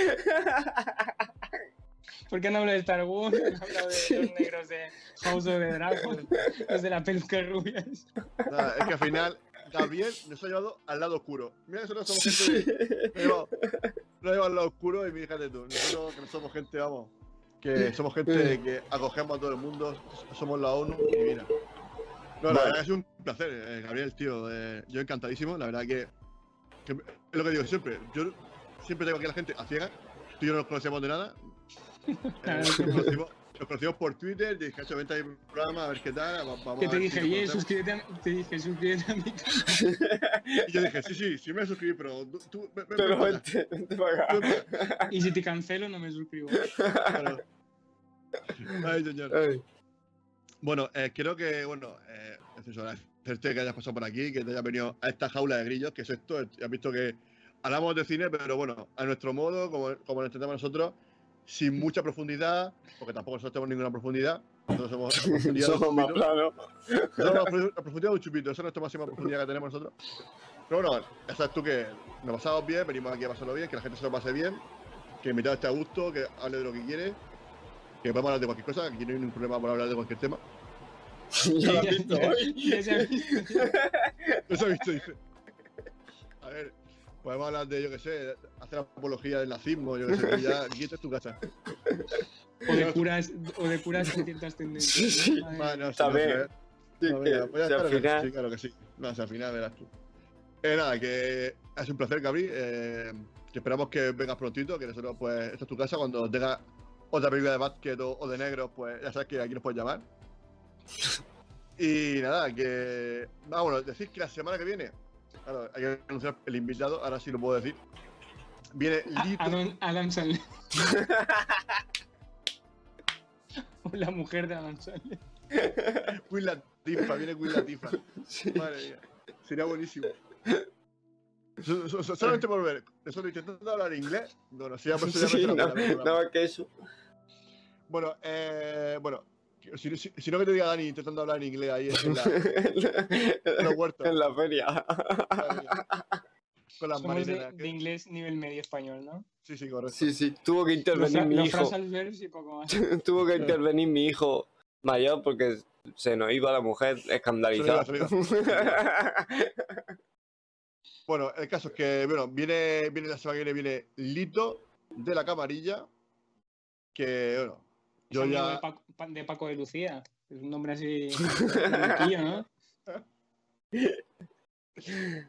Porque han hablado de Star Wars, han hablado de los negros de House of the Dragon, los de la peluca rubias. Nada, es que al final, Gabriel nos ha llevado al lado oscuro. Mira, nosotros somos gente. llevado, nos ha llevado al lado oscuro y fíjate tú. Nosotros que no somos gente, vamos. Que somos gente que acogemos a todo el mundo, somos la ONU y mira. No, la verdad es un placer, eh, Gabriel, tío. eh, yo encantadísimo, la verdad que, que Es lo que digo siempre. Yo siempre tengo aquí a la gente a ciegas. Tú y yo no nos conocemos de nada. (laughs) Eh, nos, conocimos, nos conocimos por Twitter. Dije, "Hacho, vente a mi programa a ver qué tal. va- Vamos Que a te ver dije, si conocemos". suscríbete a, te dije, suscríbete a mi canal. Y yo dije, sí, sí, sí me suscribí, pero tú, ven, ven, Pero vente, vente para acá. ven para acá. Y si te cancelo, no me suscribo. Claro. (laughs) Ay, señor. Ay, Bueno, eh, creo que, bueno, eh, agradecerte que hayas pasado por aquí, que te hayas venido a esta jaula de grillos, que es esto. Has visto que hablamos de cine, pero bueno, a nuestro modo, como, como lo entendemos nosotros, sin (laughs) mucha profundidad, porque tampoco nosotros tenemos ninguna profundidad. Nosotros somos (laughs) Somos más planos. La profundidad de un chupito, esa es nuestra máxima profundidad que tenemos nosotros. Pero bueno, ya sabes tú que nos pasamos bien, venimos aquí a pasarlo bien, que la gente se lo pase bien, que el invitado esté a gusto, que hable de lo que quiere, que podemos hablar de cualquier cosa, que aquí no hay ningún problema por hablar de cualquier tema. (laughs) Ya lo has visto ya- hoy. (laughs) ya se ha visto. Dice. A ver, podemos hablar de, yo qué sé, hacer apología del nazismo, yo qué sé, ya aquí esta es tu casa. O de curas, o de curas con ciertas tendencias. Bueno, sí, También. sé. Sí, pues claro que final- sí, claro que sí. No, si al final verás tú. Eh, nada, que es un placer, Gabri. eh, que esperamos que vengas prontito, que nosotros, pues, esta es tu casa. Cuando tengas otra película de básquet o, o de negros, pues ya sabes que aquí nos puedes llamar. (laughs) Y nada, que. Ah, bueno, decir que la semana que viene, claro, hay que anunciar el invitado, ahora sí lo puedo decir. Viene Lito. Adam, Adam Sandler. (laughs) La mujer de Adam Sandler. (laughs) Queen Latifah, viene Queen Latifah. Madre mía, sería buenísimo. So- so- so- solamente por ver, nosotros intentando hablar inglés, no, no, sí, ya, pues, Sí, no, más que eso. Bueno, eh, bueno, si, si- si no que te diga Dani intentando hablar en inglés ahí en la, (laughs) en los huertos, en la feria. con las Somos de, inglés nivel medio español, ¿no? Sí, sí, correcto. Sí, sí, tuvo que intervenir mi los hijo. Frasals Verbs y poco más. (laughs) Tuvo que intervenir mi hijo mayor porque se nos iba la mujer escandalizada. Se (laughs) Bueno, el caso es que, bueno, viene, viene la semana que viene, viene Lito de la camarilla, que, bueno, Yo ya- de, Paco, Pa- de Paco de Lucía. Es un nombre así. loquillo, ¿no? (laughs)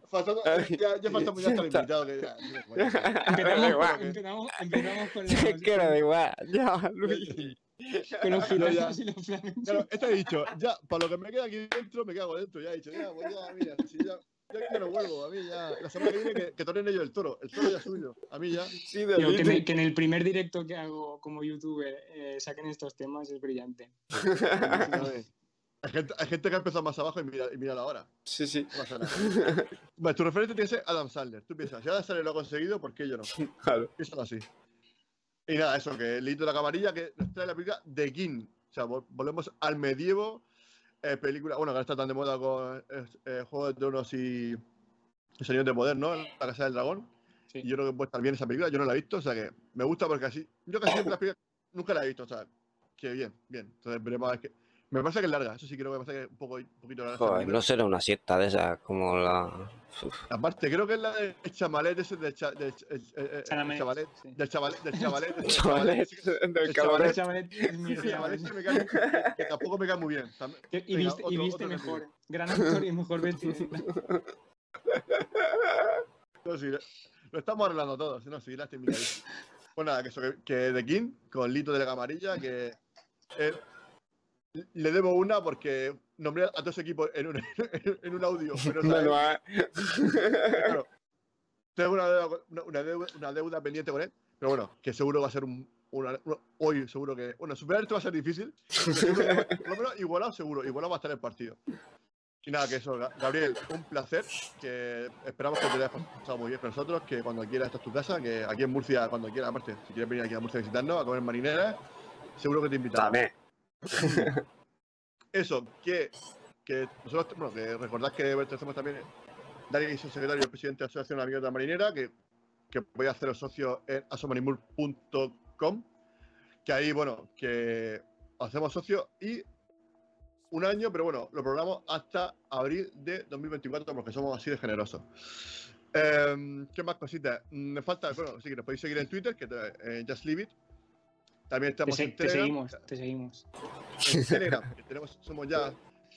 Faltando- ya, ya falta muy hasta el invitado. Que ya, bueno. (laughs) Empezamos, con- empezamos, empezamos con Es los, que no da igual. Ya, Luis. (laughs) con los No, ya. gitanos y los flamencos. Claro, esto he dicho, ya, para lo que me queda aquí dentro, me cago dentro. Ya he dicho, ya, pues ya, mira, si ya, ya que no vuelvo, a mí ya. La semana que viene que, que toren ellos el toro. El toro ya es suyo. A mí ya. Sí, que, David. me- que en el primer directo que hago como youtuber eh, saquen estos temas es brillante. Hay gente, hay gente que ha empezado más abajo y mira, y mira la hora. Sí, sí. No pasa nada. Vale, tu referente tiene que ser Adam Sandler. Tú piensas, si Adam Sandler lo ha conseguido, ¿por qué yo no? Claro. Piénsalo así. Y nada, eso, que el hito de la camarilla que nos trae la película The King. O sea, vol- volvemos al medievo. Eh, película, bueno, que ahora está tan de moda con eh, eh, Juego de Tronos y El Señor de Poder, ¿no? La Casa del Dragón. Sí. Y yo creo que puede estar bien esa película. Yo no la he visto, o sea que me gusta porque así. Yo casi siempre las películas nunca la he visto, o sea, que bien, bien. Entonces veremos a ver qué. Me parece que es larga, eso sí creo que me parece que es un, poco, un poquito larga. Joder, no será una siesta de esas como la. Aparte, creo que es la del chamalet ese del, cha- del, el- el- el chavalet, sí. del chavalet, del chavalet, del (laughs) que- del chavalet, chavalet que, tampoco me cae muy bien. También- Y venga, viste, y otro- viste otro mejor. Gran actor y mejor vestido. (laughs) No, sí, lo- lo estamos arreglando todo, si no, sí, lástima. que- Pues nada, que eso, que, que The King, con Lito de la Camarilla, que eh, le debo una porque nombré a todo ese equipo en un, (laughs) en un audio. Pero no ah, Claro, tengo una deuda, una, deuda, una deuda pendiente con él, pero bueno, que seguro va a ser un. una- una- hoy seguro que. Bueno, superar esto va a ser difícil. va- por lo menos igualado, seguro. Igualado va a estar el partido. Y nada, que eso, Ga- Gabriel, un placer. Que esperamos que te hayas pasado muy bien con nosotros. Que cuando quieras, esta es tu casa. Que aquí en Murcia, cuando quieras, aparte, si quieres venir aquí a Murcia a visitarnos, a comer marineras, seguro que te invitamos. También. (laughs) Eso, que, que nosotros, bueno, que recordad que pertenecemos también, Dani es el secretario y presidente de la Asociación Amigos de Marinera, que, que podéis haceros socio en asomarimur.com, que ahí, bueno, que hacemos socio y un año, pero bueno, lo programamos hasta abril de 2024 porque somos así de generosos. Em, ¿Qué más cositas? Mm, Me falta, bueno, sí que nos podéis seguir en Twitter, que eh, Just Leave It. También Te, estamos se- en te Telegram. seguimos, te seguimos. En Telegram, que tenemos, somos ya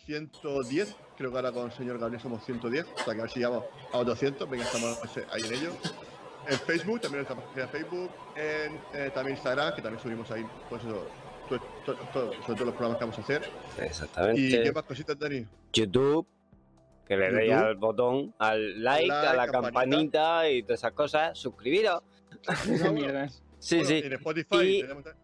110, creo que ahora con el señor Gabriel somos 110, o sea que a ver si llegamos a los 200, venga, estamos ahí en ello. En Facebook, también nuestra página de Facebook, en eh, también Instagram, que también subimos ahí, pues eso, to- to- to- sobre todo los programas que vamos a hacer. ¿Y qué Exactamente. más cositas, Dani? YouTube. Que le deis al botón, al like, Like, a la campanita. campanita y todas esas cosas. Suscribiros. Mierdas. Sí, Bueno, sí. En Spotify Y- tenemos... ta-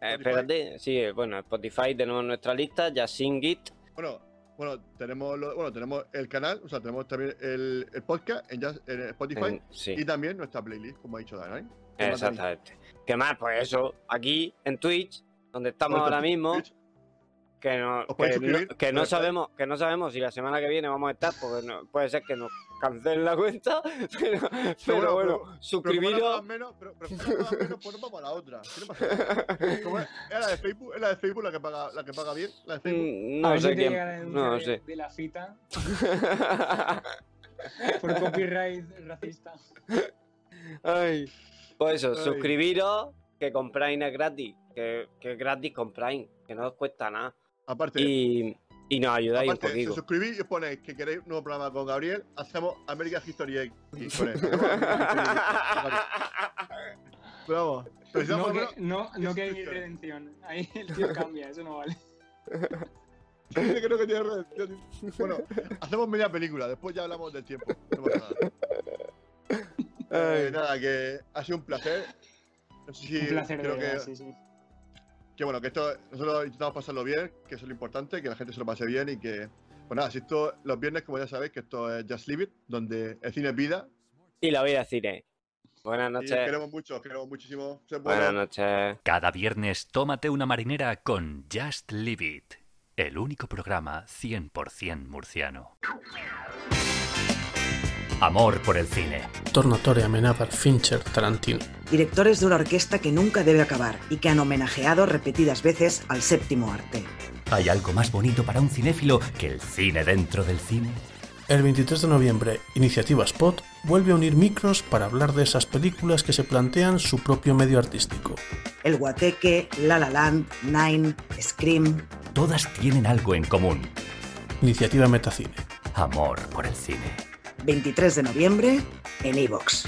Eh, espérate, sí, bueno, Spotify tenemos nuestra lista, ya sin Git. Bueno, bueno, tenemos, lo- bueno, tenemos el canal, o sea, tenemos también el, el podcast en, Just- en Spotify en- sí, y también nuestra playlist, como ha dicho Dani. ¿Qué más, Dani? exactamente. ¿Qué más? Pues eso, aquí en Twitch, donde estamos ahora mismo, Twitch, que no, podéis que no, sabemos, que no sabemos si la semana que viene vamos a estar, porque no- puede ser que nos cancelen la cuenta, (laughs) pero, pero bueno, bueno, pero- suscribiros. menos, pero, menos, pues nos vamos a la otra. ¿Qué le pasa? (laughs) Es, es la de Facebook, es la de Facebook la que paga, la que paga bien, la de Facebook. Mm, a No ver sé quién. No de, sé. de la fita (laughs) por copyright racista. Ay. Pues eso, Ay. suscribiros, que compráis es gratis, que, que es gratis compráis, que no os cuesta nada. Aparte, Y, y nos ayudáis un aparte si os poquito. suscribís y os ponéis que queréis un nuevo programa con Gabriel, hacemos American History X. Con (laughs) él. No que, no, no que hay redención. Ahí el tío cambia, eso no vale. Yo (laughs) creo que tiene redención. Bueno, hacemos media película, después ya hablamos del tiempo. No pasa nada. Eh, nada, que ha sido un placer. No sé si Un placer de verdad, que, sí, sí. Que bueno, que esto nosotros intentamos pasarlo bien, que eso es lo importante, que la gente se lo pase bien y que, pues nada, si esto los viernes, como ya sabéis, que esto es Just Leave It, donde el cine es vida. Y la vida cine. Buenas Y noches. queremos mucho, os queremos muchísimo. Buenas buenos. noches. Cada viernes tómate una marinera con Just Leave It, el único programa 100% murciano. Amor por el cine. Tornatore Amenábar Fincher Tarantino. Directores de una orquesta que nunca debe acabar y que han homenajeado repetidas veces al séptimo arte. ¿Hay algo más bonito para un cinéfilo que el cine dentro del cine? El 23 de noviembre, Iniciativa Spot vuelve a unir micros para hablar de esas películas que se plantean su propio medio artístico. El Guateque, La La Land, Nine, Scream. Todas tienen algo en común. Iniciativa Metacine. Amor por el cine. 23 de noviembre en iVox.